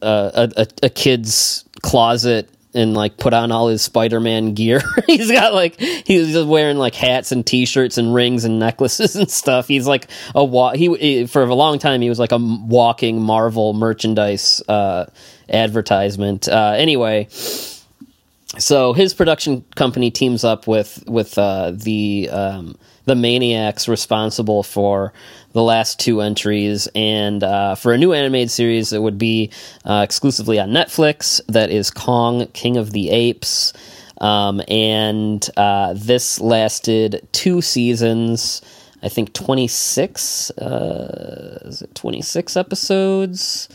a, a, a kid's closet and like put on all his Spider-Man gear. he's got like he's just wearing like hats and t-shirts and rings and necklaces and stuff. He's like a wa- he for a long time he was like a walking Marvel merchandise uh, advertisement. Uh, anyway, so his production company teams up with with uh, the um, the maniacs responsible for the last two entries. And uh, for a new animated series, that would be uh, exclusively on Netflix. That is Kong, King of the Apes. Um, and uh, this lasted two seasons. I think 26, uh, is it 26 episodes?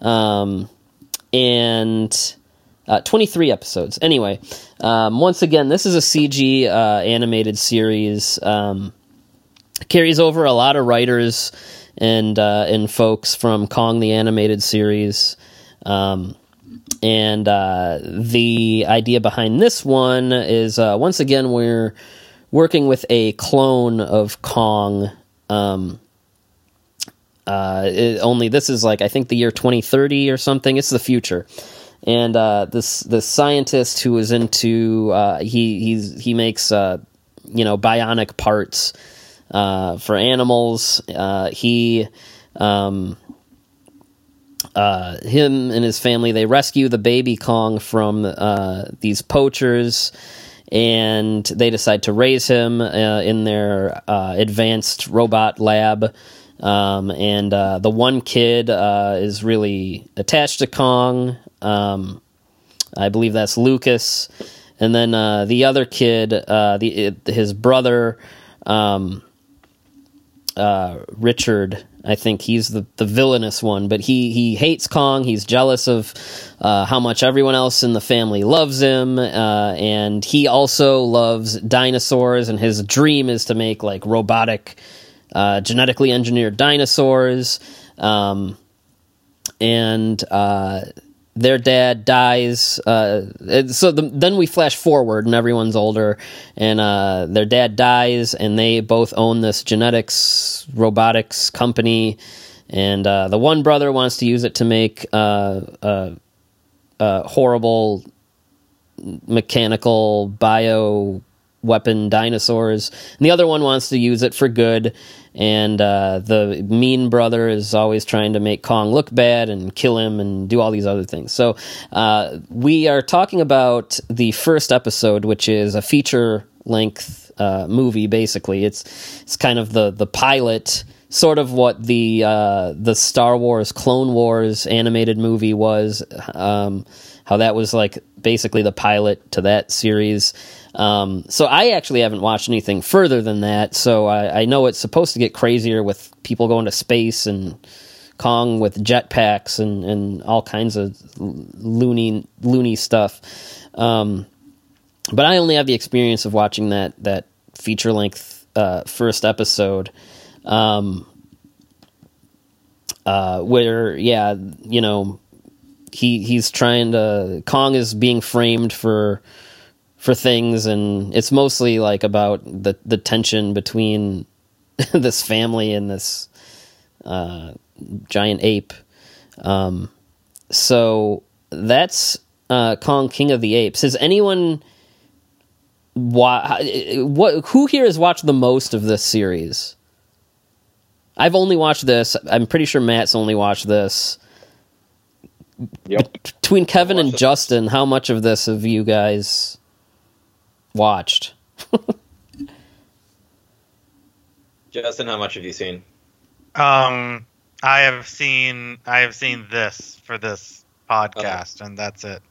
Um, and uh, 23 episodes. Anyway, um, once again, this is a CG uh, animated series. Um, carries over a lot of writers and uh, and folks from Kong the animated series. Um, and uh, the idea behind this one is uh, once again we're working with a clone of Kong. Um, uh, it, only this is like I think the year 2030 or something. It's the future, and uh, this this scientist who is into uh, he he's he makes uh, you know bionic parts uh, for animals. Uh, he, um, uh, him and his family, they rescue the baby Kong from these poachers, and they decide to raise him in their advanced robot lab. Um, and the one kid is really attached to Kong. Um, I believe that's Lucas, and then the other kid, the his brother. Um, uh, Richard. I think he's the, the villainous one, but he, he hates Kong. He's jealous of uh, how much everyone else in the family loves him, uh, and he also loves dinosaurs. And his dream is to make like robotic, uh, genetically engineered dinosaurs. Um, and uh, their dad dies. Uh, so the, then we flash forward, and everyone's older, and uh, their dad dies, and they both own this genetics robotics company. And uh, the one brother wants to use it to make uh, uh, uh, horrible mechanical bio weapon dinosaurs, and the other one wants to use it for good. And uh, the mean brother is always trying to make Kong look bad and kill him and do all these other things. So uh, we are talking about the first episode, which is a feature length uh, movie. Basically, it's it's kind of the the pilot. Sort of what the uh, the Star Wars Clone Wars animated movie was, um, how that was like basically the pilot to that series. Um, so I actually haven't watched anything further than that. So I, I, know it's supposed to get crazier with people going to space and Kong with jetpacks and, and all kinds of loony loony stuff. Um, but I only have the experience of watching that that feature length uh, first episode. Um, uh, where yeah, you know, he he's trying to Kong is being framed for for things, and it's mostly like about the the tension between this family and this uh, giant ape. Um, so that's uh, Kong, King of the Apes. Has anyone? Wa- what who here has watched the most of this series? I've only watched this. I'm pretty sure Matt's only watched this. Yep. Between Kevin and Justin, how much of this have you guys watched. Justin, how much have you seen? Um, I have seen I have seen this for this podcast, and that's it.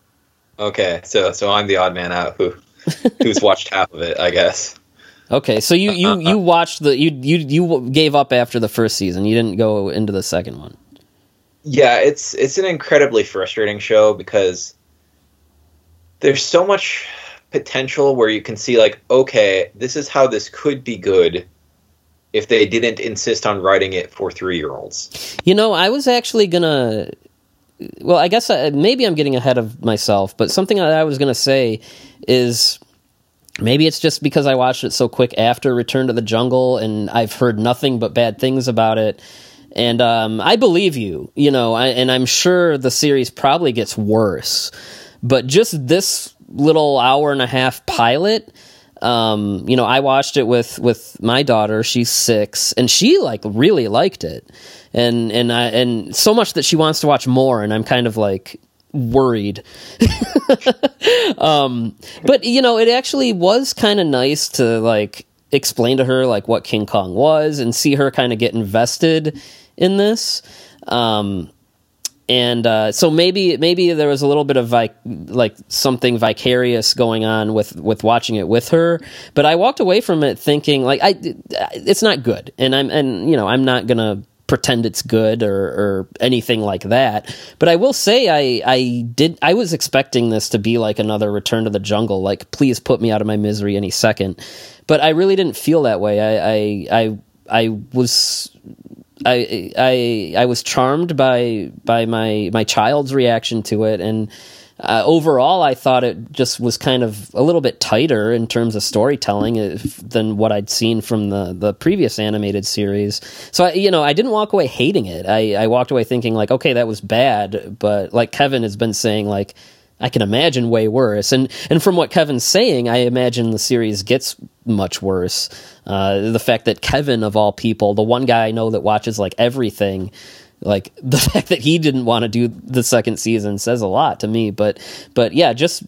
Okay, so so I'm the odd man out who who's watched half of it, I guess. Okay, so you you you watched the you you you gave up after the first season. You didn't go into the second one. Yeah, it's it's an incredibly frustrating show because there's so much potential where you can see like okay this is how this could be good if they didn't insist on writing it for three year olds you know i was actually gonna well i guess I, maybe i'm getting ahead of myself but something that i was gonna say is maybe it's just because i watched it so quick after return to the jungle and i've heard nothing but bad things about it and um, i believe you you know I, and i'm sure the series probably gets worse but just this little hour and a half pilot um, you know, I watched it with with my daughter. She's six, and she like really liked it, and and I and so much that she wants to watch more. And I'm kind of like worried. um, but you know, it actually was kind of nice to like explain to her like what King Kong was and see her kind of get invested in this. Um, and uh, so maybe maybe there was a little bit of like like something vicarious going on with with watching it with her. But i walked away from it thinking like i it's not good. And i'm and you know i'm not gonna pretend it's good or, or anything like that. But i will say i i did i was expecting this to be like another return to the jungle like please put me out of my misery any second. But i really didn't feel that way. I i i, I was I I I was charmed by by my my child's reaction to it, and uh, overall, I thought it just was kind of a little bit tighter in terms of storytelling if, than what I'd seen from the the previous animated series. So I, you know, I didn't walk away hating it. I I walked away thinking like, okay, that was bad, but like Kevin has been saying, like I can imagine way worse. And and from what Kevin's saying, I imagine the series gets much worse. Uh, the fact that Kevin, of all people, the one guy I know that watches like everything, like the fact that he didn't want to do the second season says a lot to me. But but yeah, just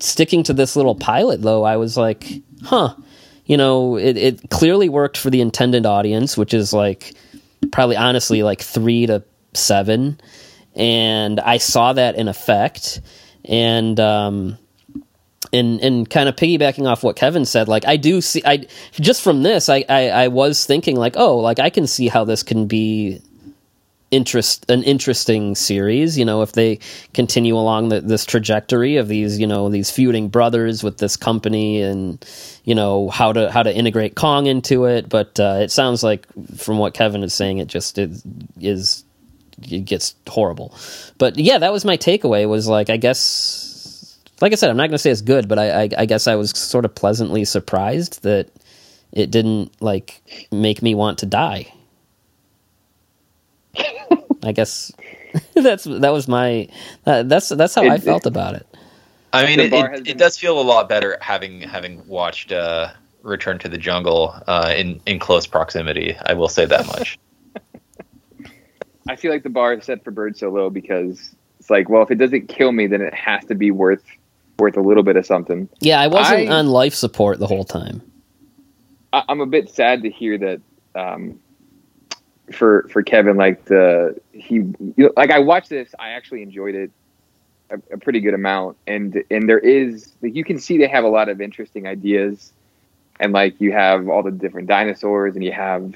sticking to this little pilot though, I was like, huh. You know, it, it clearly worked for the intended audience, which is like probably honestly like three to seven and I saw that in effect. And um, and and kind of piggybacking off what Kevin said, like I do see, I just from this, I, I I was thinking like, oh, like I can see how this can be interest an interesting series you know if they continue along the, this trajectory of these you know these feuding brothers with this company and you know how to how to integrate kong into it. But uh, it sounds like from what kevin is saying it just is, is it gets horrible. But yeah, that was my takeaway. Was like I guess, like I said, I'm not going to say it's good, but I, I, I guess I was sort of pleasantly surprised that it didn't like make me want to die. I guess that's that was my uh, that's that's how it, I felt about it. I mean, it, it, it, does feel a lot better having having watched uh, Return to the Jungle uh, in in close proximity. I will say that much. I feel like the bar is set for Byrd so low because it's like, well, if it doesn't kill me, then it has to be worth worth a little bit of something. Yeah, I wasn't I, on life support the whole time. I, am a bit sad to hear that um, for for Kevin, like the he you know, like I watched this, I actually enjoyed it a, a, pretty good amount, and and there is like you can see they have a lot of interesting ideas, and like you have all the different dinosaurs, and you have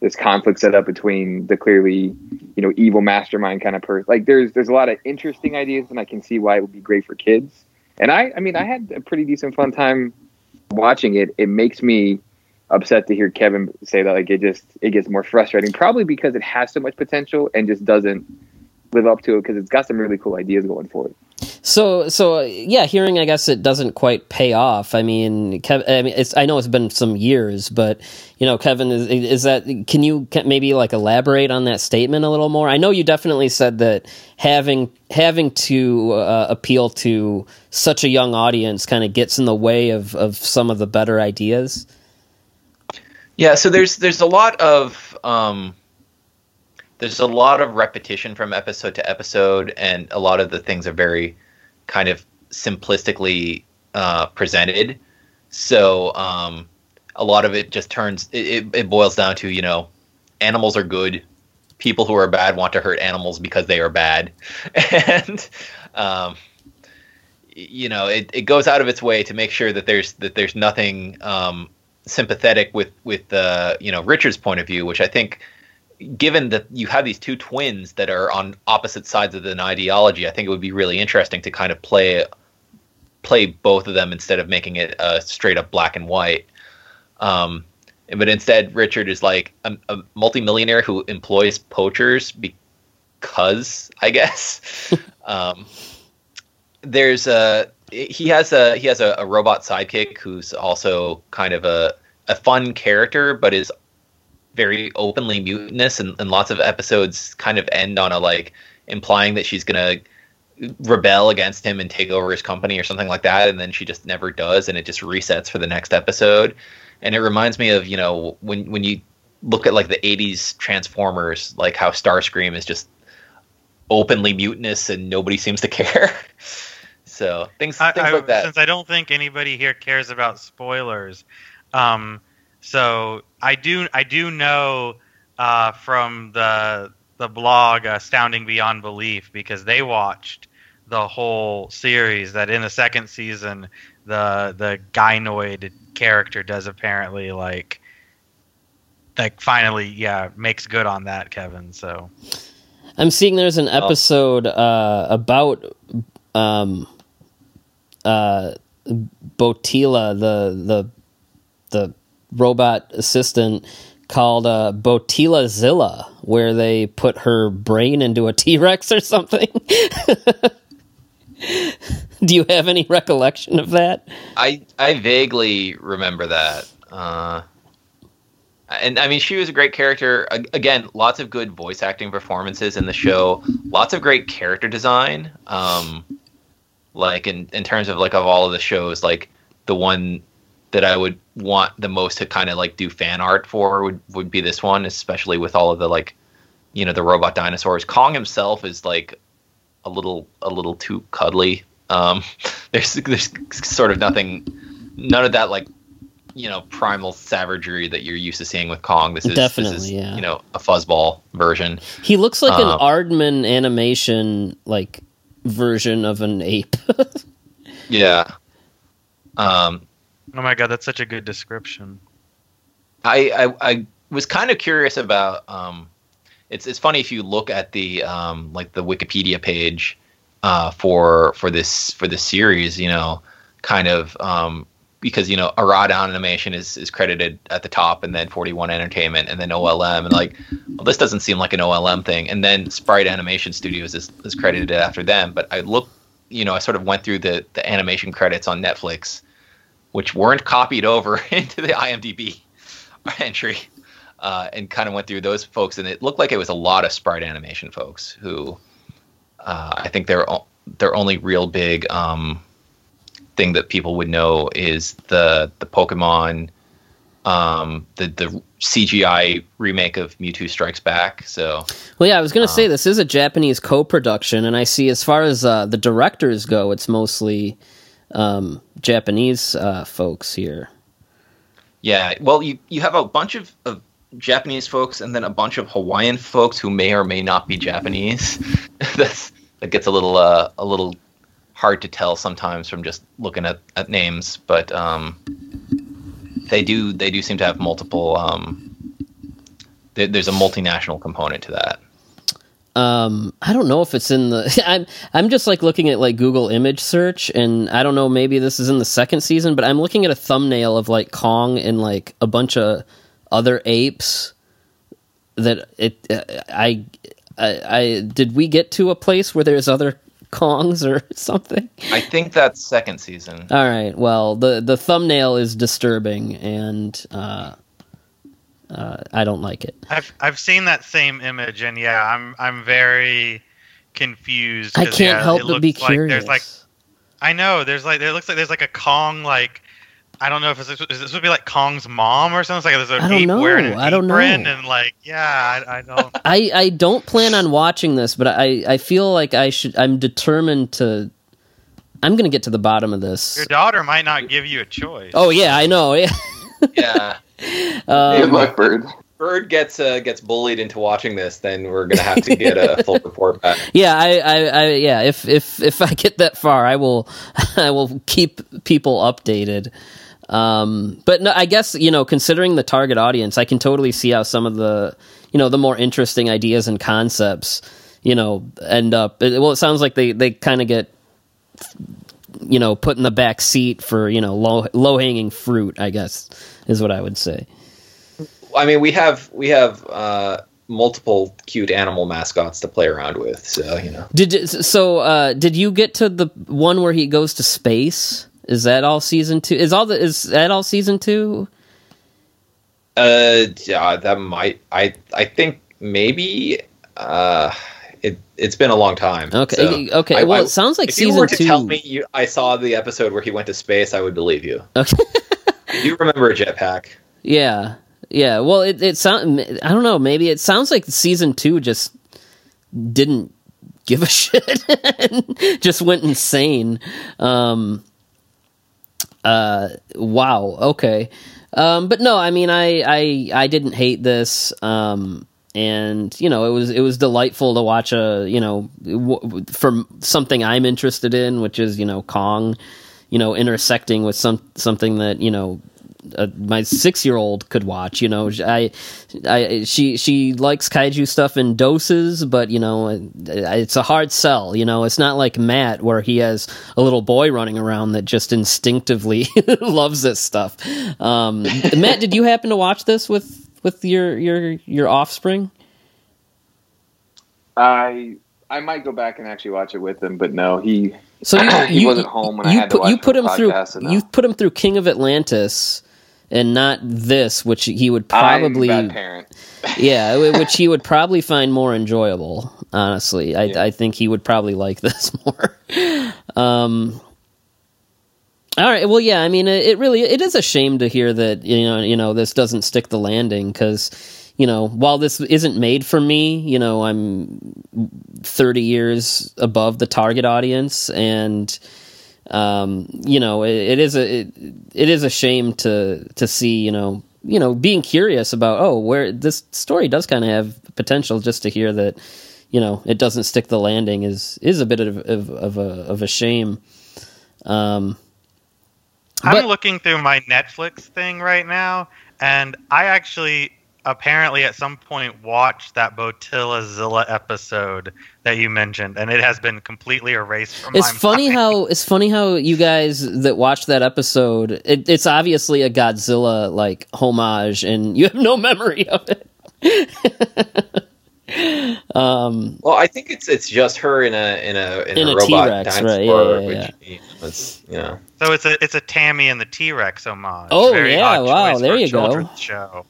this conflict set up between the clearly you know evil mastermind kind of person. Like there's there's a lot of interesting ideas and i can see why it would be great for kids. And i i mean i had a pretty decent fun time watching it. It makes me upset to hear kevin say that like it just it gets more frustrating probably because it has so much potential and just doesn't live up to it because it's got some really cool ideas going for it so, so yeah, hearing I guess it doesn't quite pay off. I mean, Kev, I mean, it's I know it's been some years, but you know, Kevin, is is that? Can you maybe like elaborate on that statement a little more? I know you definitely said that having having to uh, appeal to such a young audience kind of gets in the way of of some of the better ideas. Yeah, so there's there's a lot of um, there's a lot of repetition from episode to episode, and a lot of the things are very kind of simplistically uh, presented. So um, a lot of it just turns it, it boils down to you know animals are good people who are bad want to hurt animals because they are bad and um, you know it, it goes out of its way to make sure that there's that there's nothing um, sympathetic with with uh, you know Richard's point of view which I think given that you have these two twins that are on opposite sides of an ideology, I think it would be really interesting to kind of play play both of them instead of making it a straight up black and white. Um, but instead, Richard is like a, a multimillionaire who employs poachers because, I guess. um, there's a he has a he has a, a robot sidekick who's also kind of a a fun character, but is very openly mutinous, and, and lots of episodes kind of end on a like implying that she's gonna rebel against him and take over his company or something like that, and then she just never does, and it just resets for the next episode. And it reminds me of you know when when you look at like the '80s Transformers, like how Starscream is just openly mutinous and nobody seems to care. so things, I, things I- like that. Since I don't think anybody here cares about spoilers, um, so I do I do know uh, from the the blog Astounding Beyond Belief because they watched the whole series that in the second season the the gynoid character does apparently like like finally yeah makes good on that Kevin so. I'm seeing there's an episode uh, about um, uh, Botilda, the the the robot assistant called uh, Botilda Zilla, where they put her brain into a T Rex or something. Do you have any recollection of that? I I vaguely remember that. Uh, and I mean, she was a great character. Again, lots of good voice acting performances in the show. Lots of great character design. Um, like in in terms of like of all of the shows, like the one that I would want the most to kind of like do fan art for would would be this one, especially with all of the like, you know, the robot dinosaurs. Kong himself is like a little a little too cuddly. Um, there's there's sort of nothing, none of that like, you know, primal savagery that you're used to seeing with Kong. This is this Definitely, is, yeah. you know, a fuzzball version. He looks like an Um, Aardman animation like version of an ape. Yeah. Um, oh my god that's such a good description. I, I I was kind of curious about um it's it's funny if you look at the um like the Wikipedia page uh for for this for this series, you know, kind of um because you know Arad Animation is is credited at the top and then 41 Entertainment and then OLM and like well this doesn't seem like an OLM thing. And then Sprite Animation Studios is is credited after them, but I look you know, I sort of went through the the animation credits on Netflix which weren't copied over into the IMDb entry uh, and kind of went through those folks and it looked like it was a lot of sprite animation folks who uh, i think their their only real big um, thing that people would know is the the pokemon um, the the cgi remake of mewtwo strikes back so. Well, yeah, I was going to say this is a Japanese co-production, and I see as far as uh, the directors go, it's mostly um, Japanese uh, folks here. Yeah, well, you you have a bunch of, of Japanese folks and then a bunch of Hawaiian folks who may or may not be Japanese. That's that gets a little uh, a little hard to tell sometimes from just looking at, at names, but um, they do they do seem to have multiple. Um, there, there's a multinational component to that. Um, I don't know if it's in the. I'm I'm just like looking at like Google image search, and I don't know. Maybe this is in the second season, but I'm looking at a thumbnail of like Kong and like a bunch of other apes. That it, I, I, I did we get to a place where there's other Kongs or something? I think that's second season. All right. Well, the the thumbnail is disturbing, and uh, uh, I don't like it. I've I've seen that same image, and yeah, I'm I'm very confused. I can't yeah, help it but be like curious. There's like I know there's like there looks like there's like a Kong like I don't know if it's is this would be like Kong's mom or something. It's like there's an I don't ape know. wearing an I don't apron know. and like yeah, I, I don't. I, I don't plan on watching this, but I, I feel like I should. I'm determined to. I'm gonna get to the bottom of this. Your daughter might not give you a choice. Oh yeah, I know. Yeah. Yeah. Good Um, luck, Byrd. Byrd gets uh, gets bullied into watching this, then we're gonna have to get a full report back. yeah, I, I, I, yeah. If if if I get that far, I will, I will keep people updated. Um, but no, I guess you know, considering the target audience, I can totally see how some of the, you know, the more interesting ideas and concepts, you know, end up. Well, it sounds like they they kind of get, you know, put in the back seat for you know low low hanging fruit. I guess is what I would say. I mean, we have we have uh, multiple cute animal mascots to play around with, so you know. Did you- so? Uh, did you get to the one where he goes to space? Is that all season two? Is all the is that all season two? Uh, yeah, that might. I I think maybe. Uh, it it's been a long time. Okay, so okay. I- well, I- it sounds like if you season were to two. tell me you, I saw the episode where he went to space, I would believe you. Okay. You remember a jetpack? Yeah, yeah. Well, it it sound. I don't know. Maybe it sounds like season two just didn't give a shit, and just went insane. Um. Uh. Wow. Okay. Um. But no. I mean, I I I didn't hate this. Um. And you know, it was it was delightful to watch a you know w- from something I'm interested in, which is you know Kong, you know intersecting with some something that you know uh, my six year old could watch. You know, I, I, she, she likes kaiju stuff in doses, but you know, it's a hard sell. You know, it's not like Matt where he has a little boy running around that just instinctively loves this stuff. Um, Matt, did you happen to watch this with with your your your offspring? I I might go back and actually watch it with him, but no, he So you, He you- wasn't home when I had to put, watch you put him through you put him through King of Atlantis, and not this, which he would I'm a probably bad parent. yeah, which he would probably find more enjoyable. Honestly, I, Yeah. I think he would probably like this more. um, all right. Well, yeah. I mean, it, really it is a shame to hear that you know you know this doesn't stick the landing because you know while this isn't made for me, you know I'm thirty years above the target audience and. Um, you know, it, it is a it, it is a shame to to see you know you know being curious about oh where this story does kind of have potential just to hear that you know it doesn't stick the landing is is a bit of of, of a of a shame. Um, I'm looking through my Netflix thing right now, and I actually apparently at some point watched that Botilda Zilla episode that you mentioned, and it has been completely erased from it's my funny mind. how it's funny how you guys that watched that episode it, it's obviously a Godzilla like homage and you have no memory of it. um, Well, I think it's it's just her in a in a in, In a, a robot T-Rex, right, yeah, yeah, which you know, it's you know So it's a it's a Tammy and the T Rex homage. Oh, Very yeah, wow, there you go. Show.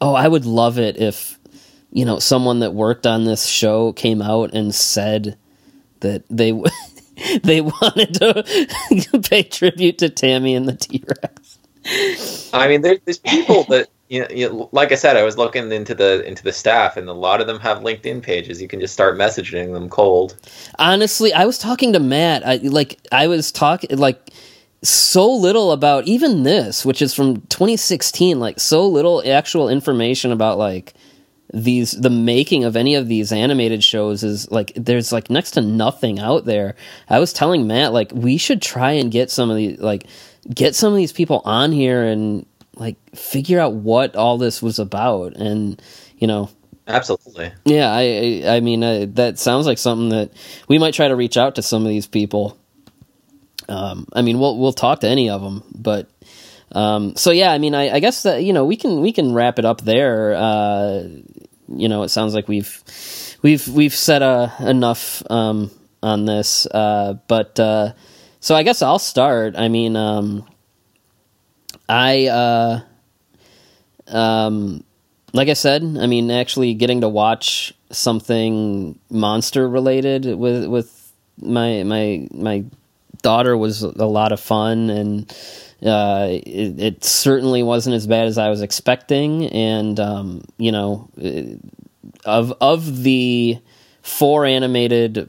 Oh, I would love it if you know someone that worked on this show came out and said that they they wanted to pay tribute to Tammy and the T Rex. I mean, there, there's people that you you like I said, I was looking into the into the staff, and a lot of them have LinkedIn pages. You can just start messaging them cold. Honestly, I was talking to Matt. I like I was talking like so little about even this, which is from 2016. Like so little actual information about like these the making of any of these animated shows is like there's like next to nothing out there. I was telling Matt like we should try and get some of the like get some of these people on here and like figure out what all this was about and you know Absolutely. yeah, I I, I mean uh, that sounds like something that we might try to reach out to some of these people. Um, I mean, we'll we'll talk to any of them, but um, so yeah, I mean, I, I guess that you know we can we can wrap it up there. Uh, you know, it sounds like we've we've we've said uh, enough um, on this, uh, but uh, so I guess I'll start. I mean, um, I. Uh, um, like I said, I mean, actually getting to watch something monster related with with my my my daughter was a lot of fun, and uh, it, it certainly wasn't as bad as I was expecting. And um, you know, of of the four animated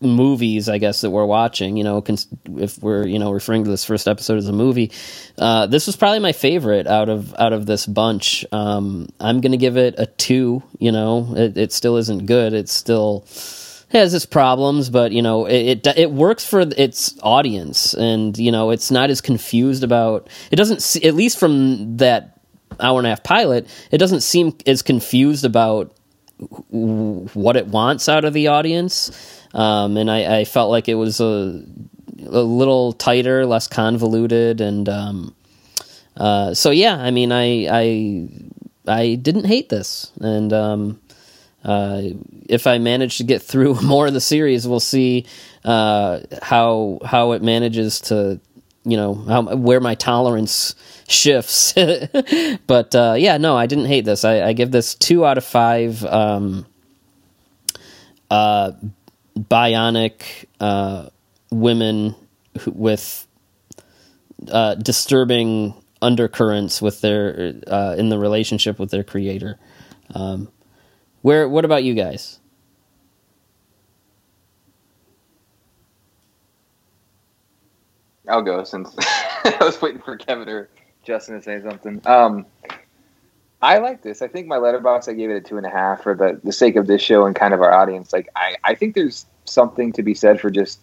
movies, I guess that we're watching. You know, cons- if we're you know referring to this first episode as a movie, uh, this was probably my favorite out of out of this bunch. Um, I'm gonna give it a two. You know, it, it still isn't good. It's still has its problems, but you know it, it it works for its audience, and you know it's not as confused about. It doesn't se- at least from that hour and a half pilot. It doesn't seem as confused about what it wants out of the audience. Um, and I, I felt like it was a, a little tighter, less convoluted, and um, uh, so yeah. I mean, I I I didn't hate this, and um, uh, if I manage to get through more of the series, we'll see uh, how how it manages to you know how, where my tolerance shifts. but uh, yeah, no, I didn't hate this. I, I give this two out of five. Um, uh, bionic uh, women who, with uh, disturbing undercurrents with their uh, in the relationship with their creator. Um, where? What about you guys? I'll go since I was waiting for Kevin or Justin to say something. Um, I like this. I think my Letterboxd I gave it a two and a half for the, the sake of this show and kind of our audience. Like, I, I think there's something to be said for just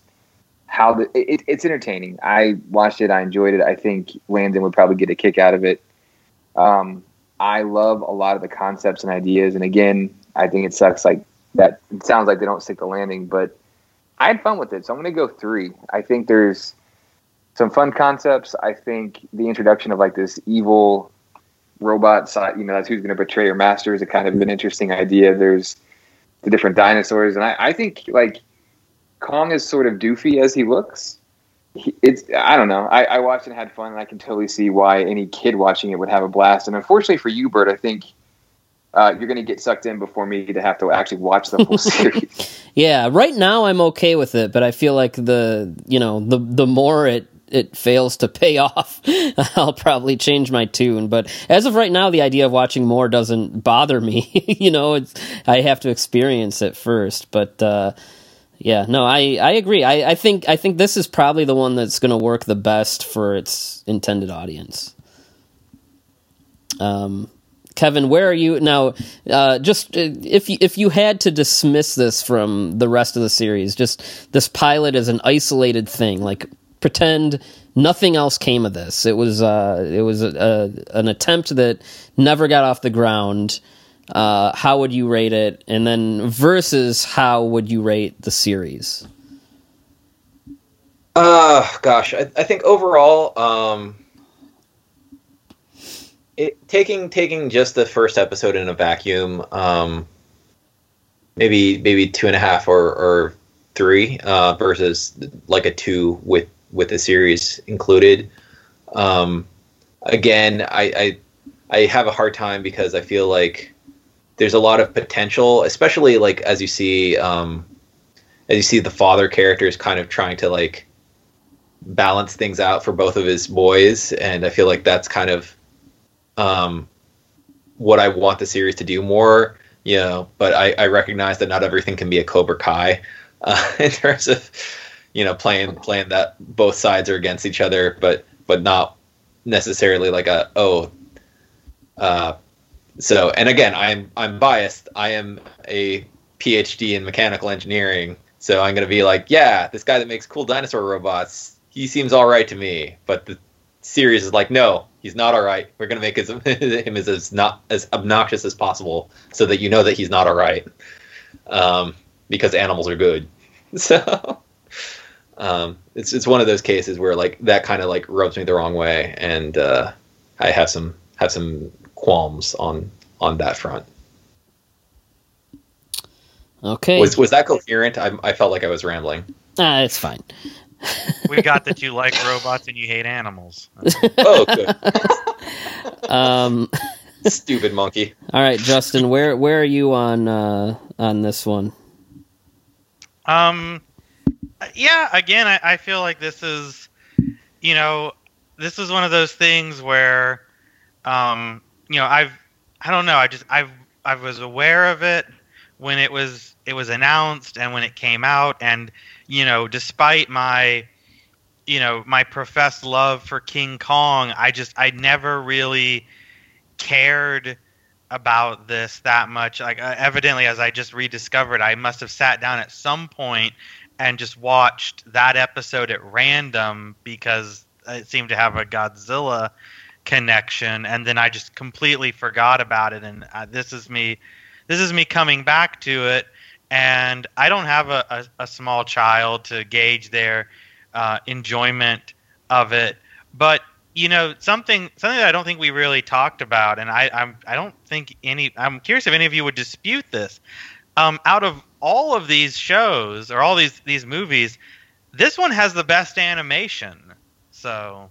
how the it, it's entertaining. I watched it. I enjoyed it. I think Landon would probably get a kick out of it. Um, I love a lot of the concepts and ideas. And again, I think it sucks like that. It sounds like they don't stick the landing, but I had fun with it. So I'm going to go three. I think there's some fun concepts. I think the introduction of like this evil robot side, you know, that's who's going to betray your master is a kind of an interesting idea. There's the different dinosaurs, and I, I think like Kong is sort of doofy as he looks. He, it's I don't know. I, I watched and had fun, and I can totally see why any kid watching it would have a blast. And unfortunately for you, Byrd, I think uh, you're going to get sucked in before me to have to actually watch the whole series. Yeah, right now I'm okay with it, but I feel like the you know the the more it it fails to pay off, I'll probably change my tune. But as of right now, the idea of watching more doesn't bother me. you know, it's I have to experience it first. But uh, yeah, no, I I agree. I, I think I think this is probably the one that's going to work the best for its intended audience. Um, Kevin, where are you now? Uh, just uh, if you, if you had to dismiss this from the rest of the series, just this pilot as an isolated thing, like pretend nothing else came of this. It was uh, it was a, a, an attempt that never got off the ground. Uh, how would you rate it? And then versus how would you rate the series? Uh, gosh, I, I think overall, um, it, taking taking just the first episode in a vacuum, um, maybe maybe two and a half or, or three uh, versus like a two with with the series included. Um, again, I, I I have a hard time because I feel like there's a lot of potential, especially like as you see um, as you see the father characters kind of trying to like balance things out for both of his boys, and I feel like that's kind of um, what I want the series to do more. You know, but I, I recognize that not everything can be a Cobra Kai uh, in terms of you know playing playing that both sides are against each other, but but not necessarily like a oh. Uh, so and again, I'm I'm biased. I am a PhD in mechanical engineering, so I'm gonna be like, yeah, this guy that makes cool dinosaur robots, he seems all right to me. But the series is like, no, he's not all right. We're gonna make his, him as, as not as obnoxious as possible, so that you know that he's not all right. Um, because animals are good. So um, it's it's one of those cases where like that kind of like rubs me the wrong way, and uh, I have some have some qualms on on that front. Okay, Was was that coherent? I, I felt like I was rambling. ah, it's fine. we got that you like robots and you hate animals. Oh, good. Um, Stupid monkey. all right, Justin, where where are you on uh, on this one? Um, yeah. Again, I, I feel like this is, you know, this is one of those things where, um, you know, I've, I don't know, I just, I've, I was aware of it when it was, it was announced and when it came out, and you know, despite my, you know, my professed love for King Kong, I just, I never really cared about this that much. Like, uh, evidently, as I just rediscovered, I must have sat down at some point and just watched that episode at random because it seemed to have a Godzilla connection, and then I just completely forgot about it. And uh, this is me, this is me coming back to it, and I don't have a, a, a small child to gauge their uh, enjoyment of it, but you know something something that I don't think we really talked about, and I I'm I don't think any I'm curious if any of you would dispute this. Um, out of all of these shows or all these these movies, this one has the best animation. So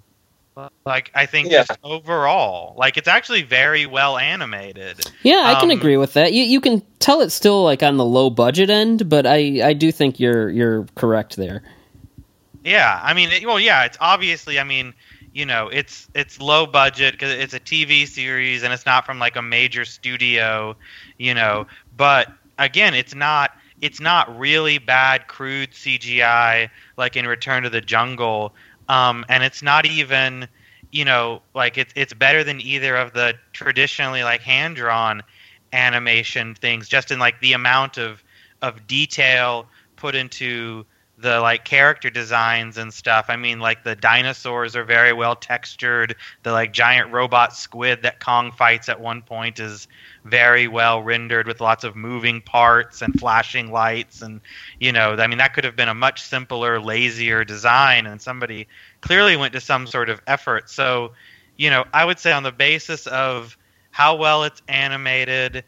Like I think Yeah. just overall, like it's actually very well animated. Yeah, I can Um, agree with that. You you can tell it's still like on the low budget end, but I I do think you're you're correct there. Yeah, I mean, it, well, yeah, it's obviously, I mean, you know, it's it's low budget because it's a TV series and it's not from like a major studio, you know. But again, it's not it's not really bad crude CGI like in Return to the Jungle, um, and it's not even you know like it's it's better than either of the traditionally like hand drawn animation things, just in like the amount of of detail put into the like character designs and stuff. I mean, like the dinosaurs are very well textured. The like giant robot squid that Kong fights at one point is very well rendered with lots of moving parts and flashing lights and you know, I mean that could have been a much simpler, lazier design and somebody clearly went to some sort of effort. So, you know, I would say on the basis of how well it's animated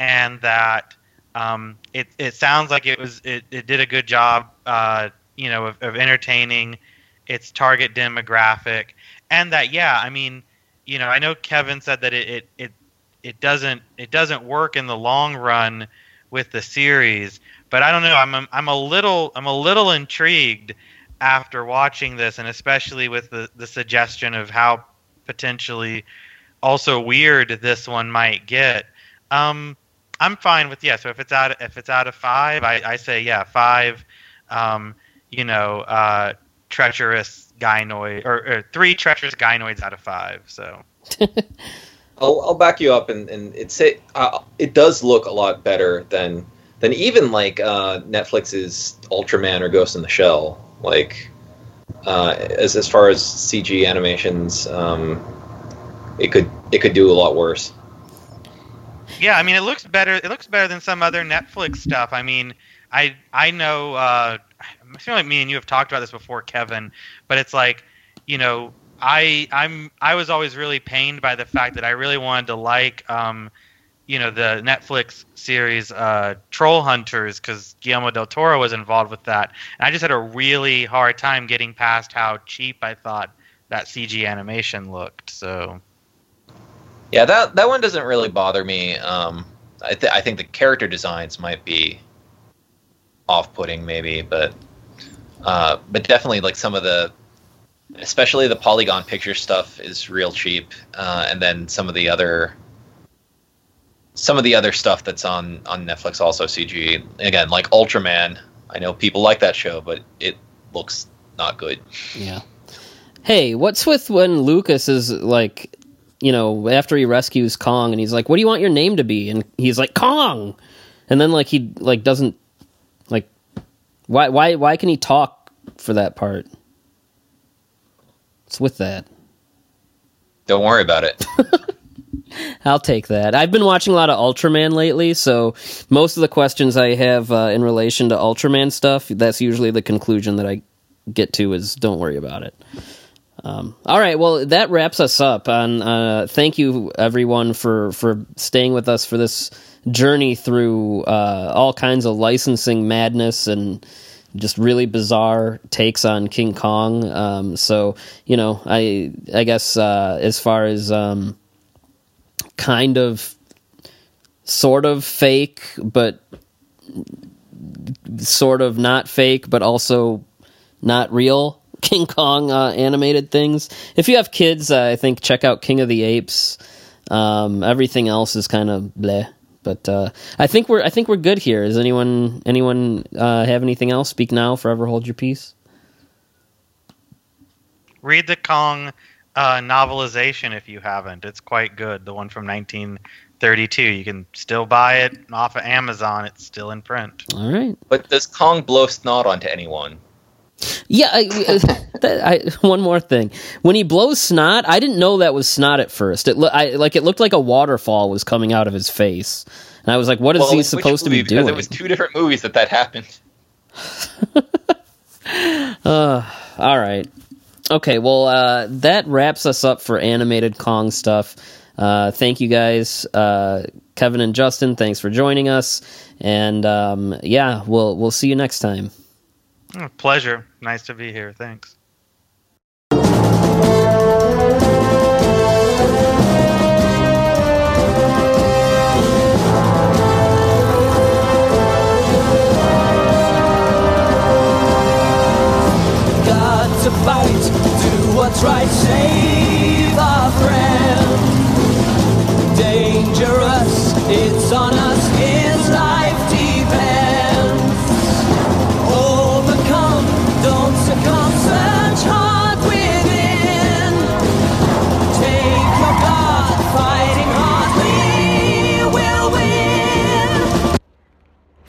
and that um, it it sounds like it was it, it did a good job, uh, you know, of, of entertaining its target demographic, and that yeah, I mean, you know, I know Kevin said that it it it, it doesn't it doesn't work in the long run with the series, but I don't know. I'm I'm, I'm a little I'm a little intrigued after watching this, and especially with the the suggestion of how potentially also weird this one might get. Um, I'm fine with yeah. So if it's out if it's out of five, I, I say yeah five. Um, you know, uh, treacherous gynoid or, or three treacherous gynoids out of five. So I'll, I'll back you up, and, and it's it, uh, it does look a lot better than than even like uh, Netflix's Ultraman or Ghost in the Shell. Like uh, as as far as CG animations, um, it could it could do a lot worse. Yeah, I mean it looks better. It looks better than some other Netflix stuff. I mean, I I know. Uh, I feel like me and you have talked about this before, Kevin. But it's like, you know, I I'm I was always really pained by the fact that I really wanted to like um, you know, the Netflix series uh, Troll Hunters because Guillermo del Toro was involved with that. And I just had a really hard time getting past how cheap I thought that CG animation looked. So Yeah, that that one doesn't really bother me. Um, I, th- I think the character designs might be off-putting, maybe, but uh, but definitely like some of the, especially the polygon picture stuff is real cheap, uh, and then some of the other, some of the other stuff that's on on Netflix also CG. Again, like Ultraman. I know people like that show, but it looks not good. Yeah. Hey, what's with when Lucas is like, you know, after he rescues Kong and he's like, "What do you want your name to be?" and he's like, "Kong," and then like he like doesn't like why why why can he talk for that part? It's with that? Don't worry about it. I'll take that. I've been watching a lot of Ultraman lately, so most of the questions I have uh, in relation to Ultraman stuff, that's usually the conclusion that I get to is don't worry about it. Um, all right, well that wraps us up. On uh, thank you everyone for for staying with us for this journey through uh, all kinds of licensing madness and just really bizarre takes on King Kong. Um, so you know, I I guess uh, as far as um, kind of sort of fake, but sort of not fake, but also not real King Kong uh, animated things. If you have kids, uh, I think check out King of the Apes. Um, everything else is kind of bleh. But uh, I think we're I think we're good here. Does anyone anyone uh, have anything else? Speak now, forever hold your peace. read the Kong uh, novelization if you haven't. It's quite good. The one from 1932. You can still buy it off of Amazon. It's still in print. All right. But does Kong blow snot onto anyone? Yeah, I, I, one more thing. When he blows snot, I didn't know that was snot at first. It lo- I, like it looked like a waterfall was coming out of his face, and I was like, "What is Well, he supposed to be Because doing?" it was two different movies that that happened. Uh, all right. Okay, well, uh, that wraps us up for animated Kong stuff. Uh, thank you guys, uh, Kevin and Justin. Thanks for joining us, and um, yeah, we'll we'll see you next time. Oh, pleasure. Nice to be here. Thanks. Got to fight. Do what's right, say